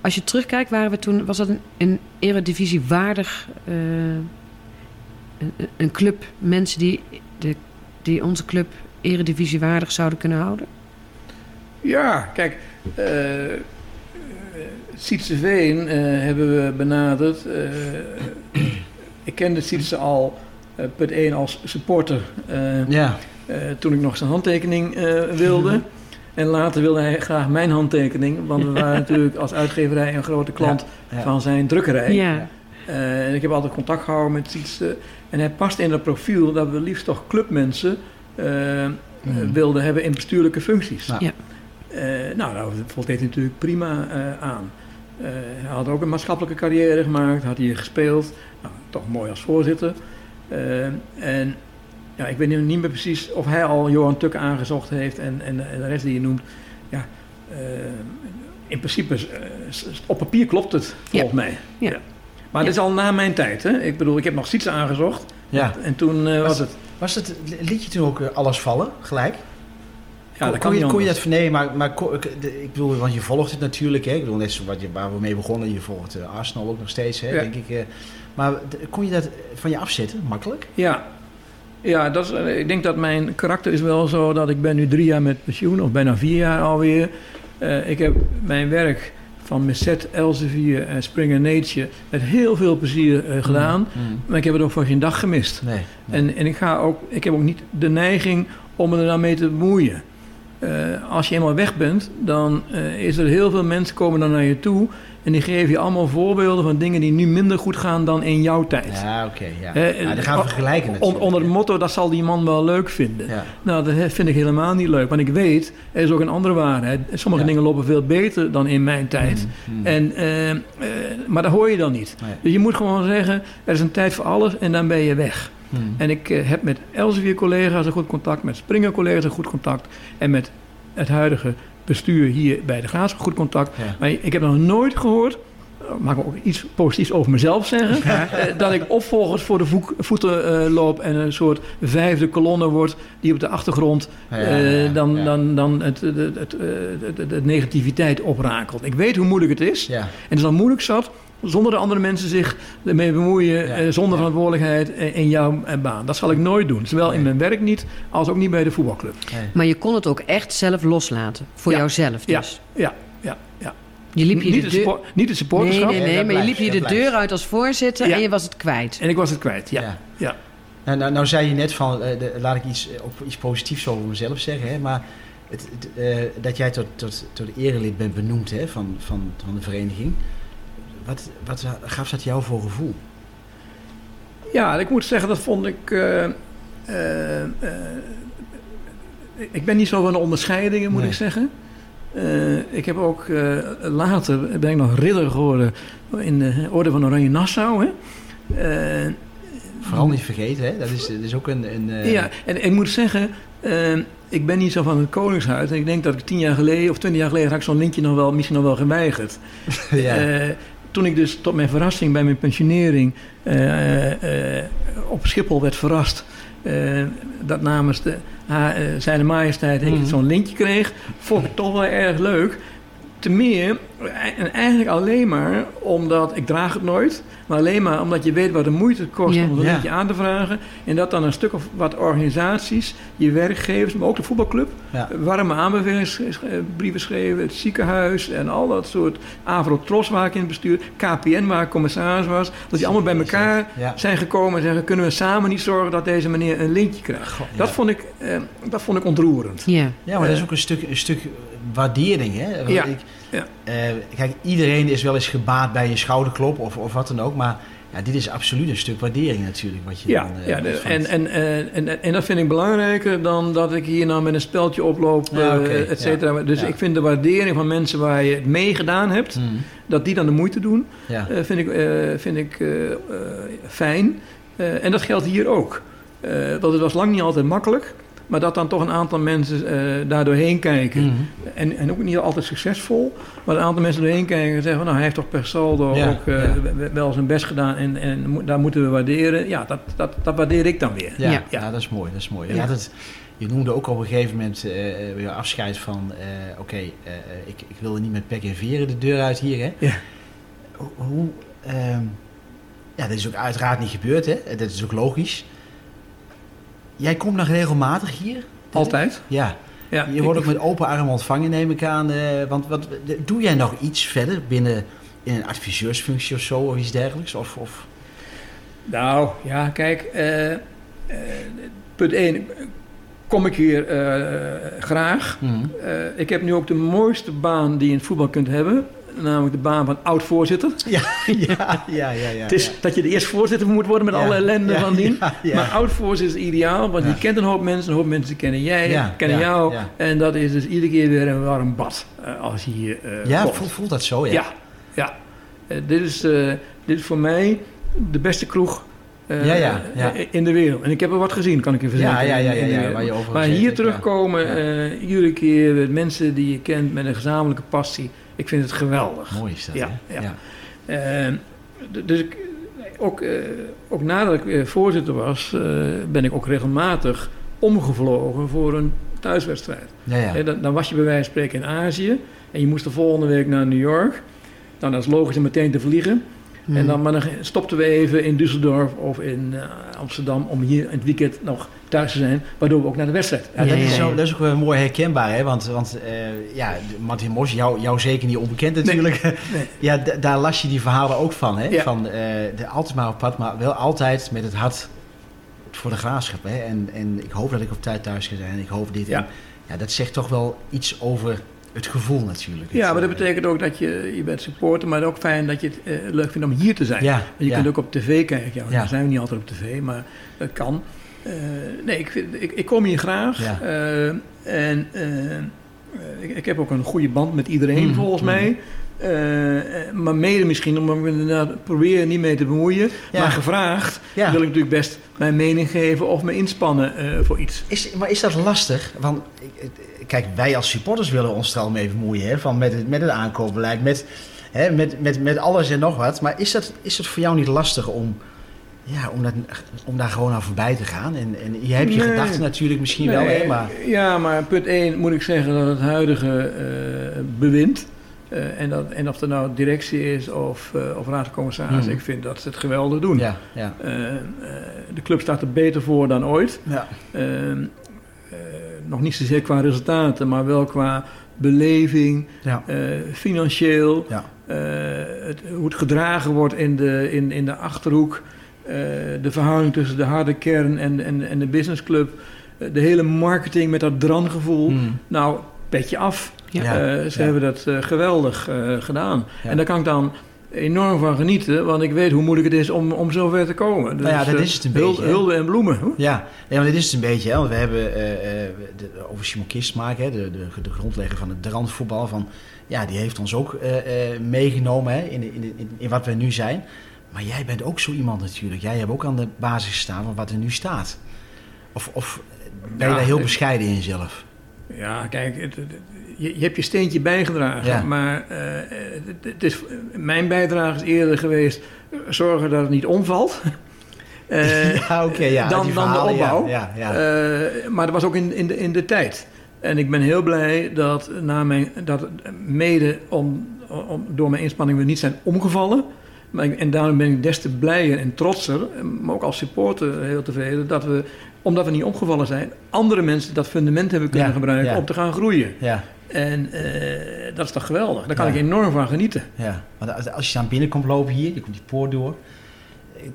Als je terugkijkt, waren we toen, was dat een, een eredivisie waardig eh, een, een club, mensen die, de, die onze club eredivisie waardig zouden kunnen houden? ja kijk, eh Sietseveen eh, hebben we benaderd. Ik kende Sietse al, eh, punt 1, als supporter. eh, Ja. eh, toen ik nog zijn handtekening eh, wilde. En later wilde hij graag mijn handtekening. Want we waren natuurlijk als uitgeverij een grote klant Ja. van zijn drukkerij. Ja, Eh, en ik heb altijd contact gehouden met Sietse. En hij past in dat profiel dat we liefst toch clubmensen Mhm. wilden hebben in bestuurlijke functies. Ja. Ja. Eh, nou, daar voldeed hij natuurlijk prima eh, aan. Eh, hij had ook een maatschappelijke carrière gemaakt, had hier gespeeld. Nou, toch mooi als voorzitter. Eh, en ja, ik weet nu niet meer precies of hij al Johan Tuk aangezocht heeft en, en, en de rest die je noemt. Ja, eh, in principe, eh, op papier klopt het volgens mij. Ja. Maar het is al na mijn tijd. Hè? Ik bedoel, ik heb nog Sietse aangezocht ja. en toen eh, was het... Was het liet je toen ook alles vallen, gelijk? Ja, dat kon, kan je, niet kon je dat vernemen? Maar, maar ik bedoel, want je volgt het natuurlijk. Hè? Ik bedoel, net zo wat je, waar we mee begonnen. Je volgt Arsenal ook nog steeds, hè, Ja. denk ik. Maar kon je dat van je afzetten, makkelijk? Ja, ja dat is, eh, ik denk dat mijn karakter is wel zo dat ik ben nu drie jaar met pensioen, of bijna vier jaar alweer. Eh, ik heb mijn werk van Messet, Elsevier en Springer Nature met heel veel plezier eh, gedaan. Mm. Maar ik heb het ook voor geen dag gemist. Nee. nee. En, en ik, ga ook, ik heb ook niet de neiging om me er nou mee te bemoeien. Als je eenmaal weg bent, dan eh, is er heel veel mensen komen dan naar je toe. En die geven je allemaal voorbeelden van dingen die nu minder goed gaan dan in jouw tijd. ja, oké. ja. Eh, ja, dan gaan we vergelijken natuurlijk. onder het motto, dat zal die man wel leuk vinden. Ja. Nou, dat vind ik helemaal niet leuk. Want ik weet, er is ook een andere waarheid. Sommige dingen lopen veel beter dan in mijn tijd. Mm, mm. En, eh, eh, maar dat hoor je dan niet. Nee. Dus je moet gewoon zeggen, er is een tijd voor alles en dan ben je weg. Mm. En ik eh, heb met Elsevier collega's een goed contact, met Springer collega's een goed contact. En met het huidige bestuur hier bij de Graafschap goed contact. Ja. Maar ik heb nog nooit gehoord, eh, mag ik ook iets positiefs over mezelf zeggen, eh, dat ik opvolgers voor de voek- voeten eh, loop en een soort vijfde kolonne word die op de achtergrond Ja, ja, ja, dan, dan, dan het, negativiteit oprakelt. Ik weet hoe moeilijk het is. En het is al moeilijk zat zonder dat andere mensen zich ermee bemoeien, Ja, eh, zonder ja. verantwoordelijkheid eh, in jouw eh, baan. Dat zal ik nooit doen. Zowel in Nee. mijn werk niet, als ook niet bij de voetbalclub. Nee. maar je kon het ook echt zelf loslaten. Voor Ja. jouzelf Ja. dus. Ja, ja, ja. Je liep hier niet, de de support, niet het Nee, supporterschap. nee, nee, dat maar je liep hier de deur uit als voorzitter Ja. en je was het kwijt. En ik was het kwijt, ja. Ja. ja. Nou, nou, nou zei je net van, eh, de- laat ik iets, ook iets positiefs over mezelf zeggen, hè, maar het, het, eh, dat jij tot, tot, tot erelid bent benoemd hè, van, van, van de vereniging. Wat, wat gaf dat jou voor gevoel? Ja, ik moet zeggen, dat vond ik. eh, eh, eh, ik ben niet zo van de onderscheidingen, moet Nee. ik zeggen. Ik heb ook later ben ik nog ridder geworden in de Orde van Oranje Nassau. Hè. Vooral niet vergeten, hè? Dat, is, dat is ook een... een Ja, en ik moet zeggen, ik ben niet zo van het Koningshuis. En ik denk dat ik tien jaar geleden of twintig jaar geleden had ik zo'n lintje nog wel, misschien nog wel geweigerd. ja. Toen ik dus tot mijn verrassing bij mijn pensionering eh, eh, op Schiphol werd verrast. eh, dat namens de, zijn majesteit Mhm. zo'n lintje kreeg, vond ik toch wel erg leuk. Te meer, en eigenlijk alleen maar omdat, ik draag het nooit, maar alleen maar omdat je weet wat de moeite het kost om een Ja. lintje aan te vragen. En dat dan een stuk of wat organisaties, je werkgevers, maar ook de voetbalclub, ja. warme aanbevelingsbrieven schreven, het ziekenhuis en al dat soort. Avrotros waar ik in het bestuur, KPN waar ik commissaris was. Dat die allemaal bij elkaar Ja. zijn gekomen en zeggen: kunnen we samen niet zorgen dat deze meneer een lintje krijgt? Ja. Dat, vond ik, eh, dat vond ik ontroerend. Ja. Ja, maar dat is ook een stuk, een stuk waardering, hè? Want Ja, Ik, ja. eh, kijk, iedereen is wel eens gebaat bij een schouderklop of, of wat dan ook, maar ja, dit is absoluut een stuk waardering natuurlijk, wat je Ja, dan, eh, ja en, en, en, en, en dat vind ik belangrijker dan dat ik hier nou met een speldje oploop, Ja, oké, eh, et cetera. Dus ja. ik vind de waardering van mensen waar je het mee gedaan hebt, Mm, dat die dan de moeite doen, ja. Eh, vind ik, eh, vind ik eh, eh, fijn. Eh, en dat geldt hier ook. Eh, want het was lang niet altijd makkelijk. Maar dat dan toch een aantal mensen uh, daar doorheen kijken. Mhm. en, en ook niet altijd succesvol, maar een aantal mensen doorheen kijken en zeggen: van, Nou, hij heeft toch per saldo Ja, ook uh, ja. wel zijn best gedaan en, en mo- daar moeten we waarderen. Ja, dat, dat, dat waardeer ik dan weer. Ja, Ja. ja. dat is mooi. Dat is mooi. Ja. Ja. dat, je noemde ook op een gegeven moment eh, eh, weer afscheid van... eh, Oké, eh, eh, ik, ik wilde niet met pek en veren de deur uit hier. Hè? Ja. Hoe... hoe, ehm, ja, dat is ook uiteraard niet gebeurd. Hè? Dat is ook logisch. Jij komt nog regelmatig hier? Altijd. Ja. Ja, Je wordt ook met open armen ontvangen, neem ik aan. eh, want wat, doe jij nog iets verder binnen in een adviseursfunctie of zo of iets dergelijks? Of, of... Nou, ja, kijk. eh, eh, punt 1. Kom ik hier graag. Mhm. Ik heb nu ook de mooiste baan die je in het voetbal kunt hebben. Namelijk de baan van oud-voorzitter. Ja, ja, ja, ja. ja het is ja. dat je de eerste voorzitter moet worden met Ja, alle ellende van dien. Maar oud-voorzitter is ideaal, want je kent een hoop mensen. Een hoop mensen kennen jij, kennen jou. En dat is dus iedere keer weer een warm bad eh, als je hier eh, Ja, voelt, voelt dat zo, ja. Ja, ja. Eh, dit, is, dit is voor mij de beste kroeg Ja, ja, ja. in de wereld. En ik heb er wat gezien, kan ik je verzekeren. Ja, ja, ja, ja, waar je over maar gezeten hier terugkomen, eh, iedere keer met mensen die je kent met een gezamenlijke passie. Ik vind het geweldig. Mooi is dat, Ja, hè? ja. Eh, d- dus ik, ook, eh, ook nadat ik eh, voorzitter was, eh, ben ik ook regelmatig omgevlogen voor een thuiswedstrijd. Ja, dan, dan was je bij wijze van spreken in Azië en je moest de volgende week naar New York. Nou, dat is logisch om meteen te vliegen. En dan, maar dan stopten we even in Düsseldorf of in eh, Amsterdam om hier in het weekend nog thuis te zijn, waardoor we ook naar de wedstrijd. Ja, dat, Ja, is ja, zo, ja. dat is ook wel mooi herkenbaar, hè? Want, want eh, ja, Martin Mos, jou, jou zeker niet onbekend natuurlijk. Nee. Ja, daar las je die verhalen ook van, hè? Ja. Van eh, de, altijd maar op pad, maar wel altijd met het hart voor de graafschap, hè? En, en ik hoop dat ik op tijd thuis ga zijn. Ik hoop dit. Ja. En, ja, dat zegt toch wel iets over het gevoel natuurlijk. Ja, maar dat eh, betekent ook dat je, je bent supporter, maar ook fijn dat je het eh, leuk vindt om hier te zijn. Ja, Want je ja. kunt ook op tv kijken. Ja, Ja. Dan zijn we niet altijd op tv, maar dat kan. Eh, nee, ik, vind, ik, ik kom hier graag. Ja. En ik, ik heb ook een goede band met iedereen, Mhm, volgens mhm. mij. Maar mede misschien omdat ik me inderdaad probeer niet mee te bemoeien. Ja. Maar gevraagd Ja. wil ik natuurlijk best mijn mening geven of me inspannen eh, voor iets. Is, maar is dat lastig? Want kijk, wij als supporters willen ons er al mee bemoeien. Hè? Van met, het, met het aankoopbeleid, met, hè, met, met, met alles en nog wat. Maar is dat, is dat voor jou niet lastig om, ja, om, dat, om daar gewoon aan voorbij te gaan? En, en je hebt je Nee. gedachten natuurlijk misschien wel, hè? Maar, Ja, maar punt 1 moet ik zeggen dat het huidige eh, bewind. Eh, en, dat, en of er nou directie is of, eh of Hmm. ik vind dat ze het geweldig doen. ja, ja. Eh, de club staat er beter voor dan ooit. ja. Eh, eh, nog niet zozeer qua resultaten, maar wel qua beleving, financieel, het, hoe het gedragen wordt in de, in, in de achterhoek, de verhouding tussen de harde kern en, en, en de businessclub, de hele marketing met dat drangevoel. Hmm. Nou, petje af. Ja. Eh, ze Ja. hebben dat eh, geweldig eh, gedaan. En daar kan ik dan enorm van genieten, want ik weet hoe moeilijk het is om, om zover te komen. Nou ja, dat eh, is het een beetje? Hulde en bloemen. hoor. Ja, ja maar dit is het een beetje. Hè? Want we hebben de, over Simon Kistmaak, hè, de, de, de grondlegger van het drandvoetbal. Van, ja, die heeft ons ook meegenomen hè, in, in, in, in wat we nu zijn. Maar jij bent ook zo iemand natuurlijk. Jij hebt ook aan de basis gestaan van wat er nu staat. Of, of ben je Ja, daar heel bescheiden in zelf? Ja, kijk, het- het- je, je hebt je steentje bijgedragen. Ja. Maar eh, het, het is, mijn bijdrage is eerder geweest zorgen dat het niet omvalt. Eh, ja, oké. ja, dan, dan de opbouw. Ja, ja. Maar dat was ook in, in, de, in de tijd. En ik ben heel blij dat, na mijn, dat mede om, om, door mijn inspanning we niet zijn omgevallen. Maar ik- en daarom ben ik des te blijer en trotser, maar ook als supporter heel tevreden, dat we, omdat we niet omgevallen zijn, andere mensen dat fundament hebben kunnen Ja, gebruiken ja. om te gaan groeien. ja, En eh, dat is toch geweldig. Daar kan Ja. ik enorm van genieten. ja. Want als- als je dan binnenkomt lopen hier, je komt die poort door.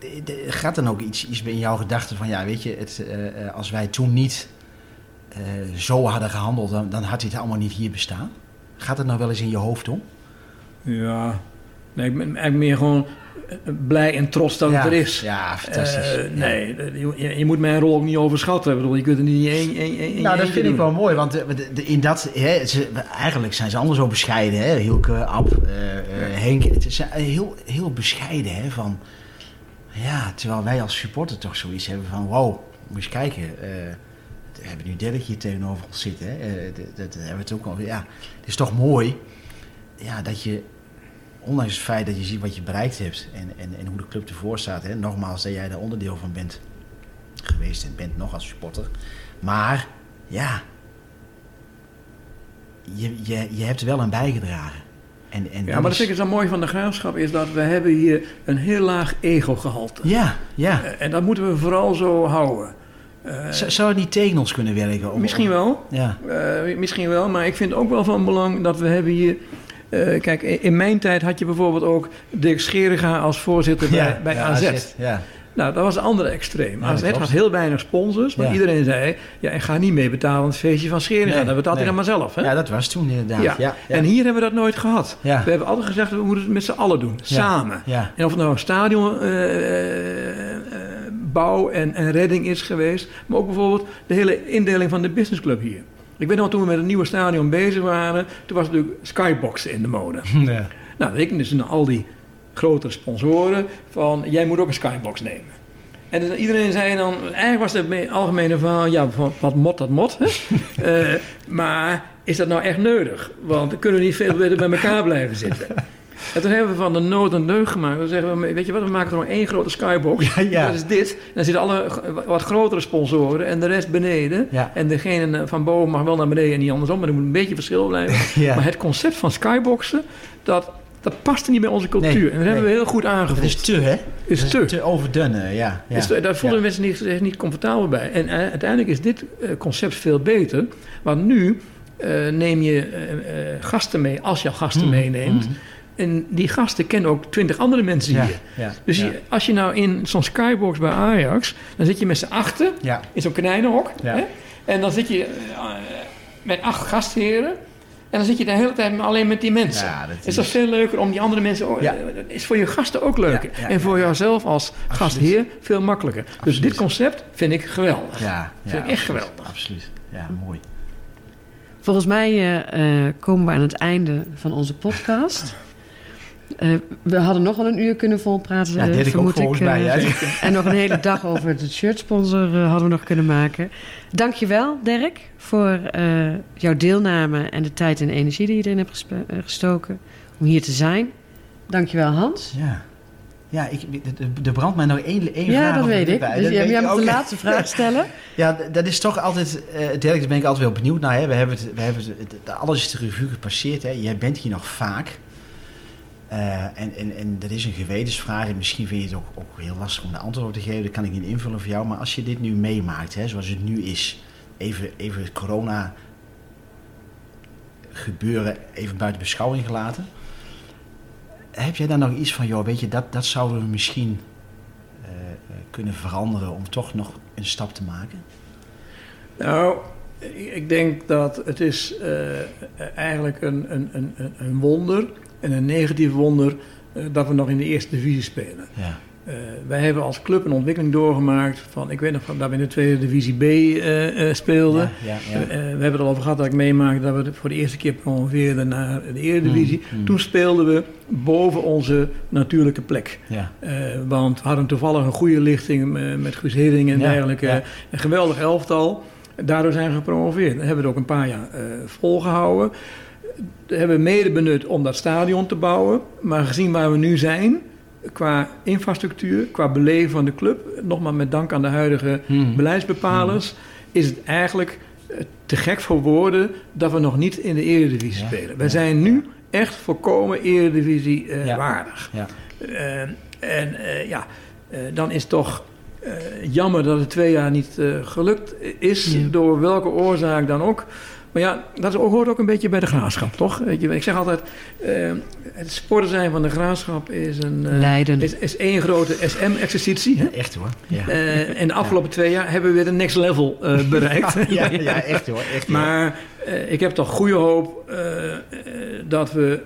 eh, Gaat dan ook iets, iets in jouw gedachten van, ja, weet je, het, eh, als wij toen niet eh, zo hadden gehandeld, dan, dan had dit allemaal niet hier bestaan? Gaat het nou wel eens in je hoofd om? Ja, nee, ik ben eigenlijk meer gewoon eh, blij en trots dat ja. het er is. Ja, fantastisch. Eh, nee, je, je- moet mijn rol ook niet overschatten. Ik bedoel, je kunt er niet één, één, één Nou, dat vind ik wel mooi, want eh, de- de- in dat, hè, ze, eigenlijk zijn ze allemaal zo bescheiden. Hè? Hielke, Ab, Henk. Het is heel, heel bescheiden. Hè? Van, ja, terwijl wij als supporter toch zoiets hebben van, wow, moet je eens kijken. we hebben nu Dirk hier tegenover ons zitten. Hè? Dat, dat hebben we het ook al. Ja, het is toch mooi ja, dat je, ondanks het feit dat je ziet wat je bereikt hebt en, en, en hoe de club ervoor staat. Hè? Nogmaals, dat jij daar onderdeel van bent geweest en bent nog als supporter. Maar ja, je, je, je hebt er wel aan bijgedragen. En, en Ja, maar dat is- vind ik zo mooi van de graafschap, is dat we hebben hier een heel laag ego-gehalte. Ja, ja. Eh, En dat moeten we vooral zo houden. Eh, Zou het niet tegen ons kunnen werken? Of- misschien wel, Ja, eh, misschien wel, maar ik vind ook wel van belang dat we hebben hier... eh, kijk, in mijn tijd had je bijvoorbeeld ook Dirk Scheringa als voorzitter bij, AZ. Ja. Nou, dat was een andere extreem. Ja, AZ had heel weinig sponsors, maar Ja. iedereen zei... ja, ik ga niet mee betalen aan het feestje van Scheringa. Nee, dat betaalt hij nee. dan maar zelf. Hè? ja, dat was toen inderdaad. Ja. Ja. Ja. En hier hebben we dat nooit gehad. Ja. We hebben altijd gezegd, we moeten het met z'n allen doen. Samen. Ja. En of het nou een stadion eh, eh, bouw en, en redding is geweest. Maar ook bijvoorbeeld de hele indeling van de businessclub hier. Ik weet nog, toen we met het nieuwe stadion bezig waren... toen was natuurlijk skyboxen in de mode. Ja. Nou, dat rekenen dus naar al die grotere sponsoren van... jij moet ook een skybox nemen. En dus iedereen zei dan... Eigenlijk was het me- algemene verhaal... ja, wat, mot, dat mot. Hè? Eh, maar is dat nou echt nodig? Want dan kunnen we niet veel beter bij elkaar blijven zitten. En toen hebben we van de nood een deugd gemaakt. We zeggen, we, weet je wat, we maken maar één grote skybox. Ja, ja. Dat is dit. En dan zitten alle wat grotere sponsoren en de rest beneden. Ja. En degene van boven mag wel naar beneden en niet andersom. Maar er moet een beetje verschil blijven. Maar het concept van skyboxen, dat, dat paste niet bij onze cultuur. Nee, en dat hebben we heel goed aangevoeld. is te, hè? Is Dat te. te overdone, ja. ja. Daar voelden ja. mensen niet, zich niet comfortabel bij. En eh, uiteindelijk is dit eh, concept veel beter. Want nu eh, neem je gasten mee, als je gasten Mm, meeneemt. mm. En die gasten kennen ook twintig andere mensen Ja, hier. ja, Dus ja. als je nou in zo'n skybox bij Ajax, dan zit je met z'n achten Ja. in zo'n konijnenhok. Ja. Hè? En dan zit je eh, met acht gastheren. En dan zit je de hele tijd alleen met die mensen. Ja, dat is is- dat veel leuker om die andere mensen... Ja. is voor je gasten ook leuker. Ja, ja, en voor ja. jouzelf als gastheer veel makkelijker. Dus dit concept vind ik geweldig. Ja, Vind ik echt geweldig. Absoluut. Ja, mooi. Volgens mij eh, eh, komen we aan het einde van onze podcast. Eh, we hadden nog wel een uur kunnen volpraten, Ja, eh, dit ik ook vermoed volgens ik. mij. eh, Ja. En nog een hele dag over het shirtsponsor eh, hadden we nog kunnen maken. Dankjewel, Dirk, voor eh, jouw deelname en de tijd en energie die je erin hebt eh, gestoken om hier te zijn. Dankjewel, Hans. Ja. Ja, ik, er brandt mij nog één, één ja, vraag dat op weet de ik. Dus Dat jij ik mag de ook. laatste vraag stellen. Ja, dat is toch altijd... eh Dirk, daar ben ik altijd wel benieuwd naar. Hè. We hebben het, we hebben het- alles is de revue gepasseerd. Hè. Jij bent hier nog vaak. Eh, en, en, en dat is een gewetensvraag. En misschien vind je het ook, ook heel lastig om de antwoord te geven. Dat kan ik niet invullen voor jou. Maar als je dit nu meemaakt, hè, zoals het nu is... Even, even het corona gebeuren even buiten beschouwing gelaten. Heb jij dan nog iets van, joh, weet je, dat, dat zouden we misschien eh, eh, kunnen veranderen om toch nog een stap te maken? Nou, ik- denk dat het is eigenlijk een, een, een, een- een wonder. En een negatief wonder eh, dat we nog in de eerste divisie spelen. Ja. Eh, wij hebben als club een ontwikkeling doorgemaakt van, ik weet nog dat we in de tweede divisie B eh, speelden. Ja, ja, ja. We hebben het al over gehad dat ik meemaakte dat we voor de eerste keer promoveerden naar de Eredivisie. Mm, mm. Toen speelden we boven onze natuurlijke plek. ja. Want we hadden toevallig een goede lichting met Guus Hidding en dergelijke. Een geweldig elftal. Daardoor zijn we gepromoveerd. Dat hebben we het ook een paar jaar eh, volgehouden. Hebben we mede benut om dat stadion te bouwen. Maar gezien waar we nu zijn, qua infrastructuur, qua beleven van de club... nogmaals met dank aan de huidige Hmm. beleidsbepalers... is het eigenlijk eh, te gek voor woorden dat we nog niet in de Eredivisie Ja, spelen. Wij ja, zijn nu echt volkomen Eredivisie eh, Ja. waardig. Ja. Eh, en ja, dan is het toch jammer dat het twee jaar niet gelukt is, door welke oorzaak dan ook. Maar ja, dat hoort ook een beetje bij de graafschap, toch? Ik zeg altijd, eh, het sporten zijn van de graafschap is een... eh, Leiden. is, is één grote SM-exercitie. hè? Echt hoor. Ja. Eh, en de afgelopen twee jaar hebben we weer de next level eh, bereikt. ja, ja, echt hoor. Echt. Maar eh, ik heb toch goede hoop eh, eh, dat we,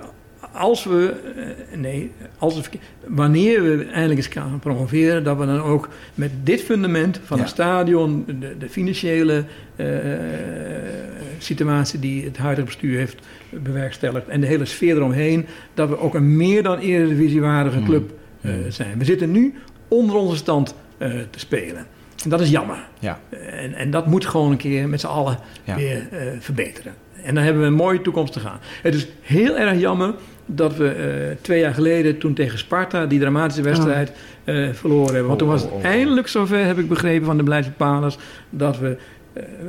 als we, nee, als we, wanneer we eindelijk eens gaan promoveren, dat we dan ook met dit fundament van Ja. het stadion, de, de financiële eh, situatie die het huidige bestuur heeft bewerkstelligd en de hele sfeer eromheen, dat we ook een meer dan eredivisiewaardige Mm. club eh, Mm. zijn. We zitten nu onder onze stand eh, te spelen. En dat is jammer. Ja. En, en dat moet gewoon een keer met z'n allen Ja. weer eh, verbeteren. En dan hebben we een mooie toekomst te gaan. Het is heel erg jammer dat we eh, twee jaar geleden, toen tegen Sparta, die dramatische wedstrijd eh, verloren hebben. Want toen Oh, was oh, het oh. eindelijk zover, heb ik begrepen van de beleidsbepalers, dat we eh,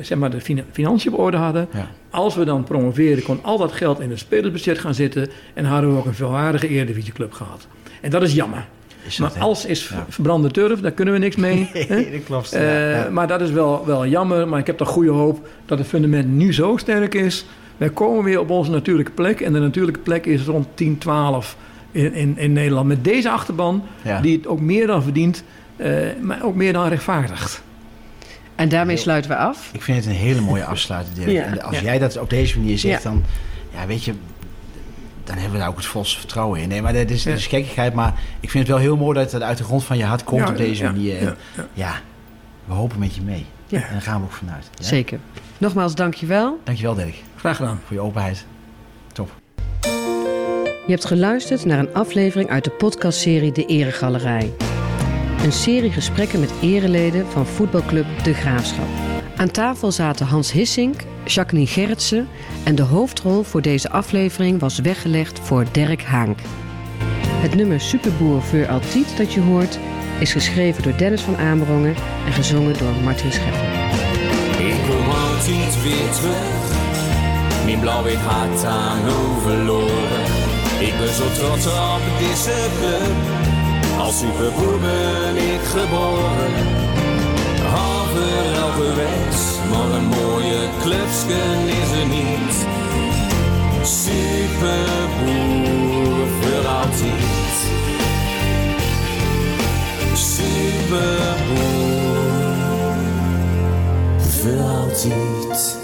zeg maar de fina- financiën op orde hadden. Ja. Als we dan promoveerden, kon al dat geld in het spelersbudget gaan zitten en hadden we ook een veelwaardige Eredivisieclub gehad. En dat is jammer. Is Maar dat, alles is Ja. verbrande turf, daar kunnen we niks mee. hè? Nee, dat klopt. Eh, ja. Maar dat is wel, wel jammer. Maar ik heb toch goede hoop dat het fundament nu zo sterk is. Wij komen weer op onze natuurlijke plek. En de natuurlijke plek is rond 10, 12 in, in, in Nederland. Met deze achterban, Ja. die het ook meer dan verdient. eh, maar ook meer dan rechtvaardigt. En daarmee sluiten we af. Ik vind het een hele mooie afsluiting, Dirk. Ja. En als Ja. jij dat op deze manier zegt, Ja. dan... Ja, weet je... Dan hebben we daar ook het volste vertrouwen in. Nee, maar dat is, dat is gekkigheid. Maar ik vind het wel heel mooi dat het uit de grond van je hart komt Ja, op deze ja, manier. En ja, ja, we hopen met je mee. Ja. En daar gaan we ook vanuit. Ja? Zeker. Nogmaals, dankjewel. Dankjewel, Dirk. Graag gedaan. Voor je openheid. Top. Je hebt geluisterd naar een aflevering uit de podcastserie De Eregalerij. Een serie gesprekken met ereleden van voetbalclub De Graafschap. Aan tafel zaten Hans Hissink, Jacqueline Gerritsen en de hoofdrol voor deze aflevering was weggelegd voor Dirk Haank. Het nummer Superboer voor Altiet dat je hoort is geschreven door Dennis van Amerongen en gezongen door Martin Scheffer. Ik kom altijd weer terug. Mijn blauw-wit hart aan verloren. Ik ben zo trots op deze club. Als superboer ben ik geboren. Halver elke wens, maar een mooie clubsken is er niet. Superboer voor altijd. Superboer voor altijd.